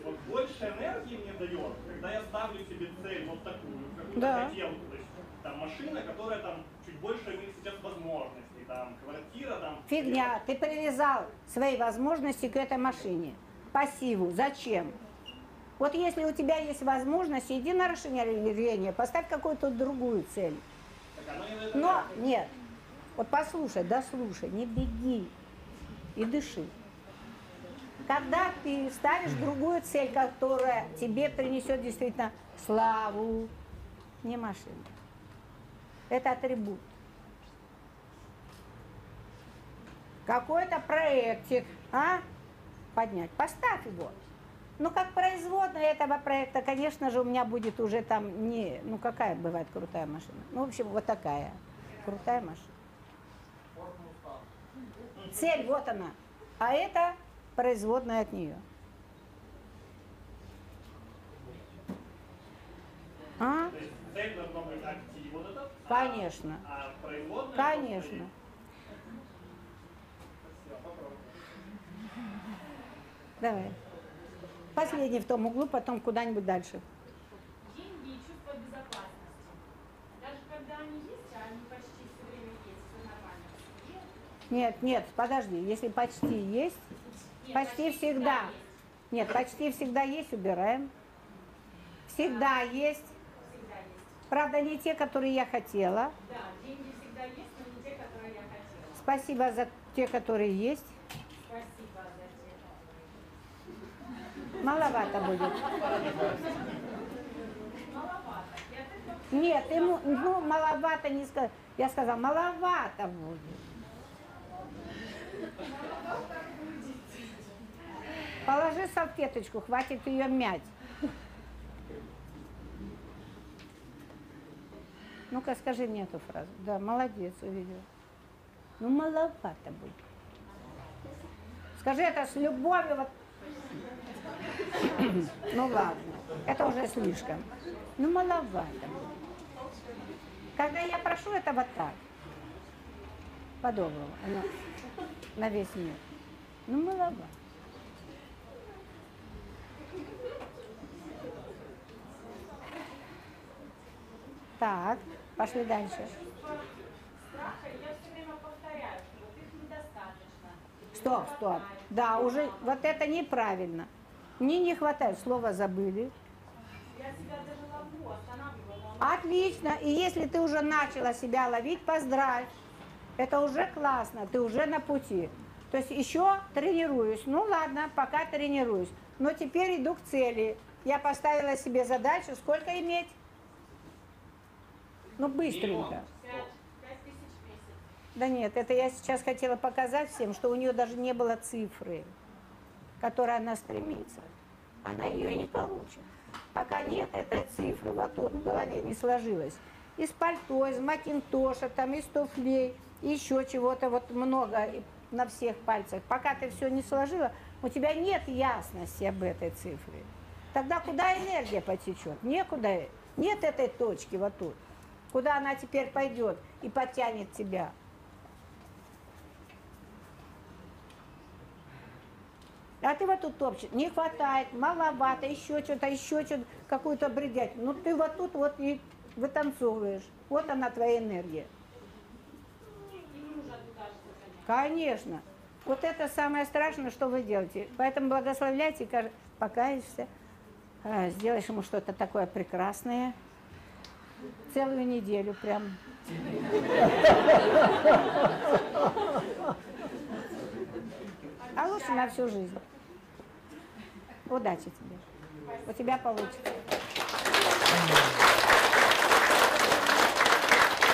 Вот больше энергии мне дает, когда я ставлю себе цель вот такую, какую Да. хотел. То есть там машина, которая там чуть больше имеет сейчас возможностей, там квартира, там... Фигня, ты привязал свои возможности к этой машине. Пассиву. Зачем? Вот если у тебя есть возможность, иди на расширение, поставь какую-то другую цель. Но нет. Вот послушай, да слушай, не беги и дыши. Когда ты ставишь другую цель, которая тебе принесет действительно славу, не машина. Это атрибут. Какой-то проектик, а? Поднять. Поставь его. Ну, как производная этого проекта, конечно же, у меня будет уже там не... Ну, какая бывает крутая машина? Ну, в общем, вот такая. Крутая машина. Цель, вот она. А это производная от нее. А? То есть цель должна быть актив вот этот, Конечно. а производная... Конечно. Давай. Последний в том углу, потом куда-нибудь дальше. Деньги и чувство безопасности. Даже когда они есть, а они почти все время есть, все нормально. Нет, Нет, подожди. Если почти есть, почти всегда. Нет, почти всегда есть, убираем. Всегда есть. Правда, не те, которые я хотела. Да, деньги всегда есть, но не те, которые я хотела. Спасибо за те, которые есть. Спасибо за те, Маловато будет. Нет, ему, ну, маловато не сказал. Я сказала, маловато будет. Положи салфеточку, хватит ее мять. Ну-ка, скажи мне эту фразу. Да, молодец, увидела. Ну, маловато будет. Скажи это с любовью. Вот. Ну ладно, это уже слишком. Ну, маловато будет. Когда я прошу, это вот так. По-доброму. На весь мир. Ну, маловато. Так, пошли дальше. Стоп, стоп. Да, уже вот это неправильно. Мне не хватает, слово забыли. Отлично. И если ты уже начала себя ловить, поздравь. Это уже классно, ты уже на пути. То есть еще тренируюсь. Ну ладно, пока тренируюсь. Но теперь иду к цели. Я поставила себе задачу, сколько иметь? Ну, быстренько. Да нет, это я сейчас хотела показать всем, что у нее даже не было цифры, к которой она стремится. Она ее не получит. Пока нет этой цифры, вот тут в голове не сложилось. Из пальто, из макинтоша, там, из туфлей, еще чего-то вот много на всех пальцах. Пока ты все не сложила, у тебя нет ясности об этой цифре. Тогда куда энергия потечет? Некуда. Нет этой точки вот тут. Куда она теперь пойдет и потянет тебя? А ты вот тут топчешь, не хватает, маловато, еще что-то, еще что-то, какую-то бредять. Ну ты вот тут вот и вытанцовываешь. Вот она твоя энергия. Конечно. Вот это самое страшное, что вы делаете. Поэтому благословляйте, покаешься, а, сделаешь ему что-то такое прекрасное. Целую неделю прям. А лучше на всю жизнь. Удачи тебе. У тебя получится.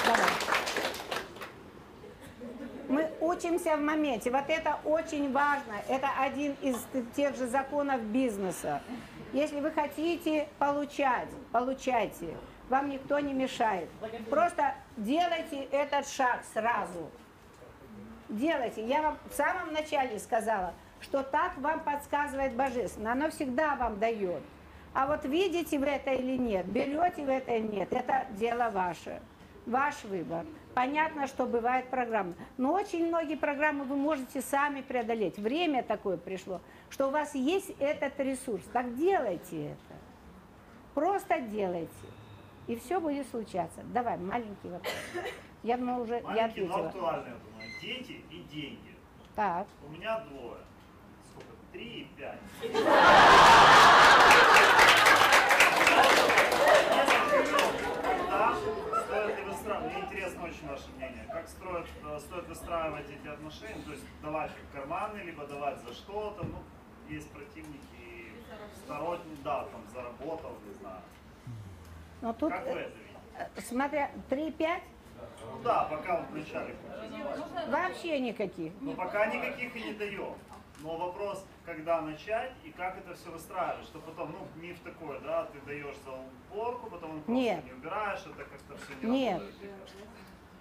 Давай. Мы учимся в моменте. Вот это очень важно. Это один из тех же законов бизнеса. Если вы хотите получать, получайте. Вам никто не мешает. Просто делайте этот шаг сразу. Делайте. Я вам в самом начале сказала, что так вам подсказывает Божественно. Оно всегда вам дает. А вот видите вы это или нет, берете вы это или нет, это дело ваше. Ваш выбор. Понятно, что бывает программа. Но очень многие программы вы можете сами преодолеть. Время такое пришло, что у вас есть этот ресурс. Так делайте это. Просто делайте. И все будет случаться. Давай, маленький вопрос. Я думаю, уже я Маленький, но ответила. актуальный, я думаю. Дети и деньги. Так. У меня двое. Сколько? Три и пять. Когда стоит ли выстраивать, мне интересно очень ваше мнение, как строят, э, стоит выстраивать эти отношения, то есть давать как карманы, либо давать за что-то, ну, есть противники сторонние, да, там, заработал, не знаю. Но тут, Как вы это смотря, 3-5, Ну да, пока вот вначале. вообще никаких. Но пока никаких и не даем. Но вопрос, когда начать и как это все выстраивать, что потом, ну, не в такое, да, ты даешь за уборку, потом он просто Нет. не убираешь, это как-то все не Нет. работает.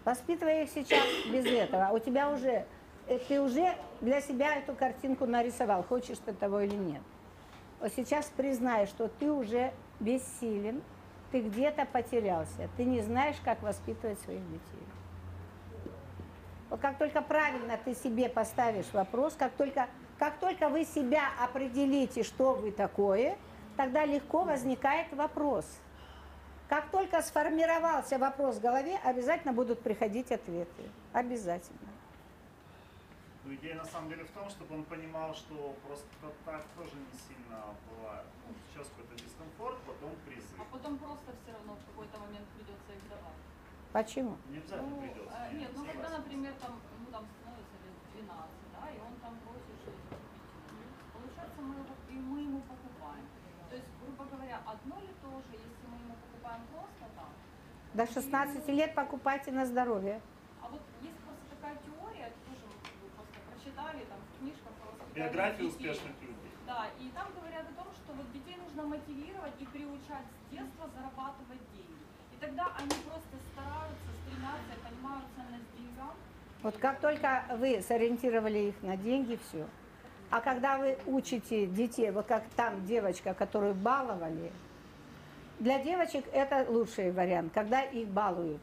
Воспитывай их сейчас без этого. А у тебя уже, э, ты уже для себя эту картинку нарисовал, хочешь ты того или нет. Вот сейчас признай, что ты уже бессилен, ты где-то потерялся, ты не знаешь, как воспитывать своих детей. Вот как только правильно ты себе поставишь вопрос, как только, как только вы себя определите, что вы такое, тогда легко возникает вопрос. Как только сформировался вопрос в голове, обязательно будут приходить ответы. Обязательно. Ну, идея на самом деле в том, чтобы он понимал, что просто так тоже не сильно бывает. Ну, сейчас какой-то дискомфорт, потом призыв. А потом просто все равно в какой-то момент придется их давать. Почему? Не обязательно Ну, придется. не, нет, ну когда, например, там, ну, там становится лет 12, да, и он там просит что-то купить. Получается, мы, его, и мы ему покупаем. То есть, грубо говоря, одно ли то же, если мы ему покупаем просто там, До 16 лет покупайте на здоровье. а вот есть просто такая теория, тоже вот вы прочитали там в книжках Биографии успешных людей. Да, и там говорят о том, что вот детей нужно мотивировать и приучать с детства зарабатывать деньги. И тогда они просто стараются, стремятся, и понимают ценность деньгам. Вот как только вы сориентировали их на деньги, все. А когда вы учите детей, вот как там девочка, которую баловали, для девочек это лучший вариант, когда их балуют.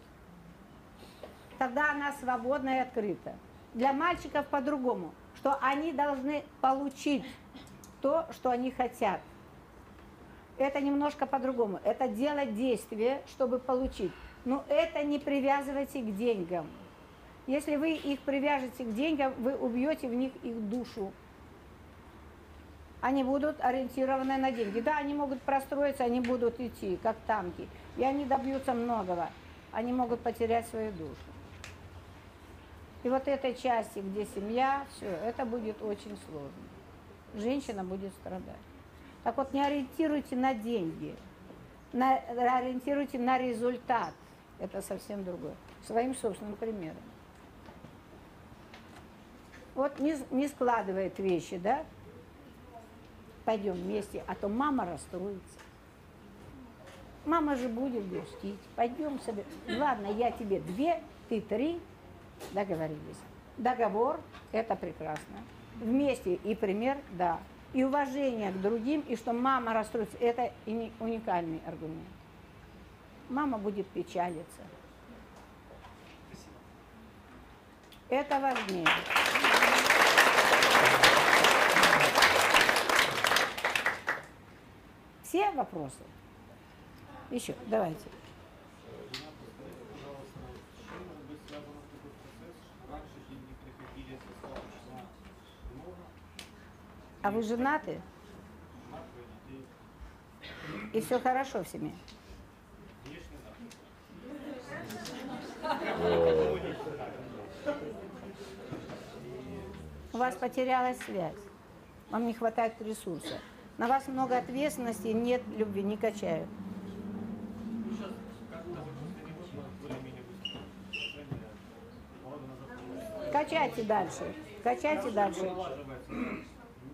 Тогда она свободна и открыта. Для мальчиков по-другому, что они должны получить то, что они хотят. Это немножко по-другому. Это делать действие, чтобы получить. Но это не привязывайте к деньгам. Если вы их привяжете к деньгам, вы убьете в них их душу. Они будут ориентированы на деньги. Да, они могут простроиться, они будут идти, как танки. И они добьются многого. Они могут потерять свою душу. И вот этой части, где семья, все, это будет очень сложно. Женщина будет страдать. Так вот, не ориентируйте на деньги, на, ориентируйте на результат. Это совсем другое. Своим собственным примером. Вот не, не складывает вещи, да? Пойдем вместе, а то мама расстроится. Мама же будет грустить. Пойдем себе. Ладно, я тебе две, ты три. Договорились. Договор – это прекрасно. Вместе и пример – да. И уважение к другим, и что мама расстроится – это уникальный аргумент. Мама будет печалиться. Это важнее. Все вопросы? Еще, давайте. Пожалуйста, с чем может быть связан такой процесс, что раньше деньги приходили достаточно А вы женаты? И все хорошо в семье? У вас потерялась связь. Вам не хватает ресурса. На вас много ответственности, нет любви, не качают. Качайте дальше. Качайте дальше.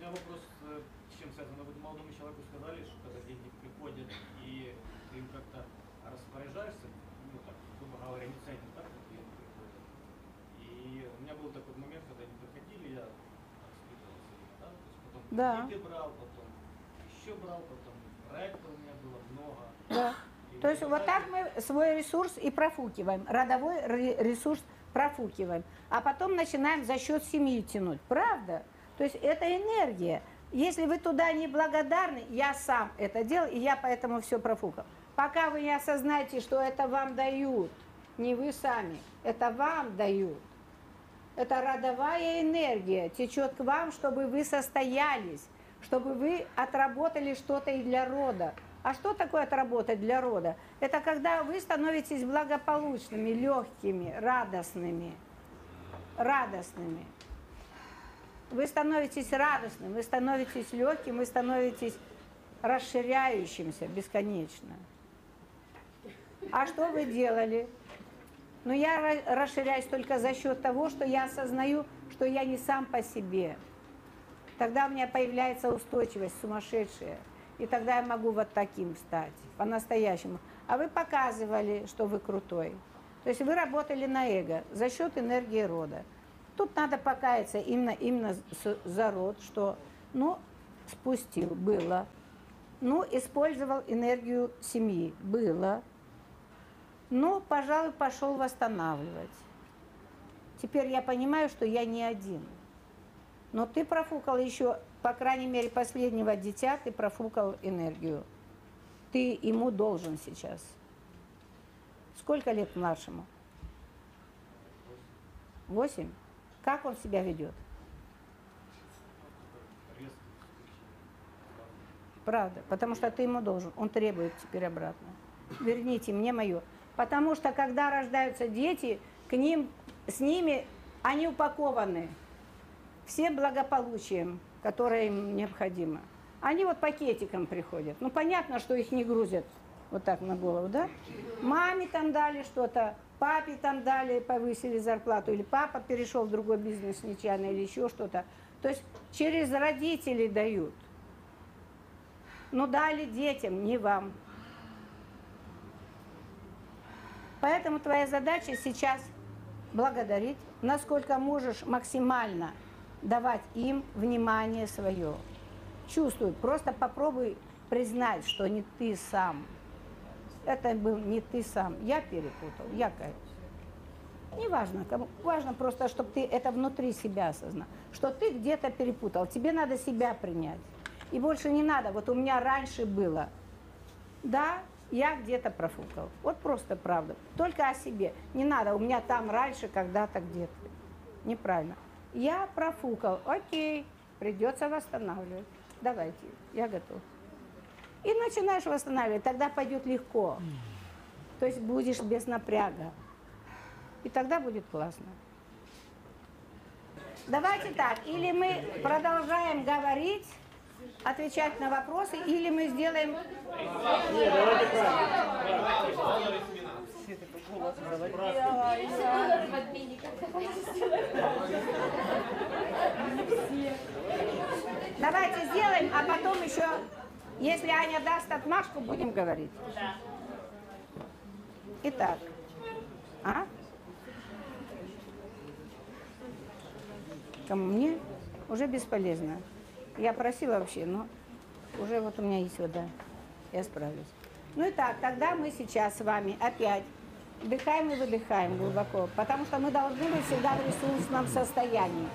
Меня вопрос, э, с чем связан? Вы молодому человеку сказали, что когда деньги приходят и ты им как-то распоряжаешься, ну так, грубо говоря, не ценишь, да, как деньги приходят. И у меня был такой момент, когда они приходили, я распитывался ими, да, то есть потом Да. кредиты брал, потом еще брал, потом проектов у меня было много. Да. И То есть вот так мы свой ресурс и профукиваем. Родовой ре- ресурс профукиваем. А потом начинаем за счет семьи тянуть. Правда? То есть это энергия. Если вы туда не благодарны, я сам это делал, и я поэтому все профукал. Пока вы не осознаете, что это вам дают, не вы сами, это вам дают. Это родовая энергия течет к вам, чтобы вы состоялись, чтобы вы отработали что-то и для рода. А что такое отработать для рода? Это когда вы становитесь благополучными, легкими, радостными. Радостными. Вы становитесь радостным, вы становитесь легким, вы становитесь расширяющимся бесконечно. А что вы делали? Но я ра- расширяюсь только за счет того, что я осознаю, что я не сам по себе. Тогда у меня появляется устойчивость сумасшедшая. И тогда я могу вот таким стать, по-настоящему. А вы показывали, что вы крутой. То есть вы работали на эго за счет энергии рода. Тут надо покаяться именно, именно за род, что, ну, спустил, было. Ну, использовал энергию семьи, было. Ну, пожалуй, пошел восстанавливать. Теперь я понимаю, что я не один. Но ты профукал еще, по крайней мере, последнего дитя, ты профукал энергию. Ты ему должен сейчас. Сколько лет младшему? Восемь? Как он себя ведет? Правда, потому что ты ему должен. Он требует теперь обратно. Верните мне мое. Потому что когда рождаются дети, к ним, с ними они упакованы всем благополучием, которое им необходимо. Они вот пакетиком приходят. Ну, понятно, что их не грузят вот так на голову, да? Маме там дали что-то, папе там дали, повысили зарплату, или папа перешел в другой бизнес нечаянно, или еще что-то. То есть через родителей дают. Но дали детям, не вам. Поэтому твоя задача сейчас благодарить, насколько можешь максимально давать им внимание свое. Чувствуй, просто попробуй признать, что не ты сам. Это был не ты сам. Я перепутал, я каюсь. Неважно, кому. Важно просто, чтобы ты это внутри себя осознал. Что ты где-то перепутал. Тебе надо себя принять. И больше не надо. Вот у меня раньше было. Да, я где-то профукал. Вот просто правда. Только о себе. Не надо, у меня там раньше, когда-то, где-то. Неправильно. Я профукал. Окей, придется восстанавливать. Давайте, я готов. И начинаешь восстанавливать, тогда пойдет легко. То есть будешь без напряга. И тогда будет классно. Давайте так, или мы продолжаем говорить, отвечать на вопросы, или мы сделаем... Давайте сделаем, а потом еще, если Аня даст отмашку, будем говорить. Итак, а? Кому мне? Уже бесполезно. Я просила вообще, но уже вот у меня есть вода. Я справлюсь. Ну и так, тогда мы сейчас с вами опять вдыхаем и выдыхаем глубоко, потому что мы должны быть всегда в ресурсном состоянии.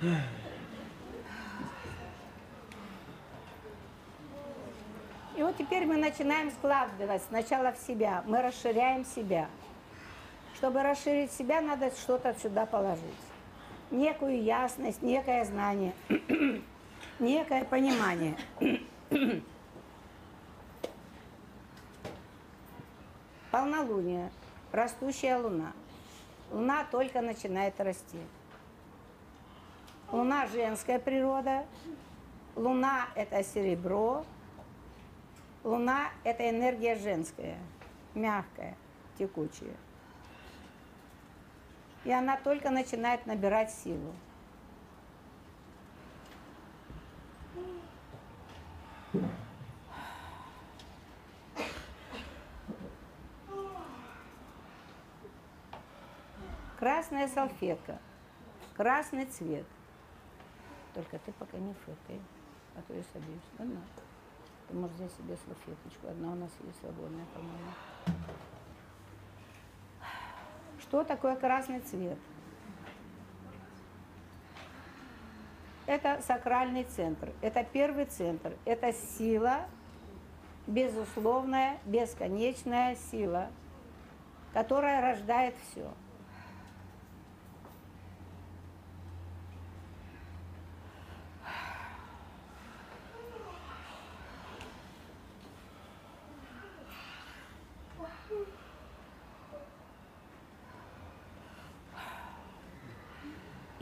И вот теперь мы начинаем складывать сначала в себя. Мы расширяем себя. Чтобы расширить себя, надо что-то сюда положить. Некую ясность, некое знание, некое понимание. Полнолуние, растущая луна. Луна только начинает расти. Луна – женская природа. Луна – это серебро. Луна – это энергия женская, мягкая, текучая. И она только начинает набирать силу. Красная салфетка, красный цвет. Только ты пока не фыркай, а то я собьюсь. Ладно? Ты можешь взять себе салфеточку. Одна у нас есть свободная, по-моему. Что такое красный цвет? Это сакральный центр, это первый центр, это сила, безусловная, бесконечная сила, которая рождает все.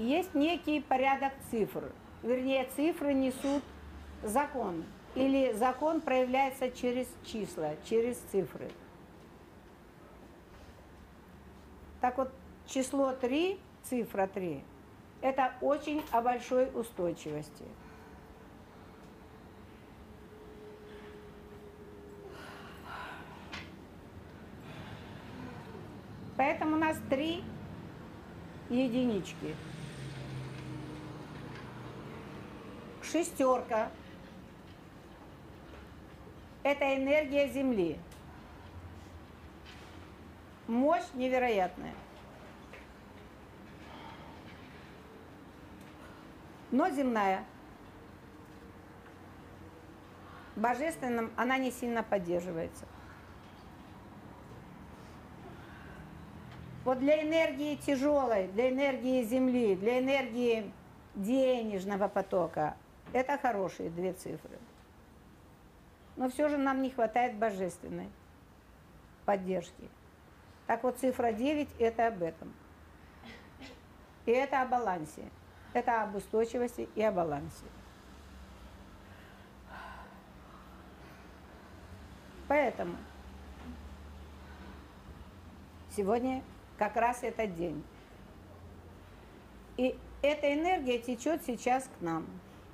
Есть некий порядок цифр. Вернее, цифры несут закон. Или закон проявляется через числа, через цифры. Так вот, число 3, цифра 3, это очень о большой устойчивости. Поэтому у нас три единички. Шестерка. Это энергия Земли. Мощь невероятная. Но земная. Божественным она не сильно поддерживается. Вот для энергии тяжелой, для энергии Земли, для энергии денежного потока это хорошие две цифры. Но все же нам не хватает божественной поддержки. Так вот, цифра 9 – это об этом. И это о балансе. Это об устойчивости и о балансе. Поэтому сегодня как раз этот день. И эта энергия течет сейчас к нам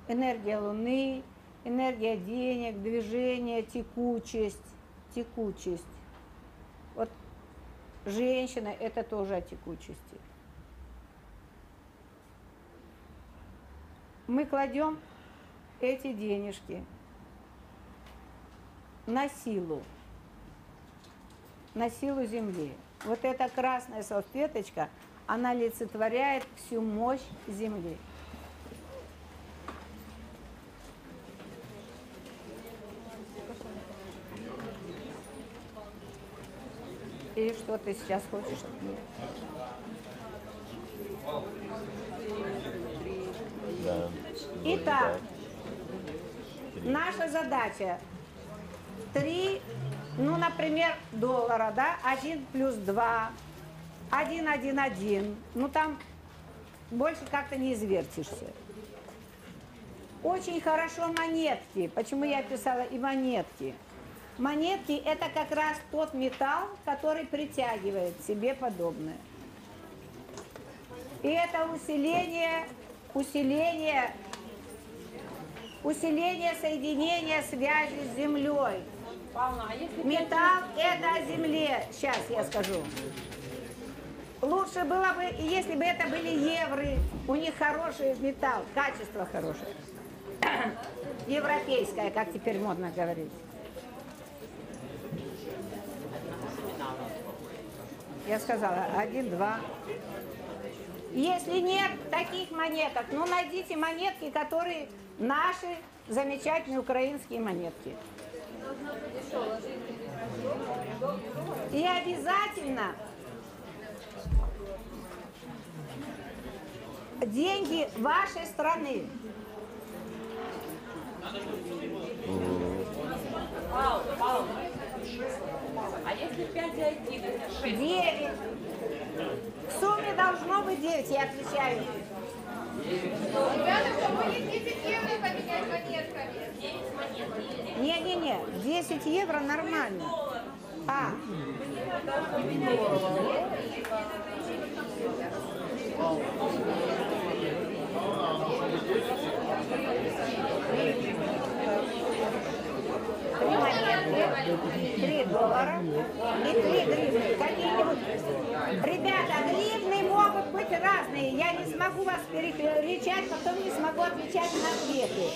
энергия Луны, энергия денег, движения, текучесть, текучесть. Вот женщина – это тоже о текучести. Мы кладем эти денежки на силу, на силу Земли. Вот эта красная салфеточка, она олицетворяет всю мощь Земли. И что ты сейчас хочешь? Да. Итак, наша задача 3, ну, например, доллара, да, 1 плюс 2, 1, 1, 1. Ну, там больше как-то не извертишься. Очень хорошо монетки. Почему я писала и монетки? Монетки – это как раз тот металл, который притягивает себе подобное. И это усиление, усиление, усиление соединения связи с землей. Металл – это о земле. Сейчас я скажу. Лучше было бы, если бы это были евры. У них хороший металл, качество хорошее. Европейское, как теперь модно говорить. Я сказала, один, два. Если нет таких монеток, ну найдите монетки, которые наши замечательные украинские монетки. И обязательно деньги вашей страны. Пау, пау. А если 5 и 1, это 6? Девять. В сумме должно быть 9, я отвечаю. Ребята, кто будет 10 евро поменять монетками? 9 монет. Не-не-не, 10 евро нормально. А. Три монетки, доллара и три гривны. Какие-нибудь... Ребята, гривны могут быть разные. Я не смогу вас перекричать, потом не смогу отвечать на ответы.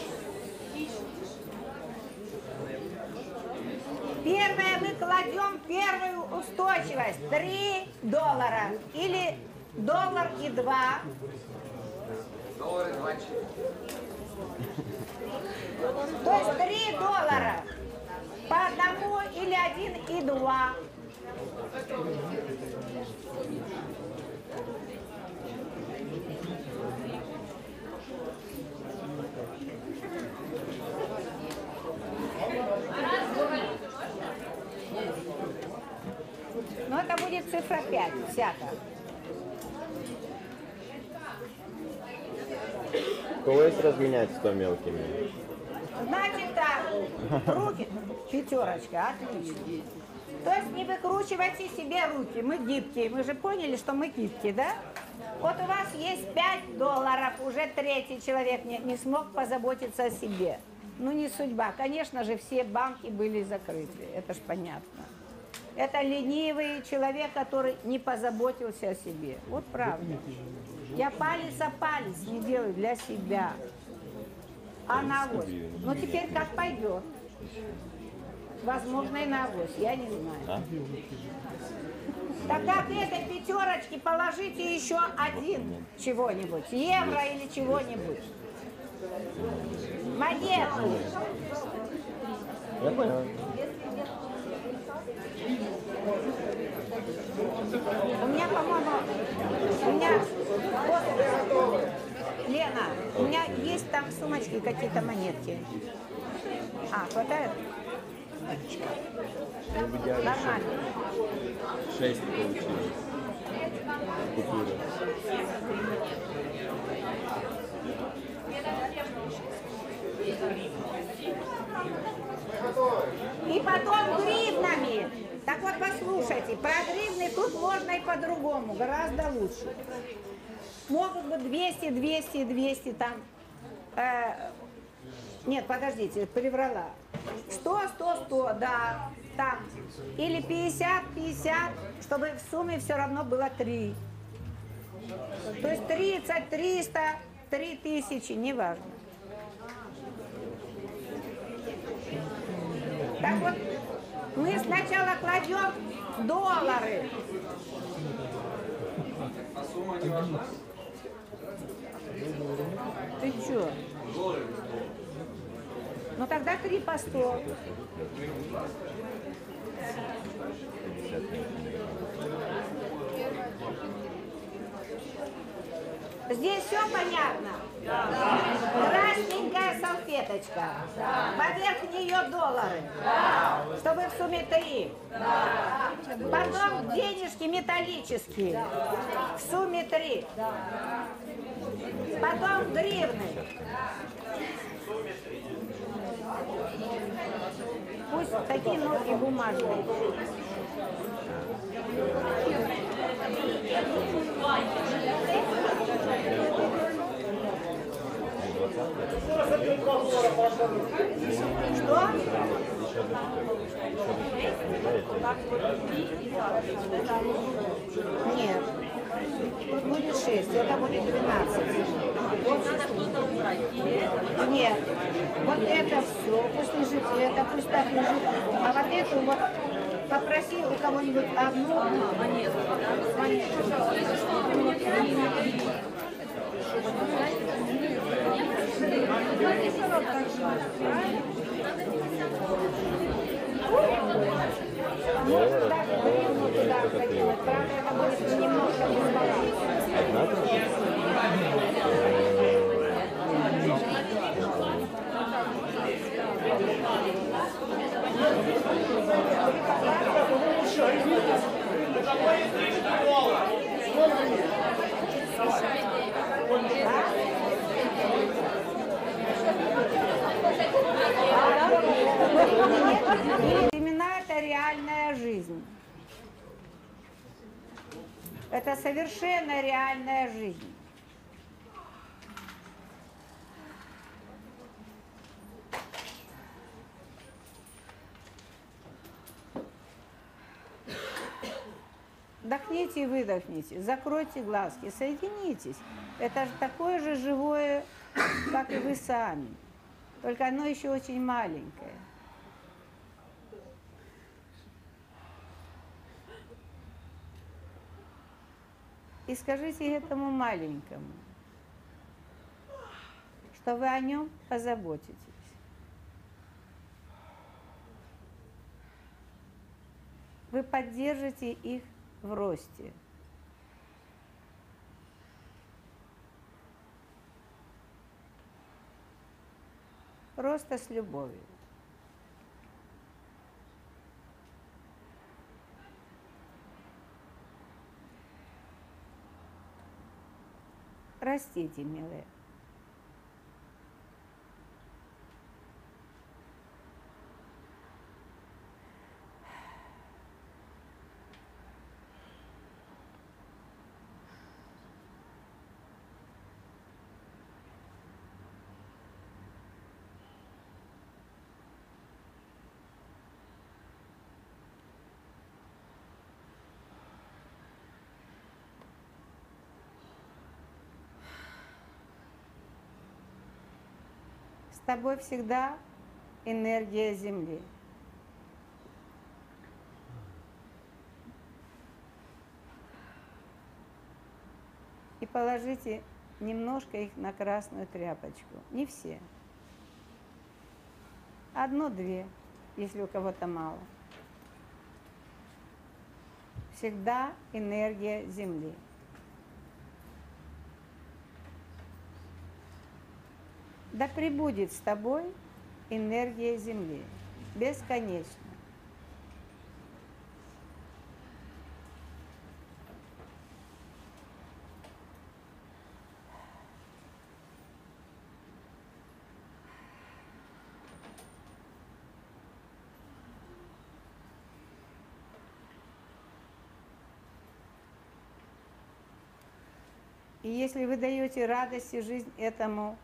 Первое мы кладем первую устойчивость. 3 доллара. Или доллар и 2. Доллары два То есть 3 доллара. По одному или один и два. Но это будет цифра 5, всяко. Колись разменять 100 мелкими. Значит так, руки, пятерочка, отлично. То есть не выкручивайте себе руки, мы гибкие, мы же поняли, что мы гибкие, да? Вот у вас есть 5 долларов, уже третий человек не, не смог позаботиться о себе. Ну не судьба, конечно же, все банки были закрыты, это ж понятно. Это ленивый человек, который не позаботился о себе. Вот правда. Я палец о палец не делаю для себя. А на авось? Ну теперь как пойдет. Возможно и на авось, я не знаю. А? Тогда к этой пятерочке положите еще один чего-нибудь, евро или чего-нибудь. Монету. Я понял. У меня, по-моему, у меня, Лена, у меня есть там в сумочке какие-то монетки. А, хватает? Ну, Нормально. 6 получилось. Купюры. И потом гривнами. Так вот, послушайте, про гривны тут можно и по-другому, гораздо лучше. Могут быть 200, 200, 200 там. Э, нет, подождите, приврала. 100, 100, 100, да, там. Или 50, 50, чтобы в сумме все равно было 3. То есть 30, 300, 3000, неважно. Так вот, мы сначала кладем доллары. А сумма не важна? Ты чё? Ну тогда 3 по 100. Здесь все понятно? Красненькая салфеточка. Поверх нее доллары. Чтобы в сумме три. Потом денежки металлические. В сумме три. Потом гривны. Пусть такие, но и бумажные. Что? Нет. Тут будет 6, это будет 12. Вот. Нет. Вот это все, пусть лежит, это пусть так лежит. А вот эту вот попроси у кого-нибудь одну монету. Монету. Можно даже гривну туда закинуть, правда, это будет немножко дисбаланс. Одна Семена – это реальная жизнь. Это совершенно реальная жизнь. Вдохните и выдохните, закройте глазки, соединитесь. Это же такое же живое, как и вы сами. Только оно еще очень маленькое. И скажите этому маленькому, что вы о нем позаботитесь. Вы поддержите их в росте. Роста с любовью. Растите, милые. Тобой всегда энергия Земли. И положите немножко их на красную тряпочку. Не все. Одно-две, если у кого-то мало. Всегда энергия Земли. Да пребудет с тобой энергия Земли бесконечно. И если вы даете радость и жизнь этому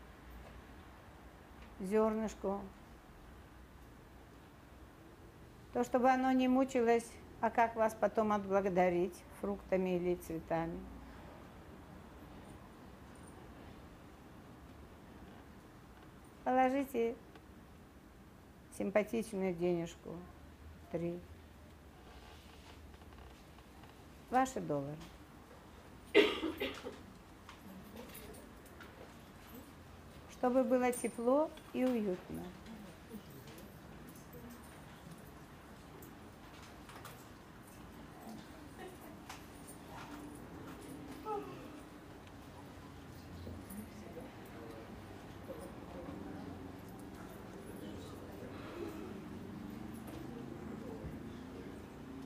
зернышку, то чтобы оно не мучилось, а как вас потом отблагодарить фруктами или цветами. Положите симпатичную денежку, три. Ваши доллары. Чтобы было тепло и уютно.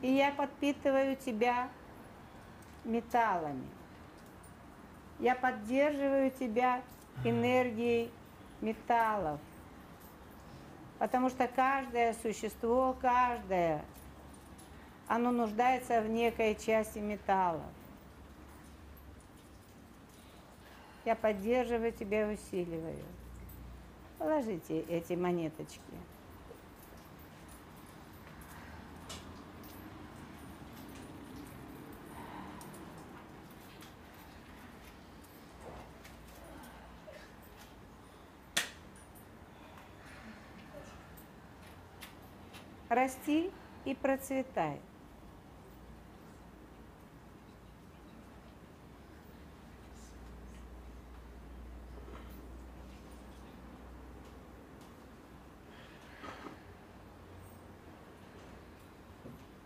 И я подпитываю тебя металлами. Я поддерживаю тебя энергией металлов. Потому что каждое существо, каждое, оно нуждается в некой части металлов. Я поддерживаю тебя и усиливаю. Положите эти монеточки. Расти и процветай.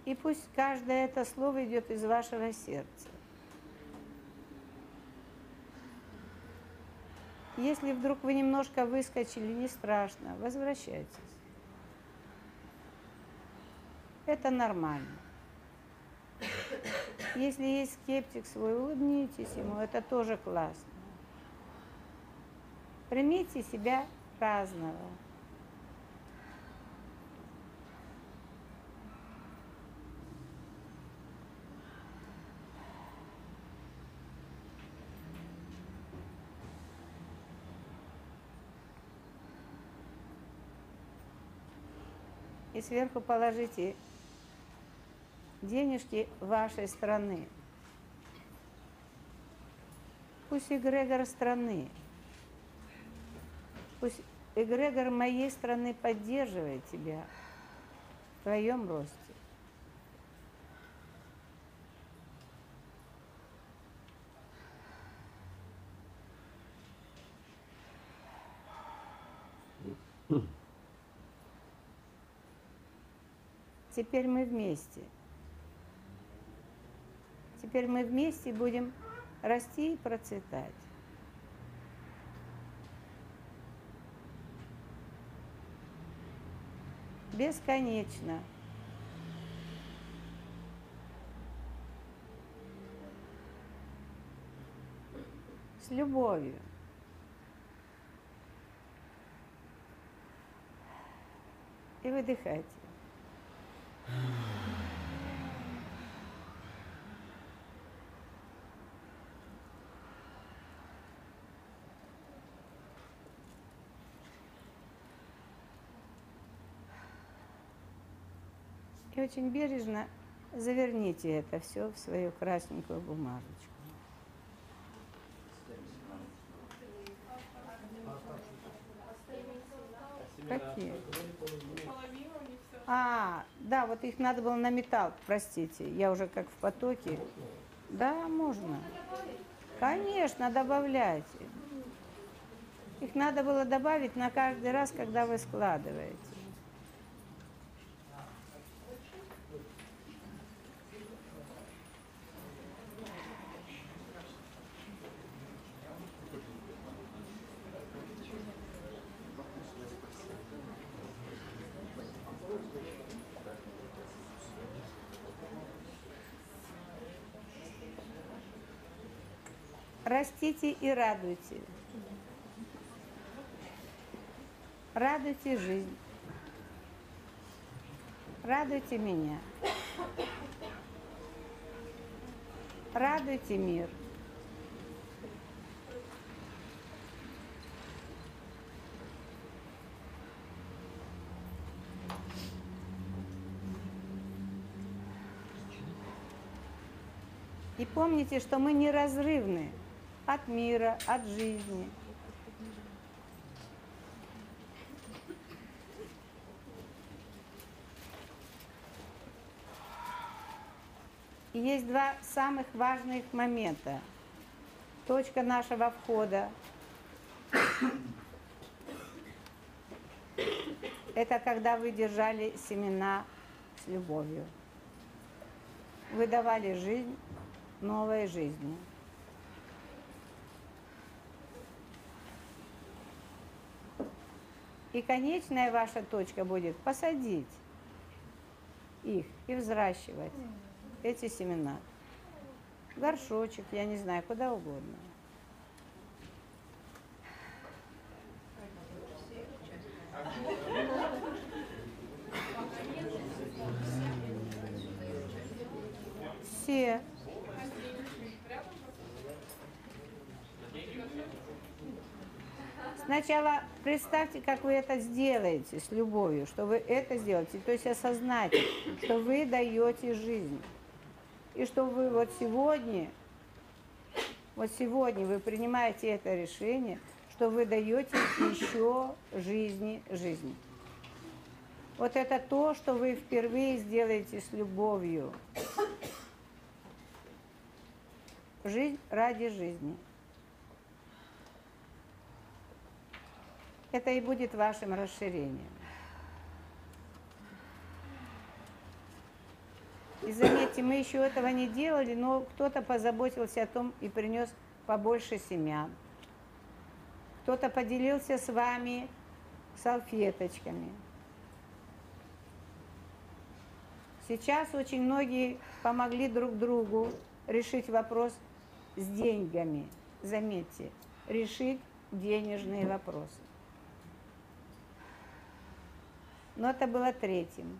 И пусть каждое это слово идет из вашего сердца. Если вдруг вы немножко выскочили, не страшно, возвращайтесь. Это нормально. Если есть скептик свой, улыбнитесь ему, это тоже классно. Примите себя разного. И сверху положите денежки вашей страны. Пусть эгрегор страны, пусть эгрегор моей страны поддерживает тебя в твоем росте. Теперь мы вместе. Теперь мы вместе будем расти и процветать. Бесконечно. С любовью. И выдыхайте. Очень бережно заверните это все в свою красненькую бумажечку. Какие? А, да, вот их надо было на металл, простите. Я уже как в потоке. Да, можно. Конечно, добавляйте. Их надо было добавить на каждый раз, когда вы складываете. Растите и радуйте. Радуйте жизнь. Радуйте меня. Радуйте мир. И помните, что мы неразрывны от мира, от жизни. И есть два самых важных момента. Точка нашего входа – это когда вы держали семена с любовью. Вы давали жизнь новой жизни. И конечная ваша точка будет посадить их и взращивать эти семена. Горшочек, я не знаю, куда угодно. Все. Сначала представьте, как вы это сделаете с любовью, что вы это сделаете. То есть осознайте, что вы даете жизнь. И что вы вот сегодня, вот сегодня вы принимаете это решение, что вы даете еще жизни жизни. Вот это то, что вы впервые сделаете с любовью. Жизнь ради жизни. Это и будет вашим расширением. И заметьте, мы еще этого не делали, но кто-то позаботился о том и принес побольше семян. Кто-то поделился с вами салфеточками. Сейчас очень многие помогли друг другу решить вопрос с деньгами. Заметьте, решить денежные вопросы. Но это было третьим.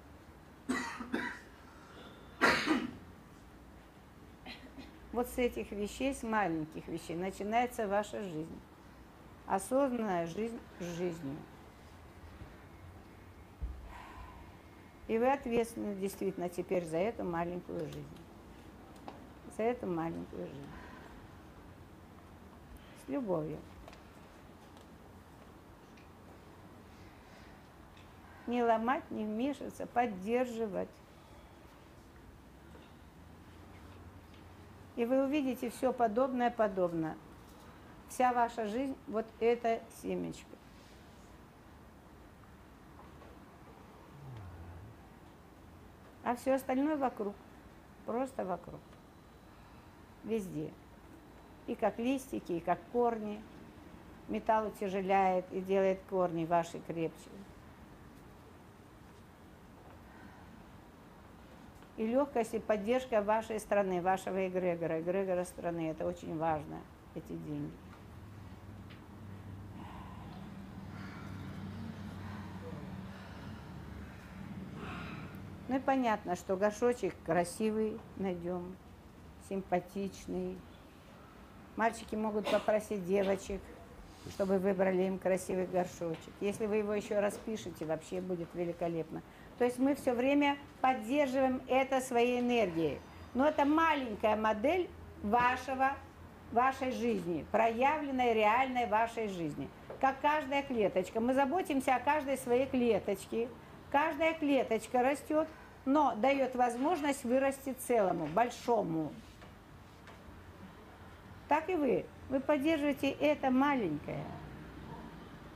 Вот с этих вещей, с маленьких вещей, начинается ваша жизнь. Осознанная жизнь с жизнью. И вы ответственны действительно теперь за эту маленькую жизнь. За эту маленькую жизнь. С любовью. Не ломать, не вмешиваться, поддерживать. И вы увидите все подобное подобно. Вся ваша жизнь вот это семечко. А все остальное вокруг. Просто вокруг. Везде. И как листики, и как корни. Металл утяжеляет и делает корни ваши крепче. И легкость и поддержка вашей страны, вашего эгрегора, эгрегора страны. Это очень важно, эти деньги. Ну и понятно, что горшочек красивый найдем, симпатичный. Мальчики могут попросить девочек, чтобы выбрали им красивый горшочек. Если вы его еще распишете, вообще будет великолепно. То есть мы все время поддерживаем это своей энергией. Но это маленькая модель вашего, вашей жизни, проявленной реальной вашей жизни. Как каждая клеточка. Мы заботимся о каждой своей клеточке. Каждая клеточка растет, но дает возможность вырасти целому, большому. Так и вы. Вы поддерживаете это маленькое.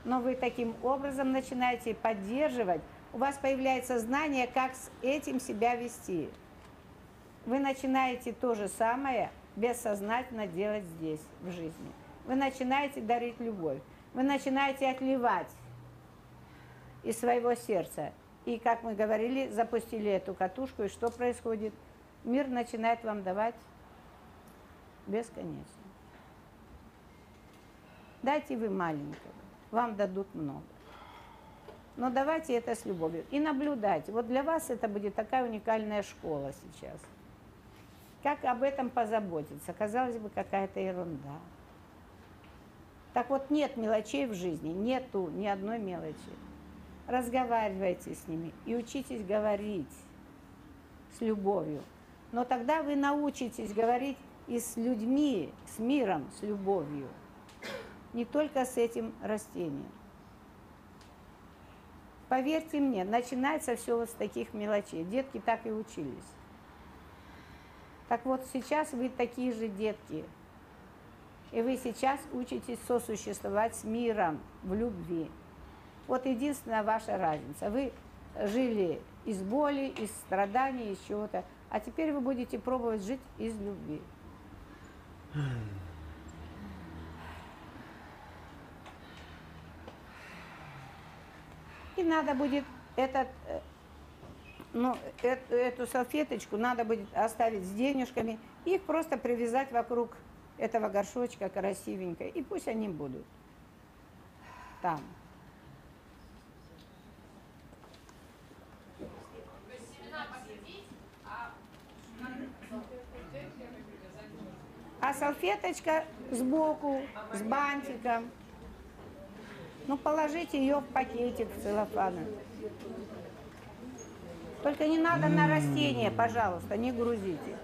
Но вы таким образом начинаете поддерживать, у вас появляется знание, как с этим себя вести. Вы начинаете то же самое бессознательно делать здесь, в жизни. Вы начинаете дарить любовь. Вы начинаете отливать из своего сердца. И, как мы говорили, запустили эту катушку, и что происходит? Мир начинает вам давать бесконечно. Дайте вы маленького, вам дадут много. Но давайте это с любовью. И наблюдайте. Вот для вас это будет такая уникальная школа сейчас. Как об этом позаботиться? Казалось бы, какая-то ерунда. Так вот, нет мелочей в жизни, нету ни одной мелочи. Разговаривайте с ними и учитесь говорить с любовью. Но тогда вы научитесь говорить и с людьми, с миром, с любовью. Не только с этим растением. Поверьте мне, начинается все вот с таких мелочей. Детки так и учились. Так вот, сейчас вы такие же детки. И вы сейчас учитесь сосуществовать с миром в любви. Вот единственная ваша разница. Вы жили из боли, из страданий, из чего-то, а теперь вы будете пробовать жить из любви. И надо будет этот, э, ну, эту, эту салфеточку надо будет оставить с денежками, их просто привязать вокруг этого горшочка красивенько, и пусть они будут там. А салфеточка сбоку, с бантиком. Ну, положите ее в пакетик в целлофан. Только не надо на растение, пожалуйста, не грузите.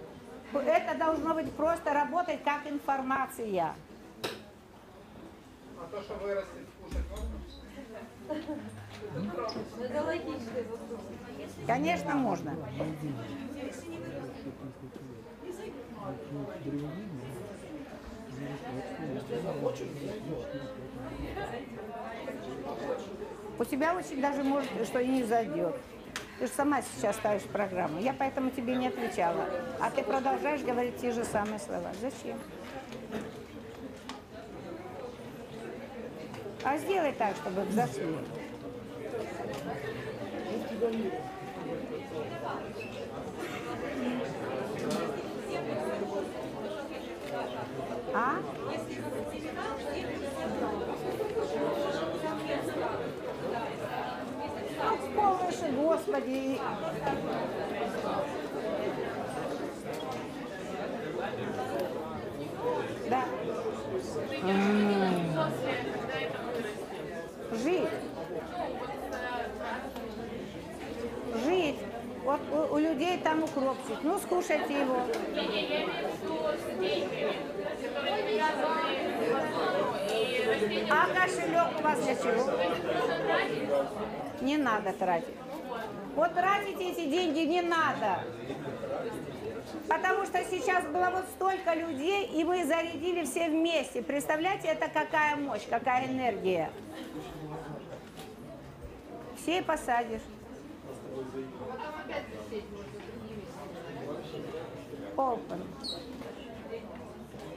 Это должно быть просто работать как информация. А то, что вырастет, кушать можно? Это логично. Конечно, можно. У тебя очень даже может, что и не зайдет. Ты же сама сейчас ставишь программу. Я поэтому тебе не отвечала. А ты продолжаешь говорить те же самые слова. Зачем? А сделай так, чтобы взошли. А? Ну, повыше, Господи. Да. М. Жить. Жить. Вот у, у людей там укропчик. Ну, скушайте его. А кошелек у вас для чего? Не надо тратить. Вот тратить эти деньги не надо. Потому что сейчас было вот столько людей, и мы зарядили все вместе. Представляете, это какая мощь, какая энергия. Все посадишь. Open.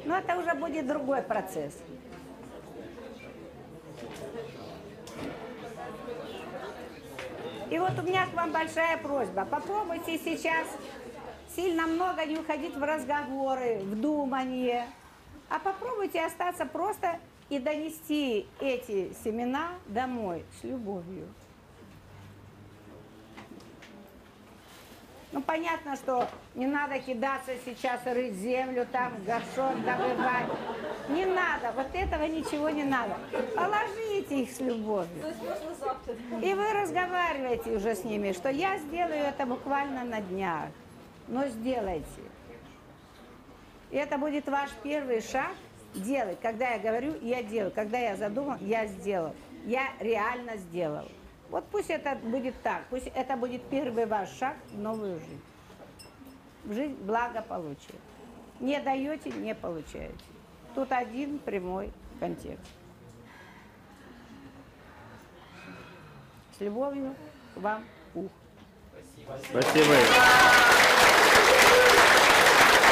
Но это уже будет другой процесс. И вот у меня к вам большая просьба. Попробуйте сейчас сильно много не уходить в разговоры, в думание, а попробуйте остаться просто и донести эти семена домой с любовью. Ну, понятно, что не надо кидаться сейчас, рыть землю, там, горшок добывать. Не надо, вот этого ничего не надо. Положите их с любовью. И вы разговариваете уже с ними, что я сделаю это буквально на днях. Но сделайте. И это будет ваш первый шаг делать. Когда я говорю, я делаю. Когда я задумал, я сделал. Я реально сделал. Вот пусть это будет так. Пусть это будет первый ваш шаг в новую жизнь. В жизнь благополучия. Не даете, не получаете. Тут один прямой контекст. С любовью вам, Ух. Спасибо.